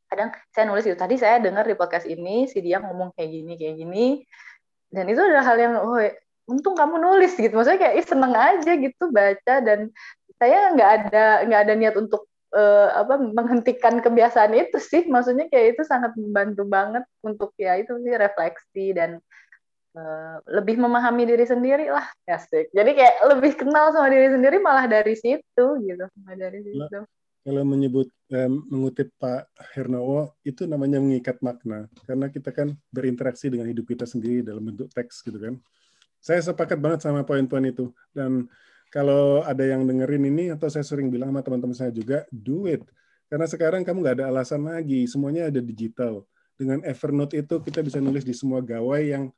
kadang saya nulis gitu tadi saya dengar di podcast ini si dia ngomong kayak gini kayak gini. Dan itu adalah hal yang oh untung kamu nulis gitu. Maksudnya kayak Ih, seneng aja gitu baca. Dan saya nggak ada nggak ada niat untuk uh, apa menghentikan kebiasaan itu sih. Maksudnya kayak itu sangat membantu banget untuk ya itu sih refleksi dan Eh, lebih memahami diri sendiri lah asik. Jadi kayak lebih kenal sama diri sendiri malah dari situ gitu malah dari situ. kalau menyebut eh, mengutip Pak Hernowo itu namanya mengikat makna. Karena kita kan berinteraksi dengan hidup kita sendiri dalam bentuk teks gitu kan. Saya sepakat banget sama poin-poin itu. Dan kalau ada yang dengerin ini atau saya sering bilang sama teman-teman saya juga do it. Karena sekarang kamu nggak ada alasan lagi. Semuanya ada digital. Dengan Evernote itu kita bisa nulis di semua gawai yang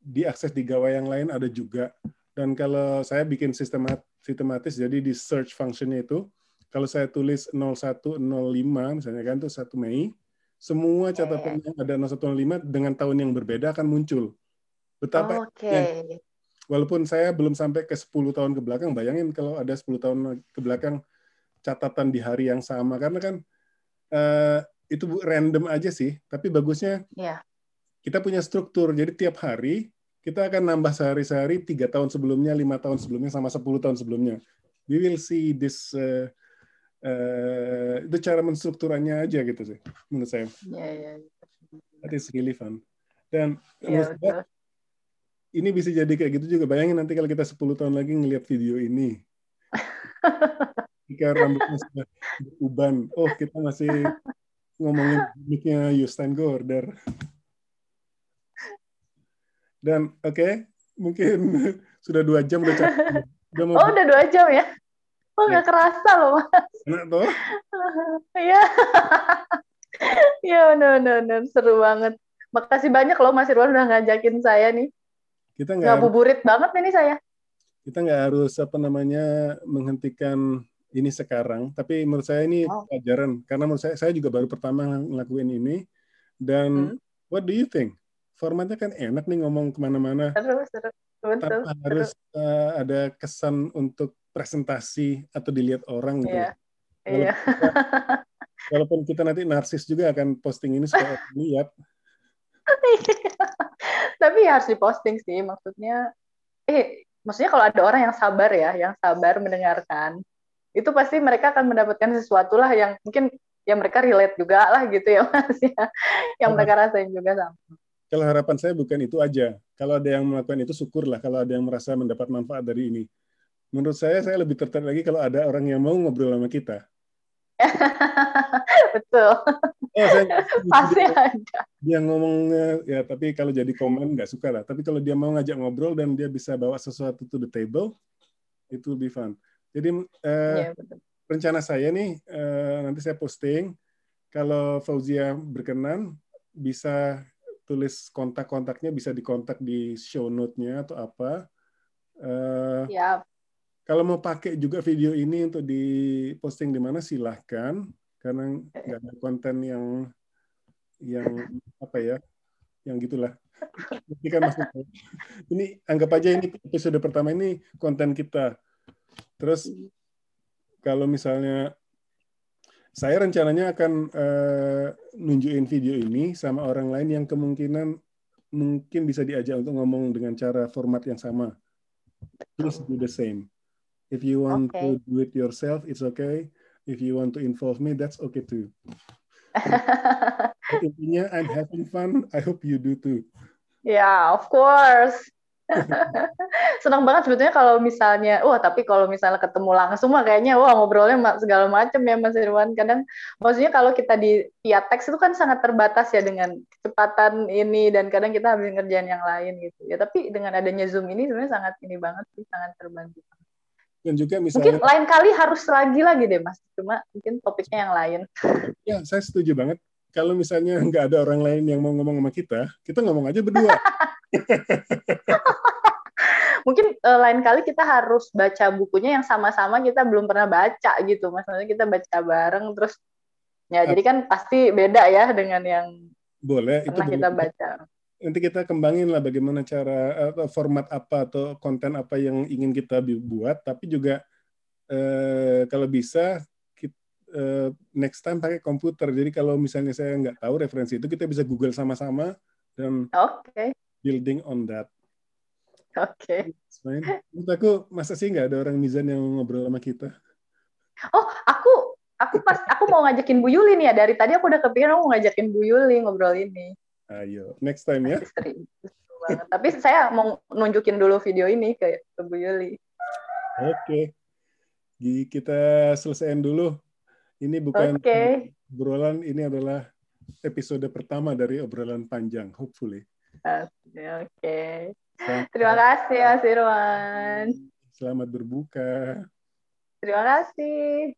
diakses di gawai yang lain ada juga. Dan kalau saya bikin sistemat, sistematis, jadi di search functionnya itu, kalau saya tulis 0105 misalnya kan itu 1 Mei, semua catatan yang ada 0105 dengan tahun yang berbeda akan muncul. Betapa okay. ya, walaupun saya belum sampai ke 10 tahun ke belakang, bayangin kalau ada 10 tahun ke belakang catatan di hari yang sama karena kan uh, itu random aja sih, tapi bagusnya yeah kita punya struktur. Jadi tiap hari kita akan nambah sehari-sehari tiga tahun sebelumnya, lima tahun sebelumnya, sama sepuluh tahun sebelumnya. We will see this uh, uh, itu cara menstrukturannya aja gitu sih menurut saya. Iya, iya. That is really fun. Dan ya, saya, ini bisa jadi kayak gitu juga. Bayangin nanti kalau kita 10 tahun lagi ngelihat video ini. Jika rambutnya sudah beruban. Oh, kita masih ngomongin gimmicknya Justin Gorder. Dan oke, okay, mungkin (laughs) sudah dua jam udah capek. Udah mau... Oh, udah dua jam ya? Oh, nggak ya. kerasa loh, Mas. Enak tuh? Iya. (laughs) Iya, benar-benar. Seru banget. Makasih banyak loh Mas Irwan udah ngajakin saya nih. Kita nggak buburit banget ini saya. Kita nggak harus apa namanya menghentikan ini sekarang, tapi menurut saya ini oh. pelajaran karena menurut saya saya juga baru pertama ngelakuin ini dan hmm. what do you think? Formatnya kan enak nih ngomong ke mana-mana. Seru, seru. Betul, tanpa harus uh, ada kesan untuk presentasi atau dilihat orang gitu. Iya. Iya. Walaupun kita nanti narsis juga akan posting ini supaya lihat. (laughs) Tapi ya harus diposting sih, maksudnya eh maksudnya kalau ada orang yang sabar ya, yang sabar mendengarkan, itu pasti mereka akan mendapatkan sesuatu lah yang mungkin yang mereka relate juga lah gitu ya Mas ya. Yang mereka rasain juga sama. Kalau harapan saya bukan itu aja. Kalau ada yang melakukan itu syukurlah kalau ada yang merasa mendapat manfaat dari ini. Menurut saya saya lebih tertarik lagi kalau ada orang yang mau ngobrol sama kita. (laughs) Betul. Oh, saya Pasti ada. Dia ngomongnya ya tapi kalau jadi komen nggak suka lah. Tapi kalau dia mau ngajak ngobrol dan dia bisa bawa sesuatu to the table, itu lebih fun. Jadi eh, ya, rencana saya nih eh, nanti saya posting kalau Fauzia berkenan bisa tulis kontak-kontaknya bisa dikontak di show note-nya atau apa. Uh, ya. Kalau mau pakai juga video ini untuk diposting di mana silahkan karena nggak ada konten yang yang apa ya yang gitulah. Ini kan maksudnya. Ini anggap aja ini episode pertama ini konten kita. Terus kalau misalnya saya rencananya akan uh, nunjukin video ini sama orang lain yang kemungkinan mungkin bisa diajak untuk ngomong dengan cara format yang sama. Please do the same. If you want okay. to do it yourself, it's okay. If you want to involve me, that's okay too. (laughs) Intinya, I'm having fun. I hope you do too. Yeah, of course. (laughs) Senang banget sebetulnya kalau misalnya, wah tapi kalau misalnya ketemu langsung mah kayaknya wah ngobrolnya segala macam ya Mas Irwan. Kadang maksudnya kalau kita di via teks itu kan sangat terbatas ya dengan kecepatan ini dan kadang kita habis ngerjain yang lain gitu. Ya tapi dengan adanya Zoom ini sebenarnya sangat ini banget sih, sangat terbantu. Dan juga misalnya mungkin lain kali harus lagi lagi deh Mas. Cuma mungkin topiknya yang lain. Ya, saya setuju banget. Kalau misalnya nggak ada orang lain yang mau ngomong sama kita, kita ngomong aja berdua. (laughs) Mungkin uh, lain kali kita harus baca bukunya yang sama-sama kita belum pernah baca gitu. Maksudnya kita baca bareng terus ya jadi kan pasti beda ya dengan yang boleh pernah itu kita boleh. baca. Nanti kita kembangin lah bagaimana cara atau format apa atau konten apa yang ingin kita buat, tapi juga eh, kalau bisa eh, next time pakai komputer. Jadi kalau misalnya saya nggak tahu referensi itu kita bisa Google sama-sama dan okay building on that. Oke. Okay. Menurut aku masa sih nggak ada orang Mizan yang ngobrol sama kita? Oh, aku aku pas aku mau ngajakin Bu Yuli nih ya dari tadi aku udah kepikiran aku mau ngajakin Bu Yuli ngobrol ini. Ayo, next time ya. (laughs) Tapi saya mau nunjukin dulu video ini ke, ke Bu Yuli. Oke. Okay. Kita selesaiin dulu. Ini bukan okay. obrolan, ini adalah episode pertama dari obrolan panjang, hopefully. Oke. Okay. Terima kasih ya Sirwan. Selamat berbuka. Terima kasih.